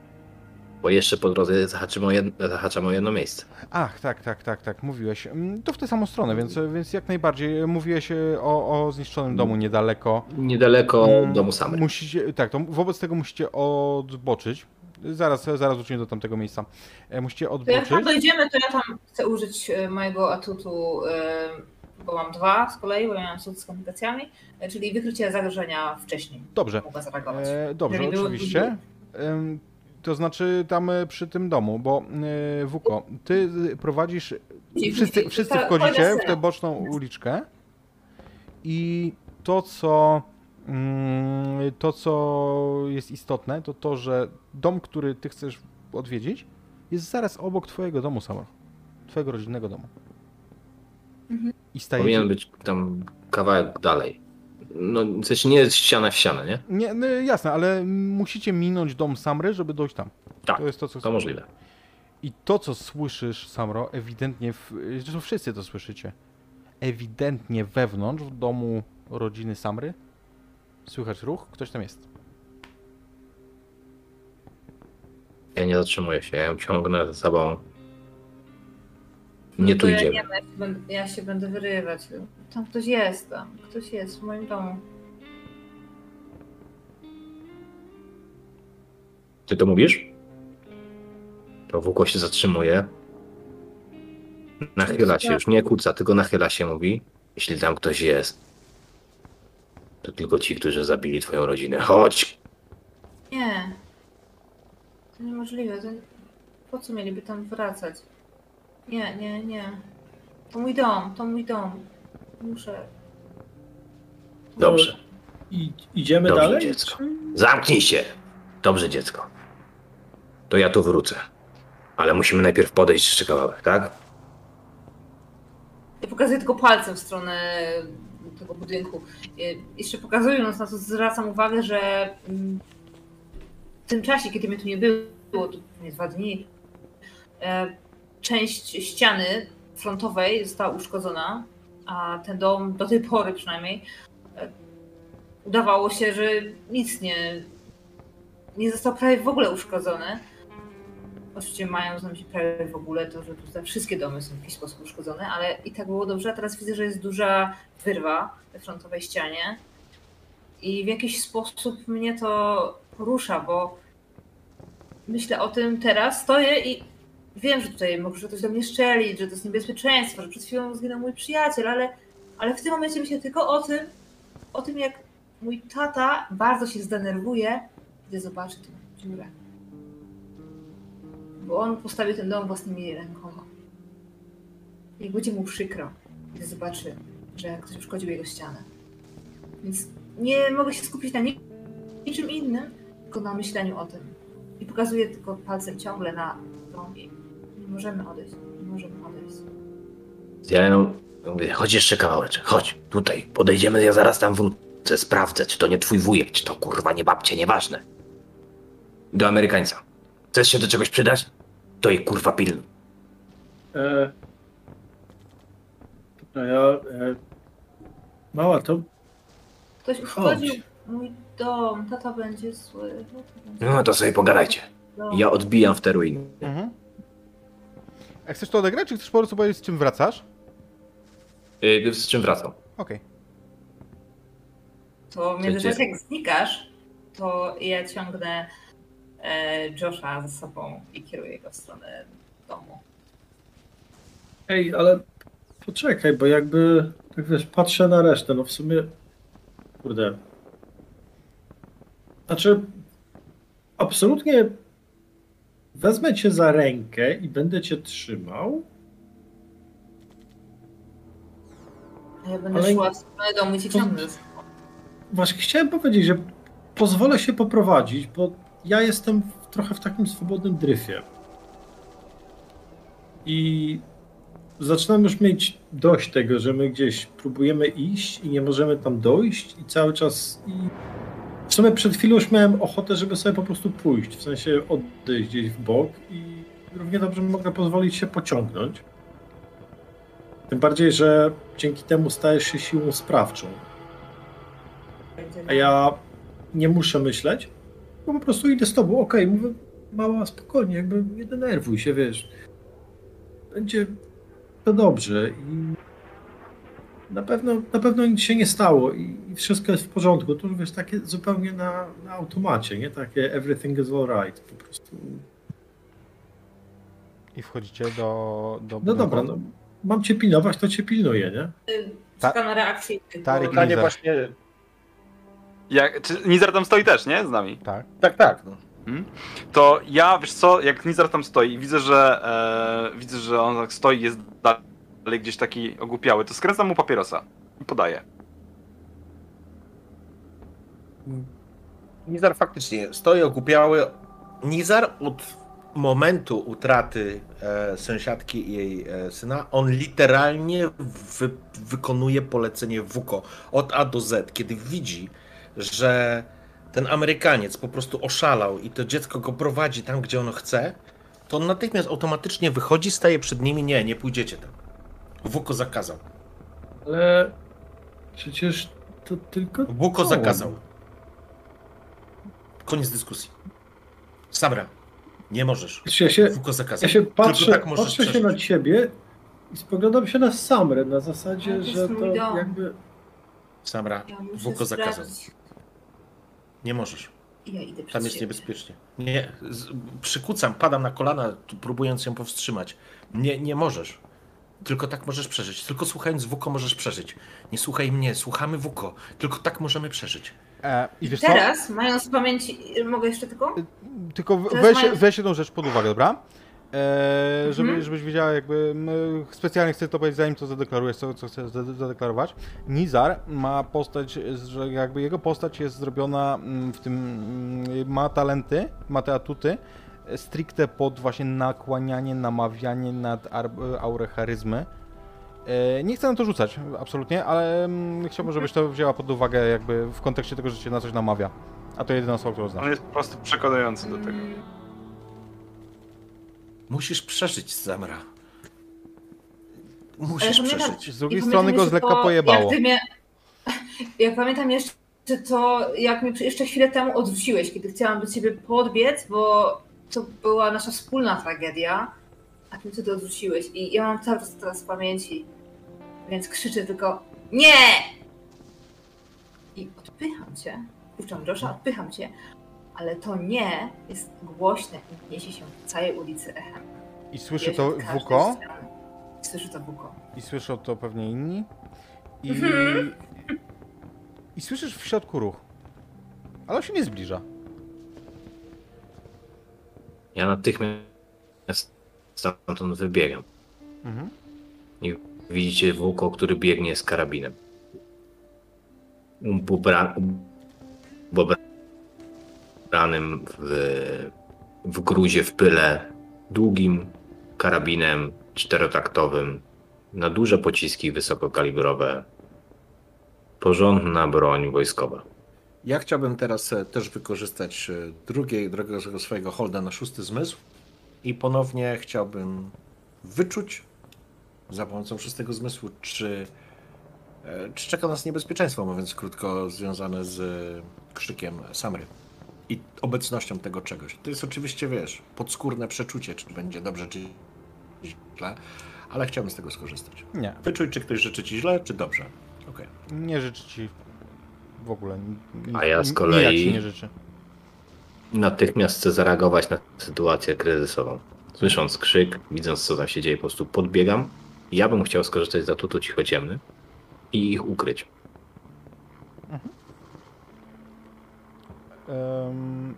Bo jeszcze po drodze zahaczymy o jedno, zahaczamy o jedno miejsce. Ach, tak, tak, tak, tak, mówiłeś. Mm, To w tę samą stronę, więc, więc jak najbardziej. Mówiłeś e, o, o zniszczonym domu niedaleko. Niedaleko Mm, domu samej. Musicie, tak, to wobec tego musicie odboczyć. Zaraz, zaraz wrócimy do tamtego miejsca. E, Musicie To jak tam odboczyć. dojdziemy, to ja tam chcę użyć e, mojego atutu, bo mam dwa z kolei, bo ja mam atut z komplikacjami, czyli wykrycie zagrożenia wcześniej. Dobrze. Mogę zareagować. E, dobrze, Jeżeli oczywiście. To znaczy tam e, przy tym domu, bo e, Wuko, ty e, prowadzisz. Wszyscy, wszyscy wchodzicie w tę boczną uliczkę i to, co mm, to, co jest istotne, to to, że dom, który ty chcesz odwiedzić, jest zaraz obok twojego domu, Samar. Twojego rodzinnego domu. Mhm. I stajecie... Powinien być tam kawałek dalej. No, w sensie nie jest ściana w ścianę, nie? Nie, no, jasne, ale musicie minąć dom Samry, żeby dojść tam. Tak, To jest to, co To możliwe. I to, co słyszysz, Samro, ewidentnie, w, zresztą wszyscy to słyszycie, ewidentnie wewnątrz, w domu rodziny Samry, słychać ruch, ktoś tam jest. Ja nie zatrzymuję się, ja ją ciągnę za sobą. Nie No tu ja, idziemy. nie, ja, się będę, ja się będę wyrywać. Tam ktoś jest, tam ktoś jest w moim domu. Ty to mówisz? To Wuko się zatrzymuje. Nachyla się, już nie kłóca, tylko nachyla się, mówi. Jeśli tam ktoś jest, to tylko ci, którzy zabili twoją rodzinę. Chodź! Nie. To niemożliwe. To... Po co mieliby tam wracać? Nie, nie, nie. To mój dom, to mój dom. Muszę. Dobrze, I, idziemy dobrze dalej? dziecko. Zamknij się! Dobrze dziecko. To ja tu wrócę. Ale musimy najpierw podejść jeszcze kawałek, tak? Ja pokazuję tylko palcem w stronę tego budynku. I Jeszcze pokazując na to, zwracam uwagę, że mm, w tym czasie, kiedy mnie tu nie było, to nie dwa dni, e, część ściany frontowej została uszkodzona, a ten dom do tej pory przynajmniej e, udawało się, że nic nie, nie został prawie w ogóle uszkodzony. Oczywiście mają z nami prawie w ogóle to, że tutaj wszystkie domy są w jakiś sposób uszkodzone, ale i tak było dobrze. A teraz widzę, że jest duża wyrwa we frontowej ścianie i w jakiś sposób mnie to porusza, bo myślę o tym teraz, stoję i wiem, że tutaj może ktoś do mnie strzelić, że to jest niebezpieczeństwo, że przed chwilą zginął mój przyjaciel, ale, ale w tym momencie myślę tylko o tym, o tym jak mój tata bardzo się zdenerwuje, gdy zobaczy tę dziurę. Bo on postawił ten dom własnymi rękoma. I będzie mu przykro, gdy zobaczy, że ktoś uszkodził jego ścianę. Więc nie mogę się skupić na ni- niczym innym, tylko na myśleniu o tym. I pokazuję tylko palcem ciągle na dom możemy odejść, nie możemy odejść. Ja ją mówię, chodź jeszcze kawałeczek, chodź, tutaj, podejdziemy, ja zaraz tam wrócę, sprawdzę, czy to nie twój wujek, czy to kurwa nie babcie, nieważne. Do Amerykańca. Chcesz się do czegoś przydać? To jej kurwa pilnuj. E, A ja... E, mała, to Ktoś uszkodził mój dom, tata będzie zły. tata będzie No to sobie pogadajcie. Ja odbijam w te ruiny. Mhm. A chcesz to odegrać, czy chcesz po prostu powiedzieć, z czym wracasz? Y, Z czym wracam? Okej. To w międzyczasie jak znikasz, to ja ciągnę e, Josha za sobą i kieruję go w stronę domu. Ej, ale poczekaj, bo jakby, tak wiesz, patrzę na resztę, no w sumie, kurde. Znaczy, absolutnie wezmę cię za rękę i będę cię trzymał, A ja będę Ale- szła w stronę domu i cię ciągnę. Właśnie chciałem powiedzieć, że pozwolę się poprowadzić, bo ja jestem w, trochę w takim swobodnym dryfie. I zaczynam już mieć dość tego, że my gdzieś próbujemy iść i nie możemy tam dojść i cały czas i sumie przed chwilą już miałem ochotę, żeby sobie po prostu pójść, w sensie odejść gdzieś w bok i równie dobrze mogę pozwolić się pociągnąć. Tym bardziej, że dzięki temu stajesz się siłą sprawczą. A ja nie muszę myśleć, bo po prostu idę z tobą. Okej, mówię, mała, spokojnie, jakby nie denerwuj się, wiesz. Będzie to dobrze i na pewno, na pewno nic się nie stało i, i wszystko jest w porządku. To już wiesz, takie zupełnie na, na automacie, nie? Takie everything is alright, po prostu. I wchodzicie do... do No dobra, no, mam cię pilnować, to cię pilnuję, nie? Czekam na reakcję. Tarik bo- właśnie. Jak, czy Nizar tam stoi też, nie? Z nami. Tak. Tak, tak. No. To ja, wiesz co, jak Nizar tam stoi i widzę, że e, widzę, że on tak stoi, jest dalej gdzieś taki ogłupiały, to skręcam mu papierosa i podaję. Nizar faktycznie stoi ogłupiały. Nizar od momentu utraty e, sąsiadki i jej e, syna, on literalnie wy, wykonuje polecenie WUKO od A do Z, kiedy widzi, że ten Amerykaniec po prostu oszalał i to dziecko go prowadzi tam, gdzie ono chce, to on natychmiast automatycznie wychodzi, staje przed nimi, nie, nie pójdziecie tam. WUKO zakazał. Ale przecież to tylko. WUKO to. zakazał. Koniec dyskusji. Samra, nie możesz. Ja się, WUKO zakazał. Ja się patrzę, tak patrzę się przeżyć. na ciebie i spoglądam się na Samrę na zasadzie, to że to dom. jakby. Samra, Ja zakazał. Nie możesz. Ja Tam jest siebie. niebezpiecznie. Nie, z, przykucam, padam na kolana, próbując ją powstrzymać. Nie, nie możesz. Tylko tak możesz przeżyć. Tylko słuchając WUKO możesz przeżyć. Nie słuchaj mnie, słuchamy WUKO. Tylko tak możemy przeżyć. E, I wiesz co? Teraz, mając w pamięci, mogę jeszcze tylko? Tylko w- Teraz weź, mają- weź jedną rzecz pod uwagę, dobra? E, żeby, Mhm. Żebyś wiedziała, jakby specjalnie chcę to powiedzieć, zanim to zadeklarujesz, co, co chcesz zadeklarować. Nizar ma postać, że jakby jego postać jest zrobiona mm, w tym, mm, ma talenty, ma te atuty, e, stricte pod właśnie nakłanianie, namawianie nad aurę charyzmy. E, Nie chcę na to rzucać, absolutnie, ale mm, chciałbym, żebyś to wzięła pod uwagę jakby w kontekście tego, że cię na coś namawia. A to jedyna osoba, którą znasz. On jest po prostu przekonujący do tego. Musisz przeżyć, Samra. Ale Musisz pamiętam- przeżyć. Z drugiej I strony go z lekka pojebało. Jak, mnie, jak pamiętam jeszcze to, jak mnie jeszcze chwilę temu odrzuciłeś, kiedy chciałam do ciebie podbiec, bo to była nasza wspólna tragedia, a ty mnie wtedy odrzuciłeś. I ja mam cały czas teraz w pamięci, więc krzyczę tylko NIE! I odpycham cię, puszczam Josha, odpycham cię, ale to nie jest głośne i niesie się po całej ulicy echem. I słyszy to Wuko, strony. Słyszy to Wuko. i słyszą to pewnie inni. I, Mhm. I słyszysz w środku ruch. Ale on się nie zbliża. Ja natychmiast stamtąd wybiegam. Mhm. I widzicie włóko, który biegnie z karabinem. Ubra... ubranym w, w gruzie, w pyle, długim karabinem czterotaktowym, na duże pociski wysokokalibrowe. Porządna broń wojskowa. Ja chciałbym teraz e, też wykorzystać e, drugiej, drugiego swojego holda na szósty zmysł i ponownie chciałbym wyczuć za pomocą szóstego zmysłu, czy, e, czy czeka nas niebezpieczeństwo, mówiąc krótko, związane z krzykiem Samry i obecnością tego czegoś. To jest oczywiście, wiesz, podskórne przeczucie, czy będzie dobrze, czy źle, ale chciałbym z tego skorzystać. Nie, Wyczuj, czy ktoś życzy ci źle, czy dobrze. Okej. nie życzę ci w ogóle. n- A ja z kolei-. Natychmiast chcę zareagować na sytuację kryzysową. Słysząc krzyk, widząc co tam się dzieje, po prostu podbiegam. Ja bym chciał skorzystać z atutu cichociemny i ich ukryć. Em,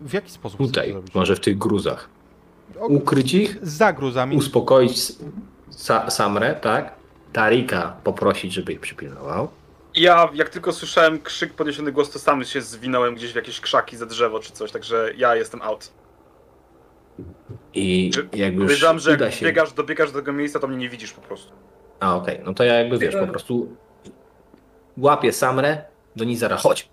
w jaki sposób Tutaj, może w tych gruzach. Ukryć ich, za gruzami. uspokoić sa Samrę, tak? Tarika poprosić, żeby ich przypilnował. Ja, jak tylko słyszałem krzyk, podniesiony głos, to sam się zwinąłem gdzieś w jakieś krzaki za drzewo czy coś, także ja jestem out. I Czy- jakby już że uda jak się... biegasz, dobiegasz do tego miejsca, to mnie nie widzisz po prostu. A okej, no to ja jakby wiesz, po prostu łapię Samrę, do Nizara, chodź.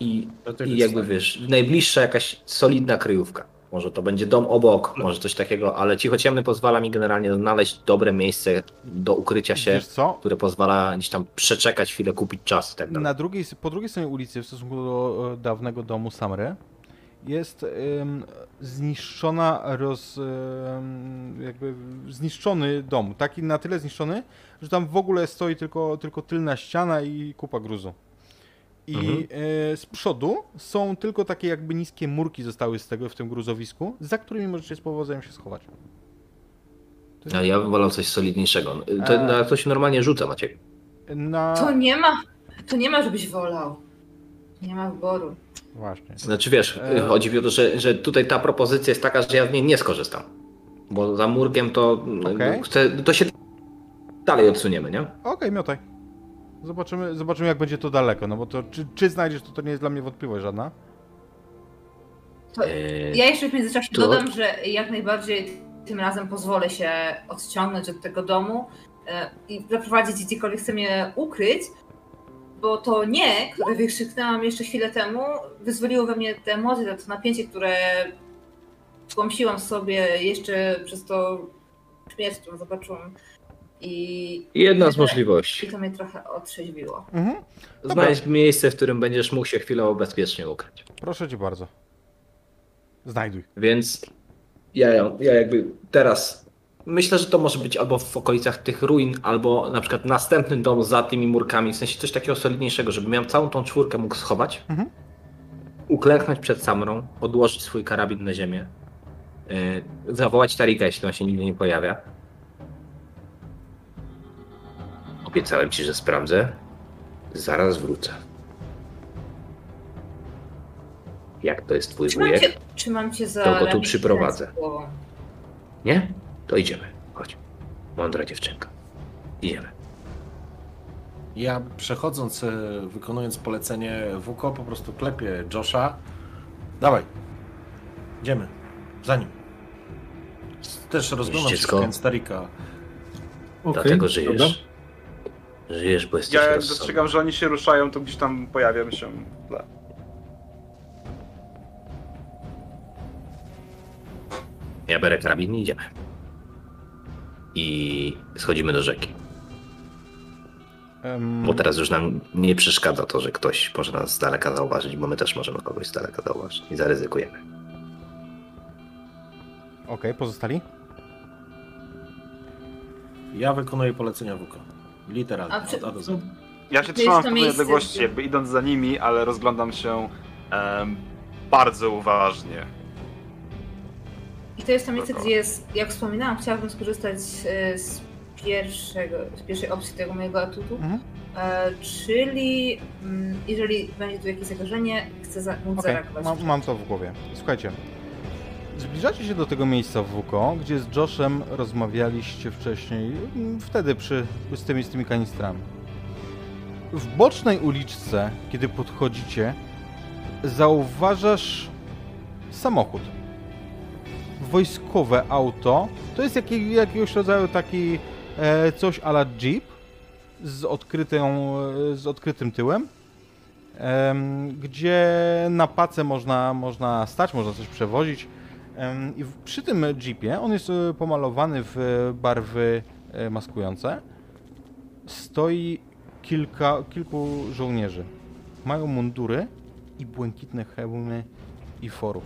I, I jakby wiesz, najbliższa jakaś solidna kryjówka. Może to będzie dom obok, może coś takiego, ale cichociemny pozwala mi generalnie znaleźć dobre miejsce do ukrycia się, Wiesz co? które pozwala gdzieś tam przeczekać chwilę, kupić czas i tak dalej. Na drugiej, po drugiej stronie ulicy, w stosunku do e, dawnego domu Samry, jest em, zniszczona, roz, em, jakby zniszczony dom. Taki na tyle zniszczony, że tam w ogóle stoi tylko, tylko tylna ściana i kupa gruzu. I Mhm. e, z przodu są tylko takie jakby niskie murki zostały z tego w tym gruzowisku, za którymi możecie z powodzeniem się schować. Ale ja bym wolał coś solidniejszego. To, A- na to się normalnie rzuca, Maciek. Na... To nie ma, to nie ma, żebyś wolał. Nie ma wyboru. Właśnie. Znaczy wiesz, E. chodzi mi o to, że, że tutaj ta propozycja jest taka, że ja z niej nie skorzystam. Bo za murkiem to, Okej. chcę, to się dalej odsuniemy, nie? Okej, miotaj. Zobaczymy, zobaczymy jak będzie to daleko, no bo to czy, czy znajdziesz, to to nie jest dla mnie wątpliwość żadna. To, Eee, ja jeszcze w międzyczasie to- dodam, że jak najbardziej tym razem pozwolę się odciągnąć od tego domu e, i zaprowadzić gdziekolwiek chcę mnie ukryć, bo to nie, które wykrzyknęłam jeszcze chwilę temu, wyzwoliło we mnie te emocje, to napięcie, które tłamsiłam sobie jeszcze przez to śmierć, którą zobaczyłam. I, Jedna z i możliwości. to mnie trochę otrzeźwiło. Mhm. Znajdź miejsce, w którym będziesz mógł się chwilowo bezpiecznie ukryć. Proszę cię bardzo. Znajduj. Więc ja, ja jakby teraz myślę, że to może być albo w okolicach tych ruin, albo na przykład następny dom za tymi murkami, w sensie coś takiego solidniejszego, żebym miał całą tą czwórkę mógł schować, Mhm. uklęknąć przed Samrą, odłożyć swój karabin na ziemię, yy, zawołać Tarika, jeśli on się nigdy nie pojawia. Obiecałem ci, że sprawdzę. Zaraz wrócę. Jak to jest twój Trzymam wujek? cię, trzymam cię za To go tu przyprowadzę. Nie? To idziemy. Chodź. Mądra dziewczynka. Idziemy. Ja przechodząc, e, wykonując polecenie WUKO, po prostu klepię Josha. Dawaj. Idziemy. Za nim. Też rozglądam się szukając Starika. Okej, Dlatego dobra. Żyjesz. Bo jesteś Ja jak rozsądny. dostrzegam, że oni się ruszają, to gdzieś tam pojawiam się. w tle. Ja biorę karabin i idziemy. I schodzimy do rzeki. Bo teraz już nam nie przeszkadza to, że ktoś może nas z daleka zauważyć, bo my też możemy kogoś z daleka zauważyć i zaryzykujemy. Okej, pozostali? Ja wykonuję polecenia WUKO. Literalnie. A przy- Od A do Z. Ja się To trzymam jest w to pewnej miejsce, odległości, gdzie- jakby idąc za nimi, ale rozglądam się em, bardzo uważnie. I to jest to miejsce, gdzie jest, jak wspominałam, chciałabym skorzystać e, z pierwszego, z pierwszej opcji tego mojego atutu, Mhm. e, czyli mm, jeżeli będzie tu jakieś zagrożenie, chcę za, móc Okej, zareagować. mam, mam to w głowie. Słuchajcie. Zbliżacie się do tego miejsca w WUKO, gdzie z Joshem rozmawialiście wcześniej, mm, wtedy przy, z, tymi, z tymi kanistrami. W bocznej uliczce, kiedy podchodzicie, zauważasz samochód. Wojskowe auto. To jest jakiej, jakiegoś rodzaju taki e, coś a la Jeep z, odkrytą, e, z odkrytym tyłem. Em, gdzie na pace można, można stać, można coś przewozić. I przy tym jeepie on jest e, pomalowany w barwy e, maskujące, stoi kilka, kilku żołnierzy. Mają mundury i błękitne hełmy i foru.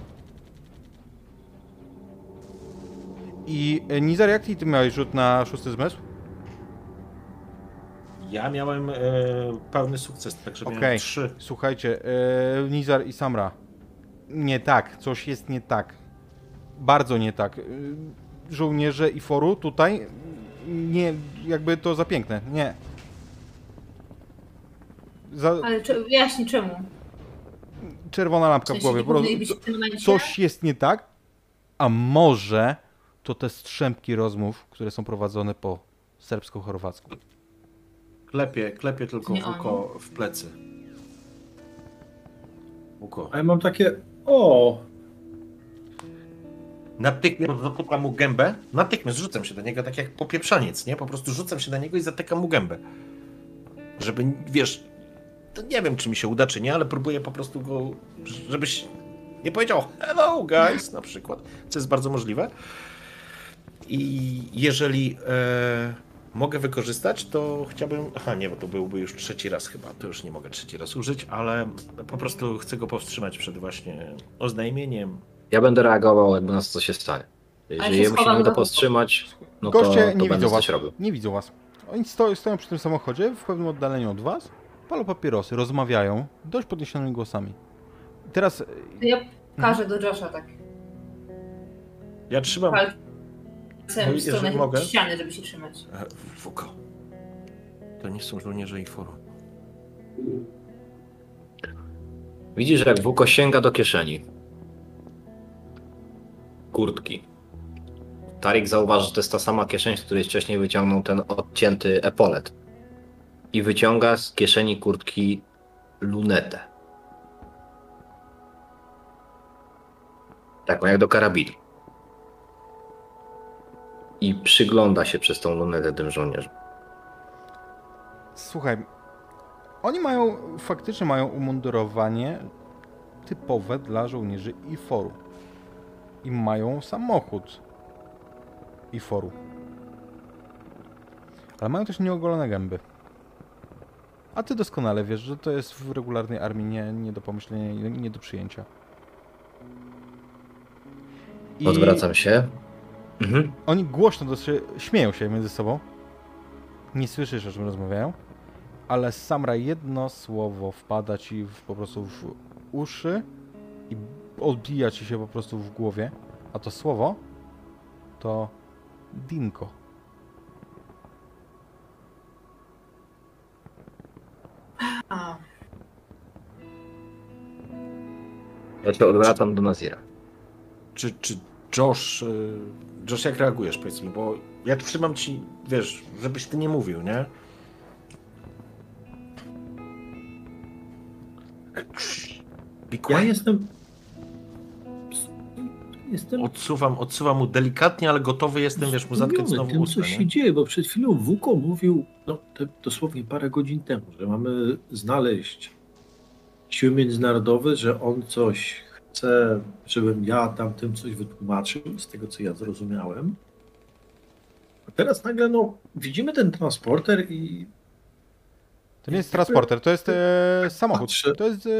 I e, Nizar, jak ty, miałeś rzut na szósty zmysł? Ja miałem e, pełny sukces, także Okej. miałem trzy. Słuchajcie, e, Nizar i Samra. Nie tak, coś jest nie tak. Bardzo nie tak. Żołnierze i foru tutaj nie, jakby to za piękne. Nie. Za, Ale czy, wyjaśnij czemu. czerwona lampka w głowie. Po prostu, w coś jest nie tak, a może to te strzępki rozmów, które są prowadzone po serbsko-chorwacku. Klepie, klepie tylko Nie Wuko w plecy. Wuko. A ja mam takie, o, Natychmiast zatykam mu gębę, natychmiast rzucam się do niego, tak jak popieprzaniec, nie? Po prostu rzucam się do niego i zatykam mu gębę. Żeby, wiesz, to nie wiem, czy mi się uda, czy nie, ale próbuję po prostu go, żebyś nie powiedział hello guys na przykład, co jest bardzo możliwe. I jeżeli e, mogę wykorzystać, to chciałbym, aha nie, bo to byłby już trzeci raz chyba, to już nie mogę trzeci raz użyć, ale po prostu chcę go powstrzymać przed właśnie oznajmieniem Ja będę reagował, jakby nas co się stanie. się Jeżeli musimy to powstrzymać, no to, Goście to nie będę widzą coś was. robił. Nie widzą was. Oni sto, stoją przy tym samochodzie w pewnym oddaleniu od was, palą papierosy, rozmawiają dość podniesionymi głosami. I teraz e, To Ja każę do Josha tak Ja trzymam. palcem No, w jeżeli stronę mogę. ściany, żeby się trzymać. E, Fuko. To nie są żołnierze i foru. Widzisz, jak Wuko sięga do kieszeni. Kurtki. Tarik zauważy, że to jest ta sama kieszeń, z której wcześniej wyciągnął ten odcięty epolet. I wyciąga z kieszeni kurtki lunetę. Taką jak do karabinu. I przygląda się przez tą lunetę tym żołnierzom. słuchaj, oni mają, faktycznie mają umundurowanie typowe dla żołnierzy i foru. I mają samochód i foru. Ale mają też nieogolone gęby. A ty doskonale wiesz, że to jest w regularnej armii nie, nie do pomyślenia i nie do przyjęcia. I Odwracam się. Mhm. Oni głośno do siebie, śmieją się między sobą. Nie słyszysz, o czym rozmawiają. Ale Samra jedno słowo wpada ci w, po prostu w uszy i odbija ci się po prostu w głowie. A to słowo to Dinko. A, Ja się odwracam do Nazira. Czy, czy Josh. y, Josh, jak reagujesz, powiedz mi, bo ja trzymam ci, wiesz, żebyś ty nie mówił, nie? Be ja jestem, jestem Odsuwam, odsuwam mu delikatnie, ale gotowy jestem, wiesz, mu zatkać znowu tym, usta, co się nie? dzieje, bo przed chwilą Wuko mówił, no te, dosłownie parę godzin temu, że mamy znaleźć siły międzynarodowe, że on coś chce, żebym ja tamtym coś wytłumaczył, z tego co ja zrozumiałem. A teraz nagle, no, widzimy ten transporter i To nie jest transporter, to jest e, samochód. Patrzę. To jest e,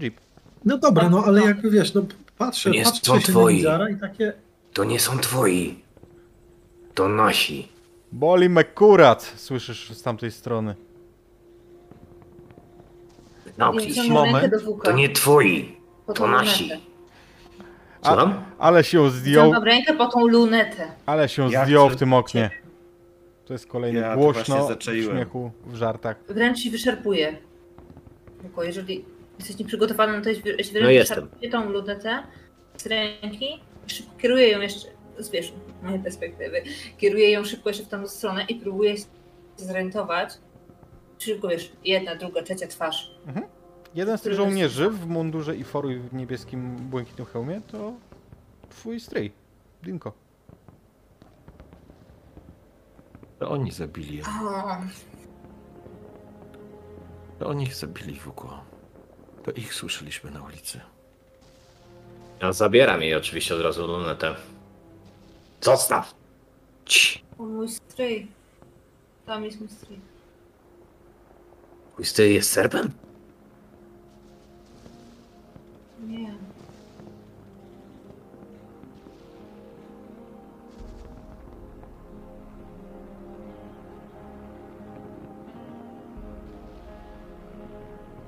jeep. No dobra, no ale jakby wiesz, no patrzę, Nie patrzę są się twoi. na Nizara i takie, To nie są twoi. To nasi. Boli me kurat, słyszysz z tamtej strony. Nauczyć się. Moment. To nie twoi. To nasi. lunetę. Słucham? Ale się zdjął, Wyciągam rękę po tą lunetę. ale się Ja zdjął chcę- w tym oknie. To jest kolejny Ja to głośno właśnie w zaczaiłem. śmiechu, w żartach. Wręcz ci wyszarpuje. Tylko jeżeli jesteś nieprzygotowany, no to jest, jest wręcz No tą lunetę z ręki szybko kieruje ją jeszcze, z wiesz, mojej perspektywy, kieruje ją szybko jeszcze w tą stronę i próbuje się zorientować. Szybko wiesz, jedna, druga, trzecia twarz. Jeden z tych żołnierzy w mundurze i foru i w niebieskim, błękitnym hełmie to twój stryj, Dinko. To oni zabili To oni ich zabili, Wuko. To ich słyszeliśmy na ulicy. Ja zabieram jej oczywiście od razu lunetę. Zostaw! Cii. o mój stryj. Tam jest mój strój. Twój stryj jest serpem? Nie.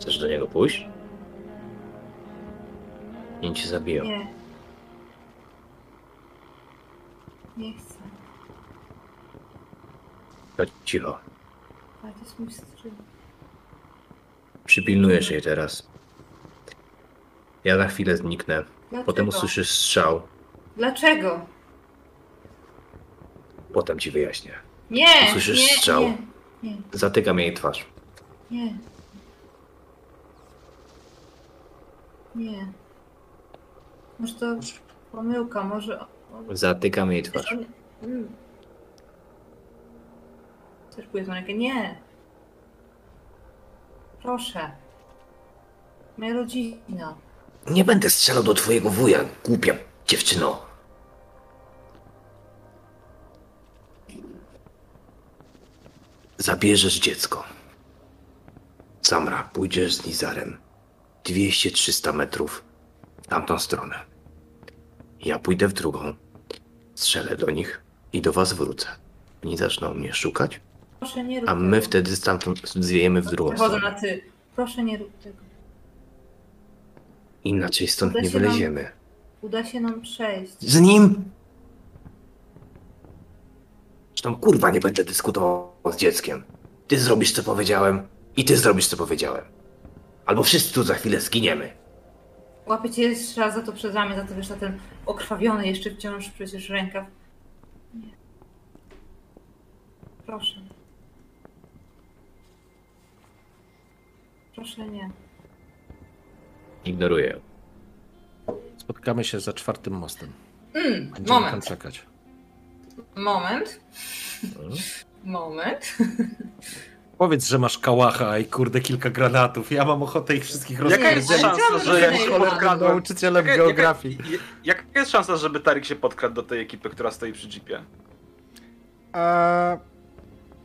Chcesz do niego pójść? Nie cię zabiją. Nie. Nie chcę. Chodź cicho. Ale to jest mój strój. Przypilnujesz jej teraz. Ja na chwilę zniknę. Dlaczego? Potem usłyszysz strzał. Dlaczego? Potem ci wyjaśnię. Nie! Usłyszysz nie, strzał. Nie, nie, Zatykam jej twarz. nie. Nie. Może to pomyłka, może... Zatykam jej twarz. Mm. Chcesz pójść na rękę? Nie. Proszę. Moja rodzina. Nie będę strzelał do twojego wuja, głupia dziewczyno. Zabierzesz dziecko. Samra, pójdziesz z Nizarem. 200-300 metrów tamtą stronę. Ja pójdę w drugą. Strzelę do nich i do was wrócę. Oni zaczną mnie szukać, Proszę nie rób a my tego. wtedy stamtąd zwiejemy w drugą Wychodzę stronę. na ty. Proszę nie rób tego. Inaczej stąd Uda nie się nam- wyleziemy. Uda się nam przejść. Z nim? Zresztą kurwa nie będę dyskutował z dzieckiem. Ty zrobisz co powiedziałem i ty zrobisz co powiedziałem. Albo wszyscy tu za chwilę zginiemy. Łapię cię jeszcze raz za to przed ramię, za to wiesz, na ten okrwawiony jeszcze wciąż przecież rękaw. Nie. Proszę. Proszę nie. Ignoruję. ją. Spotkamy się za czwartym mostem. Mm, Będziemy tam moment, czekać. moment, Mhm. moment. <laughs> Powiedz, że masz kałacha i kurde kilka granatów. Ja mam ochotę ich wszystkich Jaka jest szansa, że nie się podkradłem... Nauczycielem Jaka- geografii. Jaka, jaka jest szansa, żeby Tarik się podkradł do tej ekipy, która stoi przy jeepie? A,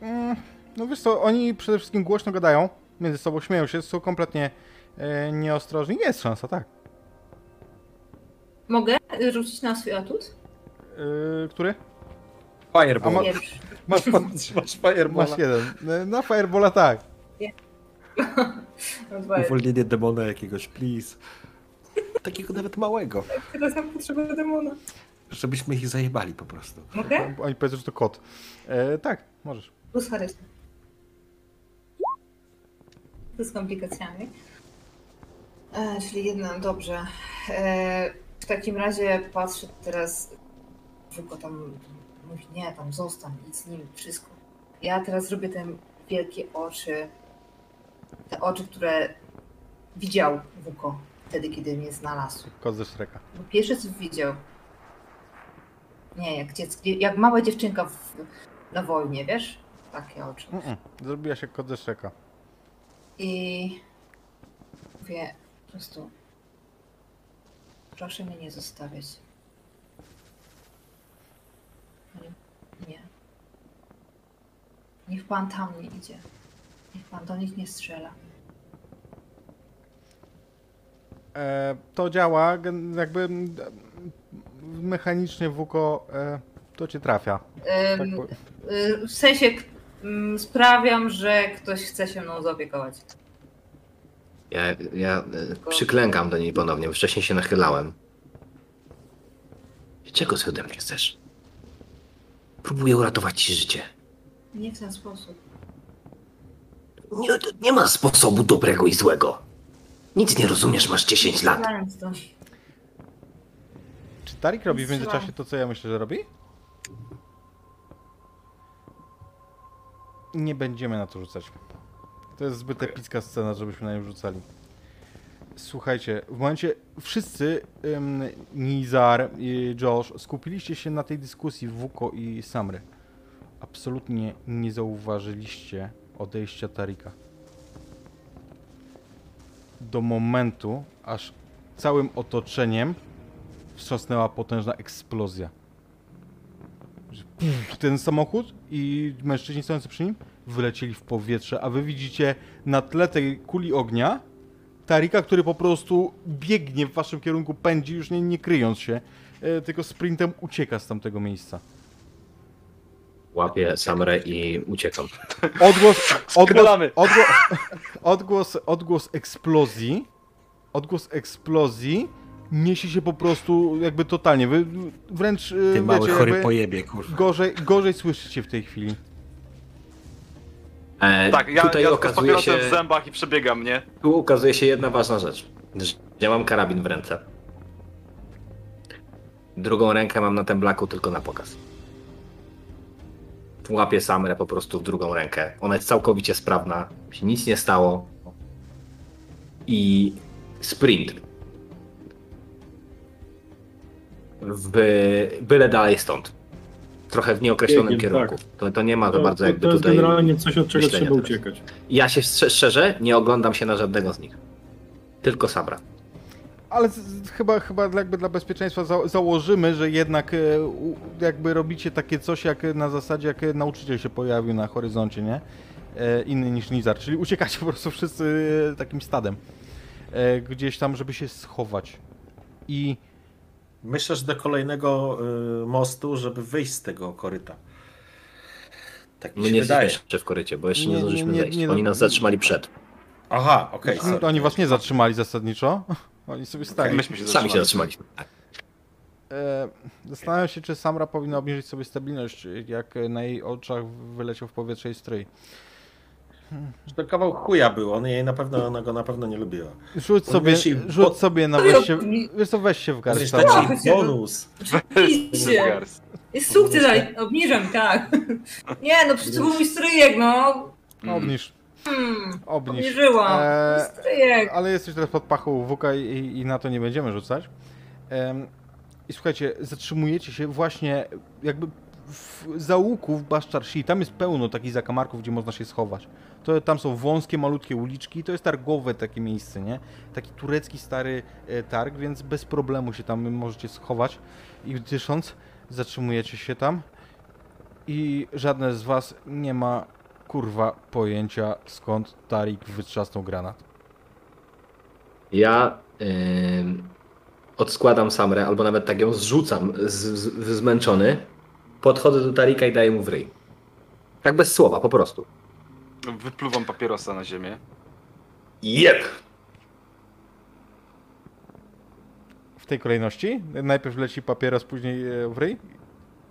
mm, no wiesz co, oni przede wszystkim głośno gadają, między sobą śmieją się, są kompletnie e, nieostrożni. Jest szansa, tak. Mogę rzucić na swój atut? E, który? Fireball. Ma-. <laughs> Masz, masz, masz. Masz jeden. E, Na Firebola tak. <laughs> Dwa. Uwolnienie demona jakiegoś, please. Takiego nawet małego. Teraz mam potrzebę demona. Żebyśmy ich zajebali po prostu. Mogę? Oni powiedzą, że to kot. E, tak, możesz. Plus charyzma. Z komplikacjami. E, czyli jedna, dobrze. E, w takim razie patrzę teraz. Tylko tam mówi, nie, tam zostań, idź z nim, wszystko. Ja teraz zrobię te wielkie oczy. Te oczy, które widział Wuko wtedy, kiedy mnie znalazł. Kot ze. Bo pierwszy co widział. Nie, jak, dziecko, jak mała dziewczynka w, na wojnie, wiesz? Takie oczy. Mm-mm. Zrobiła się kot ze. I mówię po prostu, proszę mnie nie zostawiać. Nie. nie. Niech pan tam nie idzie. Niech pan do nich nie strzela. E, to działa, jakby mechanicznie WUKO e, to cię trafia. Tak po- y, w sensie sprawiam, że ktoś chce się mną zaopiekować. Ja, ja e, przyklękam do niej ponownie, bo wcześniej się nachylałem. Czego ty ode mnie chcesz? Próbuję uratować ci życie. Nie w ten sposób. Nie, nie ma sposobu dobrego i złego. Nic nie rozumiesz, masz 10 lat. Czy Tarik robi w międzyczasie to, co ja myślę, że robi? Nie będziemy na to rzucać. To jest zbyt epicka scena, żebyśmy na nią rzucali. Słuchajcie, w momencie wszyscy, ym, Nizar i Josh, skupiliście się na tej dyskusji Wuko i Samry. Absolutnie nie zauważyliście odejścia Tarika. Do momentu, aż całym otoczeniem wstrząsnęła potężna eksplozja. Ten samochód i mężczyźni stojący przy nim wylecieli w powietrze, a wy widzicie na tle tej kuli ognia Tarika, który po prostu biegnie w waszym kierunku, pędzi, już nie, nie kryjąc się, e, tylko sprintem ucieka z tamtego miejsca. Łapię Samrę i uciekam. Odgłos, <laughs> odgłos, odgłos, odgłos, odgłos eksplozji, odgłos eksplozji niesie się po prostu jakby totalnie, wy wręcz, e, Ty mały wiecie, chory jakby pojebie, kurwa. gorzej, gorzej słyszycie w tej chwili. E, Tak, ja, tutaj ja okazuje się, w zębach i przebiegam, nie? tu okazuje się jedna ważna rzecz. Ja mam karabin w ręce. Drugą rękę mam na tym blaku tylko na pokaz. Łapię Samrę po prostu w drugą rękę. Ona jest całkowicie sprawna, się nic nie stało. I sprint. W byle dalej stąd. Trochę w nieokreślonym Biegiem, kierunku. To, to nie ma To, bardzo to, jakby to jest tutaj. generalnie coś, od czego trzeba teraz. uciekać. Ja się szczerze nie oglądam się na żadnego z nich. Tylko Sabra. Ale z, z, chyba, chyba dla- jakby dla bezpieczeństwa za, założymy, że jednak e, u, jakby robicie takie coś jak na zasadzie, jak nauczyciel się pojawił na horyzoncie, nie? E, inny niż Nizar, czyli uciekacie <laughs> po prostu wszyscy e, takim stadem. E, gdzieś tam, żeby się schować. I Myślę, że do kolejnego y, mostu, żeby wyjść z tego koryta. Tak mi My się nie wydaje. jeszcze w korycie, bo jeszcze nie, Nie, zdążyliśmy nie, zejść. nie, Oni no- nas zatrzymali przed. Aha, okej. sorry. oni was nie zatrzymali zasadniczo. Oni sobie stali. Myśmy się Sami się zatrzymali. zatrzymaliśmy. E, zastanawiam się, czy Samra powinna obniżyć sobie stabilność, jak na jej oczach wyleciał w powietrze jej strój. Że To kawał chuja był, on jej na pewno, ona go na pewno nie lubiła. Rzuć On sobie, rzuć sobie na No weź się, i- wiesz co, weź się w garść. Samra. taki bonus. Jest sukces, ale obniżam, tak. Nie, no przecież to był mój stryjek, no. Obniż, Hmm, obniż. obniżyłam. Stryjek. ale jesteś teraz pod pachą WK i, i na to nie będziemy rzucać. Em, I słuchajcie, zatrzymujecie się właśnie jakby w załuku w Baszczarsi. Tam jest pełno takich zakamarków, gdzie można się schować. To, tam są wąskie, malutkie uliczki. To jest targowe takie miejsce, nie? Taki turecki stary e, targ, więc bez problemu się tam możecie schować. I dysząc, zatrzymujecie się tam. I żadne z was nie ma kurwa pojęcia skąd Tarik wytrzasnął granat. Ja ym, odskładam Samrę, albo nawet tak ją zrzucam z, z, zmęczony. Podchodzę do Tarika i daję mu w ryj. Tak bez słowa, po prostu. Wypluwam papierosa na ziemię. Jep! W tej kolejności? Najpierw leci papieros, później e, w ryj?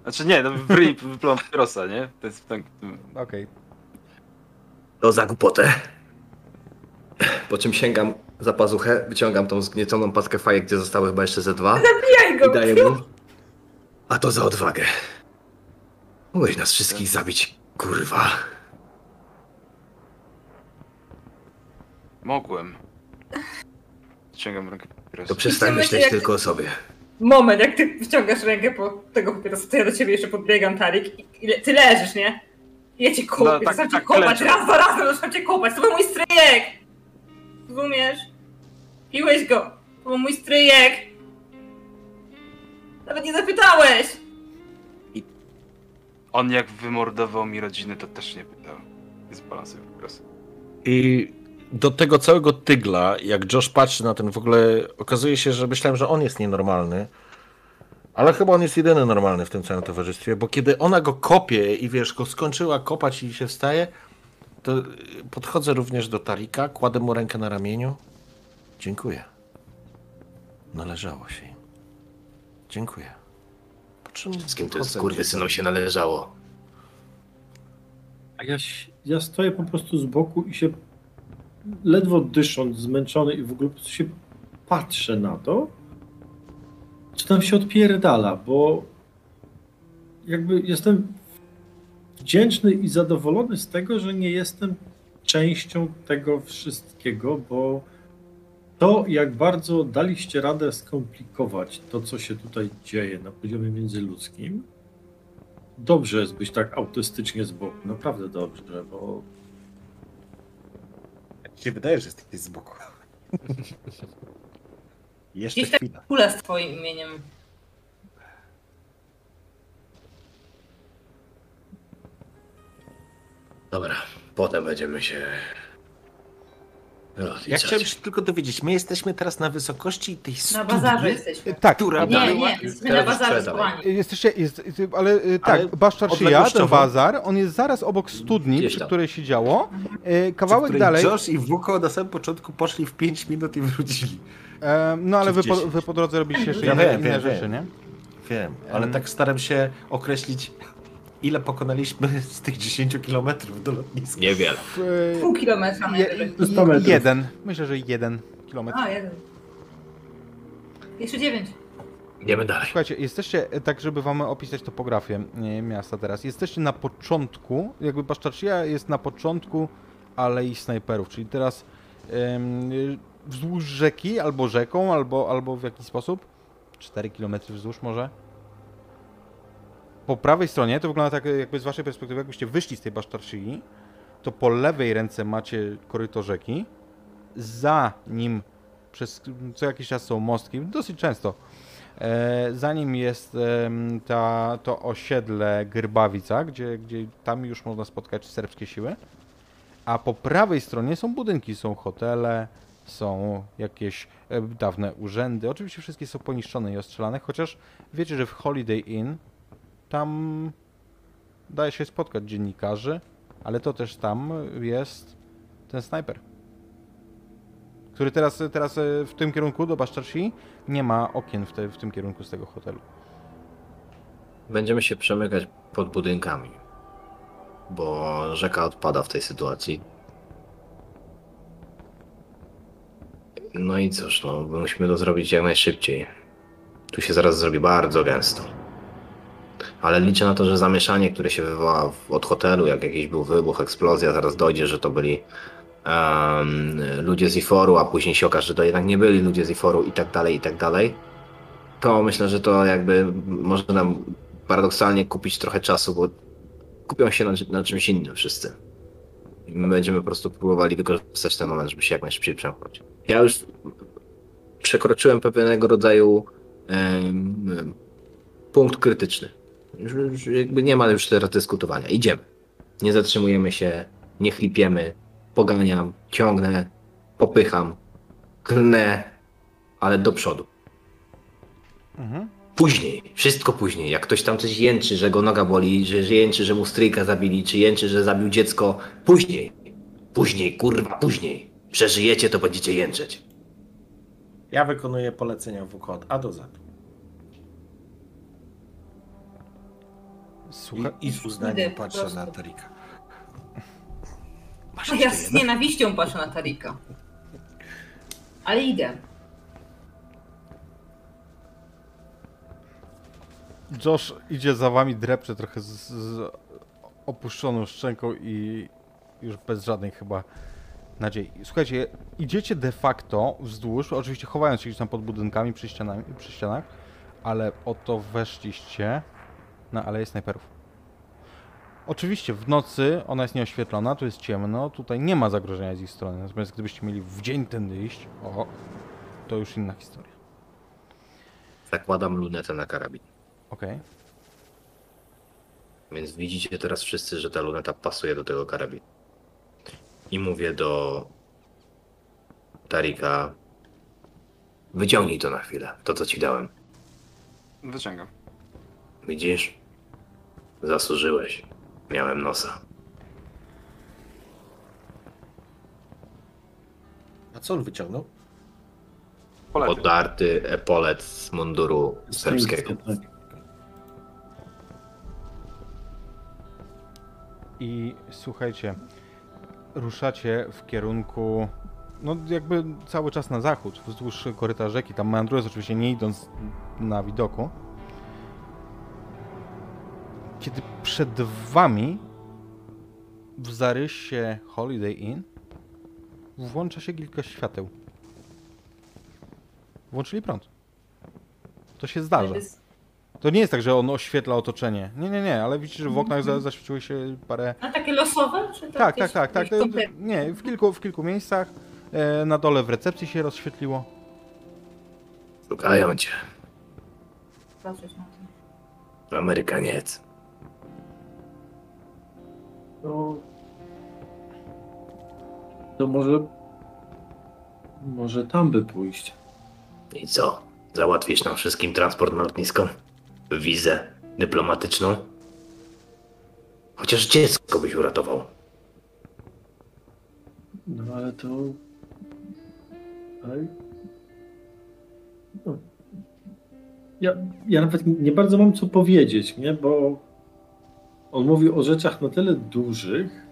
Znaczy nie, no w ryj wypluwam papierosa, nie? To jest tak... Okej. To za głupotę. Po czym sięgam za pazuchę, wyciągam tą zgnieconą paskę fajek, gdzie zostały chyba jeszcze ze dwa Zabijaj i go. daję mu. A to za odwagę. Mogłeś nas wszystkich zabić, kurwa. Mogłem. Ciągam rękę papierosa. To przestań myśleć jak- tylko o sobie. Moment, jak ty wyciągasz rękę po tego papierosa, to ja do ciebie jeszcze podbiegam, Tarik. I, i le- ty leżysz, nie? I Ja cię kopię, No, tak- zaczynam cię tak kopać, raz za razem zaczynam cię kopać. To był mój stryjek! Rozumiesz? Piłeś go. To był mój stryjek. Nawet nie zapytałeś. On jak wymordował mi rodziny, to też nie pytał. Jest balansem papierosa. I do tego całego tygla, jak Josh patrzy na ten, w ogóle okazuje się, że myślałem, że on jest nienormalny. Ale chyba on jest jedyny normalny w tym całym towarzystwie, bo kiedy ona go kopie i wiesz, go skończyła kopać i się wstaje, to y, podchodzę również do Tarika, kładę mu rękę na ramieniu. Dziękuję. Należało się im. Dziękuję. Po czym Wszystkim to odchodzę skurwysynom się należało. A ja, ja stoję po prostu z boku i się ledwo dysząc, zmęczony i w ogóle po prostu się patrzę na to, czy tam się odpierdala, bo jakby jestem wdzięczny i zadowolony z tego, że nie jestem częścią tego wszystkiego, bo to, jak bardzo daliście radę skomplikować to, co się tutaj dzieje na poziomie międzyludzkim, dobrze jest być tak autystycznie z boku, naprawdę dobrze, bo Jak ci się wydaje, że jesteś z boku. <laughs> Jeszcze Gdzieś chwila. tak kula z twoim imieniem. Dobra, potem będziemy się. rozliczać. Ja chciałem się tylko dowiedzieć, my jesteśmy teraz na wysokości tej Na bazarze jesteśmy. Tak, która. Nie, nie, jesteśmy na bazarze Jesteście, jest, y, ale tak, Ale Baszczar Szyja, bazar, on jest zaraz obok studni, przy której się działo. Y, kawałek dalej, Josh i Wuko na samym początku poszli w 5 minut i wrócili e, no ale wy po, 10. wy po drodze robiliście jeszcze Ja inne, wiem, inne wiem, rzeczy, wiem. nie? Wiem, ale Em. tak staram się określić, ile pokonaliśmy z tych 10 kilometrów do lotniska. Niewiele. W, Pół kilometra je, najwyżej. 100 metrów. jeden, myślę, że jeden kilometr. A, jeden. Jeszcze dziewięć. Idziemy dalej. Słuchajcie, jesteście, e, tak żeby wam opisać topografię e, miasta teraz, jesteście na początku, jakby Baszczarczyja jest na początku Alei Snajperów, czyli teraz em, y, wzdłuż rzeki, albo rzeką, albo, albo w jakiś sposób, 4 km wzdłuż może. Po prawej stronie, to wygląda tak jakby z waszej perspektywy, jakbyście wyszli z tej Baszczarczyi, to po lewej ręce macie koryto rzeki, za nim przez co jakiś czas są mostki, dosyć często, E, Za nim jest em, ta, to osiedle Grybawica, gdzie, gdzie tam już można spotkać serbskie siły. A po prawej stronie są budynki, są hotele, są jakieś e, dawne urzędy. Oczywiście wszystkie są poniszczone i ostrzelane, chociaż wiecie, że w Holiday Inn tam daje się spotkać dziennikarzy, ale to też tam jest ten snajper który teraz, teraz e, w tym kierunku do Baszczarsi nie ma okien w, te, w tym kierunku z tego hotelu. Będziemy się przemykać pod budynkami, bo rzeka odpada w tej sytuacji. No i cóż, no, musimy to zrobić jak najszybciej. Tu się zaraz zrobi bardzo gęsto. Ale liczę na to, że zamieszanie, które się wywoła w- od hotelu, jak jakiś był wybuch, eksplozja, zaraz dojdzie, że to byli em, ludzie z IFOR-u, a później się okaże, że to jednak nie byli ludzie z IFOR-u i tak dalej, i tak dalej. To myślę, że to jakby może nam paradoksalnie kupić trochę czasu, bo kupią się na, na czymś innym wszyscy. My będziemy po prostu próbowali wykorzystać ten moment, żeby się jak najszybciej przemknąć. Ja już przekroczyłem pewnego rodzaju em, punkt krytyczny. Już, już jakby nie ma już teraz dyskutowania. Idziemy. Nie zatrzymujemy się, nie chlipiemy, poganiam, ciągnę, popycham, klnę, ale do przodu. Mhm. Później, wszystko później. Jak ktoś tam coś jęczy, że go noga boli, że, że jęczy, że mu stryjka zabili, czy jęczy, że zabił dziecko, później. Później, kurwa, później. Przeżyjecie, to będziecie jęczeć. Ja wykonuję polecenia Wuko od A do Z. Słuchaj, I, I z uznaniem Idę patrzę na Tarika. Masz A jeszcze ja z jedno? nienawiścią patrzę na Tarika. Ale idę. Josh idzie za wami, drepcze trochę z, z opuszczoną szczęką i już bez żadnej chyba nadziei. Słuchajcie, idziecie de facto wzdłuż, oczywiście chowając się gdzieś tam pod budynkami, przy, ścianami, przy ścianach, ale oto weszliście na Aleję Snajperów. Oczywiście w nocy ona jest nieoświetlona, tu jest ciemno, tutaj nie ma zagrożenia z ich strony, natomiast gdybyście mieli w dzień tędy iść, o, to już inna historia. Zakładam lunetę na karabin. Okej. Więc widzicie teraz wszyscy, że ta luneta pasuje do tego karabinu. I mówię do Tarika, wyciągnij to na chwilę, to co ci dałem. Wyciągam. Widzisz? Zasłużyłeś. Miałem nosa. A co on wyciągnął? Podarty epolet z munduru serbskiego. I słuchajcie, ruszacie w kierunku, no jakby cały czas na zachód, wzdłuż koryta rzeki, tam meandrując oczywiście nie idąc na widoku. Kiedy przed wami w zarysie Holiday Inn włącza się kilka świateł. Włączyli prąd. To się zdarza. To nie jest tak, że on oświetla otoczenie. Nie, nie, nie, ale widzicie, że w oknach za, zaświeciły się parę A takie losowe? Czy to tak, tak, tak, tak. Nie, w kilku, w kilku miejscach. E, na dole w recepcji się rozświetliło. Szukają cię. Patrzeć na to. Amerykaniec. To To może... Może tam by pójść. I co? Załatwisz nam wszystkim transport na lotnisko? Wizę dyplomatyczną? Chociaż dziecko byś uratował. No ale to... Ale... No. Ja, ja nawet nie bardzo mam co powiedzieć, nie? Bo on mówi o rzeczach na tyle dużych,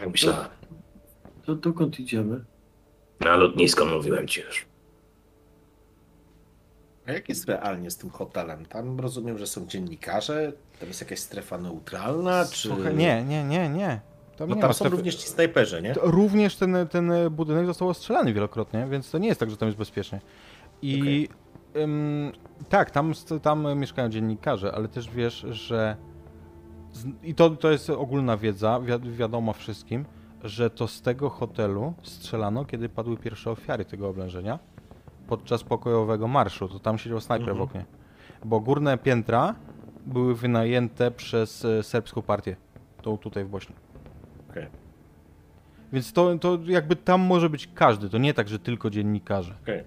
Jak myślałem. To dokąd idziemy? Na lotnisko mówiłem ci już. A jak jest realnie z tym hotelem? Tam rozumiem, że są dziennikarze, tam jest jakaś strefa neutralna, czy... Słuchaj, nie, nie, nie, nie. Tam nie tam ma są strefy- również ci snajperzy, nie? To Również ten, ten budynek został ostrzelany wielokrotnie, więc to nie jest tak, że tam jest bezpiecznie. I ym, tak, tam, tam mieszkają dziennikarze, ale też wiesz, że. I to, to jest ogólna wiedza, wi wiadoma wszystkim, że to z tego hotelu strzelano, kiedy padły pierwsze ofiary tego oblężenia podczas pokojowego marszu. To tam siedział snajper Mhm. w oknie. Bo górne piętra były wynajęte przez e, serbską partię. Tą tutaj w Bośni. Okej. Więc to, to jakby tam może być każdy, to nie tak, że tylko dziennikarze. Okej.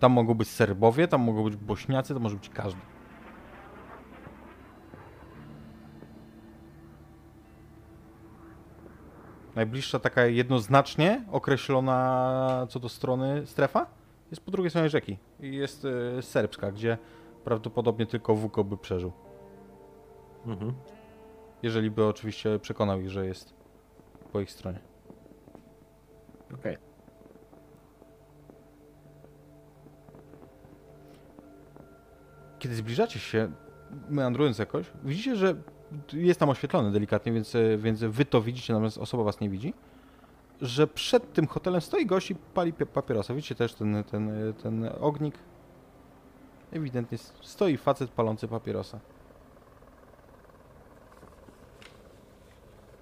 Tam mogą być Serbowie, tam mogą być Bośniacy, to może być każdy. Najbliższa taka jednoznacznie określona co do strony strefa jest po drugiej stronie rzeki. I jest e, serbska, gdzie prawdopodobnie tylko Wuko by przeżył. Mhm. Jeżeli by oczywiście przekonał ich, że jest po ich stronie. Okej. kiedy zbliżacie się, meandrując jakoś, widzicie, że jest tam oświetlony delikatnie, więc, e, więc wy to widzicie, natomiast osoba was nie widzi, że przed tym hotelem stoi gość i pali pi- papierosa. Widzicie też ten, ten, e, ten ognik. Ewidentnie stoi facet palący papierosa.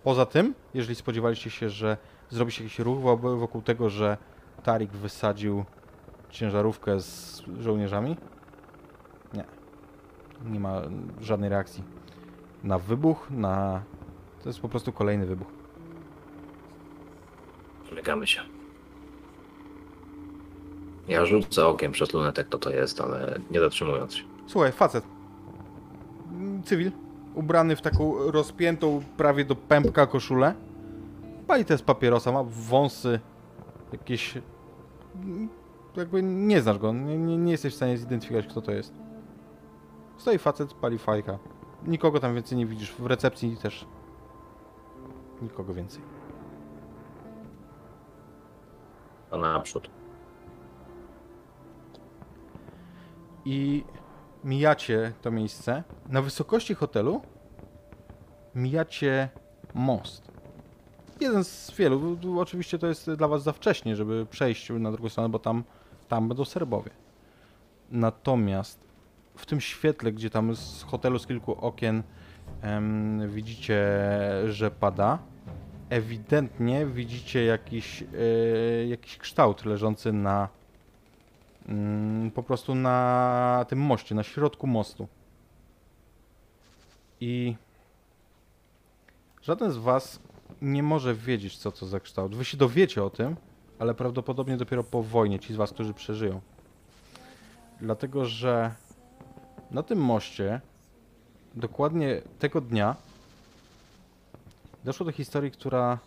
Poza tym, jeżeli spodziewaliście się, że zrobi się jakiś ruch wo- wokół tego, że Tarik wysadził ciężarówkę z żołnierzami, nie ma żadnej reakcji na wybuch, na... To jest po prostu kolejny wybuch. Zmykamy się. Ja rzucę okiem przez lunetek, kto to jest, ale nie zatrzymując się. Słuchaj, facet. Cywil. Ubrany w taką rozpiętą prawie do pępka koszulę. Pali też papierosa, ma wąsy jakieś... Jakby nie znasz go, nie, nie, nie jesteś w stanie zidentyfikować kto to jest. Stoi facet, pali fajka. Nikogo tam więcej nie widzisz. W recepcji też nikogo więcej. To naprzód. i mijacie to miejsce. Na wysokości hotelu mijacie most. Jeden z wielu. Oczywiście to jest dla was za wcześnie, żeby przejść na drugą stronę, bo tam, tam będą Serbowie. Natomiast w tym świetle, gdzie tam z hotelu z kilku okien em, widzicie, że pada, ewidentnie widzicie jakiś, e, jakiś kształt leżący na, Mm, po prostu na tym moście, na środku mostu. I żaden z was nie może wiedzieć, co to za kształt. Wy się dowiecie o tym, ale prawdopodobnie dopiero po wojnie, ci z was, którzy przeżyją. Dlatego, że na tym moście dokładnie tego dnia doszło do historii, która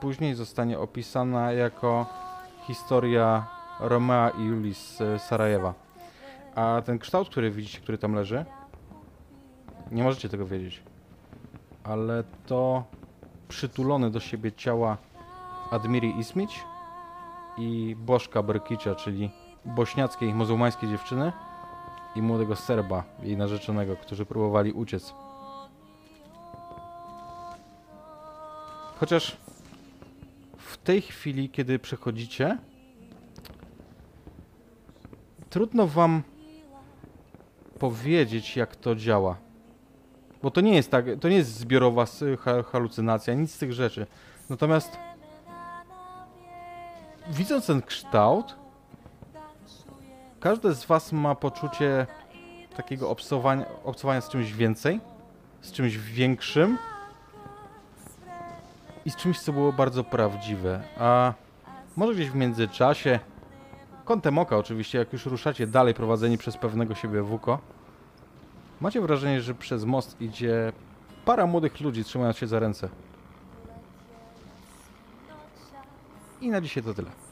później zostanie opisana jako historia Romea i Julii z e, Sarajewa. A ten kształt, który widzicie, który tam leży, nie możecie tego wiedzieć. Ale to przytulone do siebie ciała Admiri Ismić i Bożka Berkicza, czyli bośniackiej muzułmańskiej dziewczyny i młodego Serba, jej narzeczonego, którzy próbowali uciec. Chociaż w tej chwili, kiedy przechodzicie, trudno wam powiedzieć, jak to działa. Bo to nie jest tak, to nie jest zbiorowa halucynacja, nic z tych rzeczy. Natomiast widząc ten kształt, każdy z was ma poczucie takiego obcowania, z czymś więcej, z czymś większym i z czymś, co było bardzo prawdziwe. A może gdzieś w międzyczasie, kątem oka oczywiście, jak już ruszacie dalej prowadzeni przez pewnego siebie Wuko, macie wrażenie, że przez most idzie para młodych ludzi trzymając się za ręce. I na dzisiaj to tyle.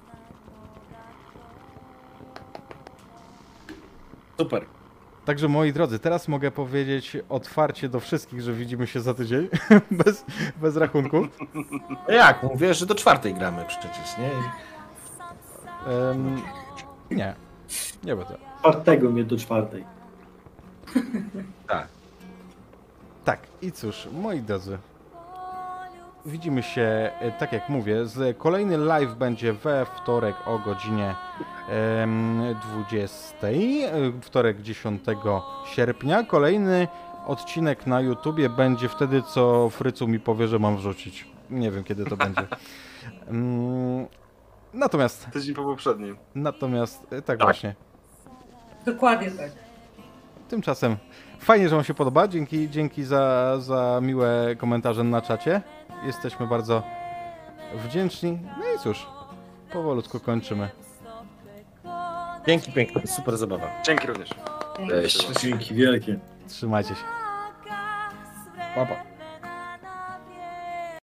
Super. Także moi drodzy, teraz mogę powiedzieć otwarcie do wszystkich, że widzimy się za tydzień, <laughs> bez, bez rachunku. No jak? Mówię, że do czwartej gramy przecież, nie? Em, nie, nie będę. Czwartego mnie do czwartej. <laughs> Tak. Tak, i cóż, moi drodzy, widzimy się, e, tak jak mówię, z kolejny live będzie we wtorek o godzinie 20, e, wtorek 10 sierpnia. Kolejny odcinek na YouTubie będzie wtedy, co Frycu mi powie, że mam wrzucić. Nie wiem, kiedy to będzie. <laughs> Natomiast, Tydzień po poprzednim. natomiast, e, tak, Tak. właśnie. Dokładnie tak. Tymczasem fajnie, że Wam się podoba. Dzięki, dzięki za, za miłe komentarze na czacie. Jesteśmy bardzo wdzięczni. No i cóż, powolutku kończymy. Dzięki piękne, super zabawa. Dzięki również. Cześć. Dzięki wielkie. Trzymajcie się. Papa.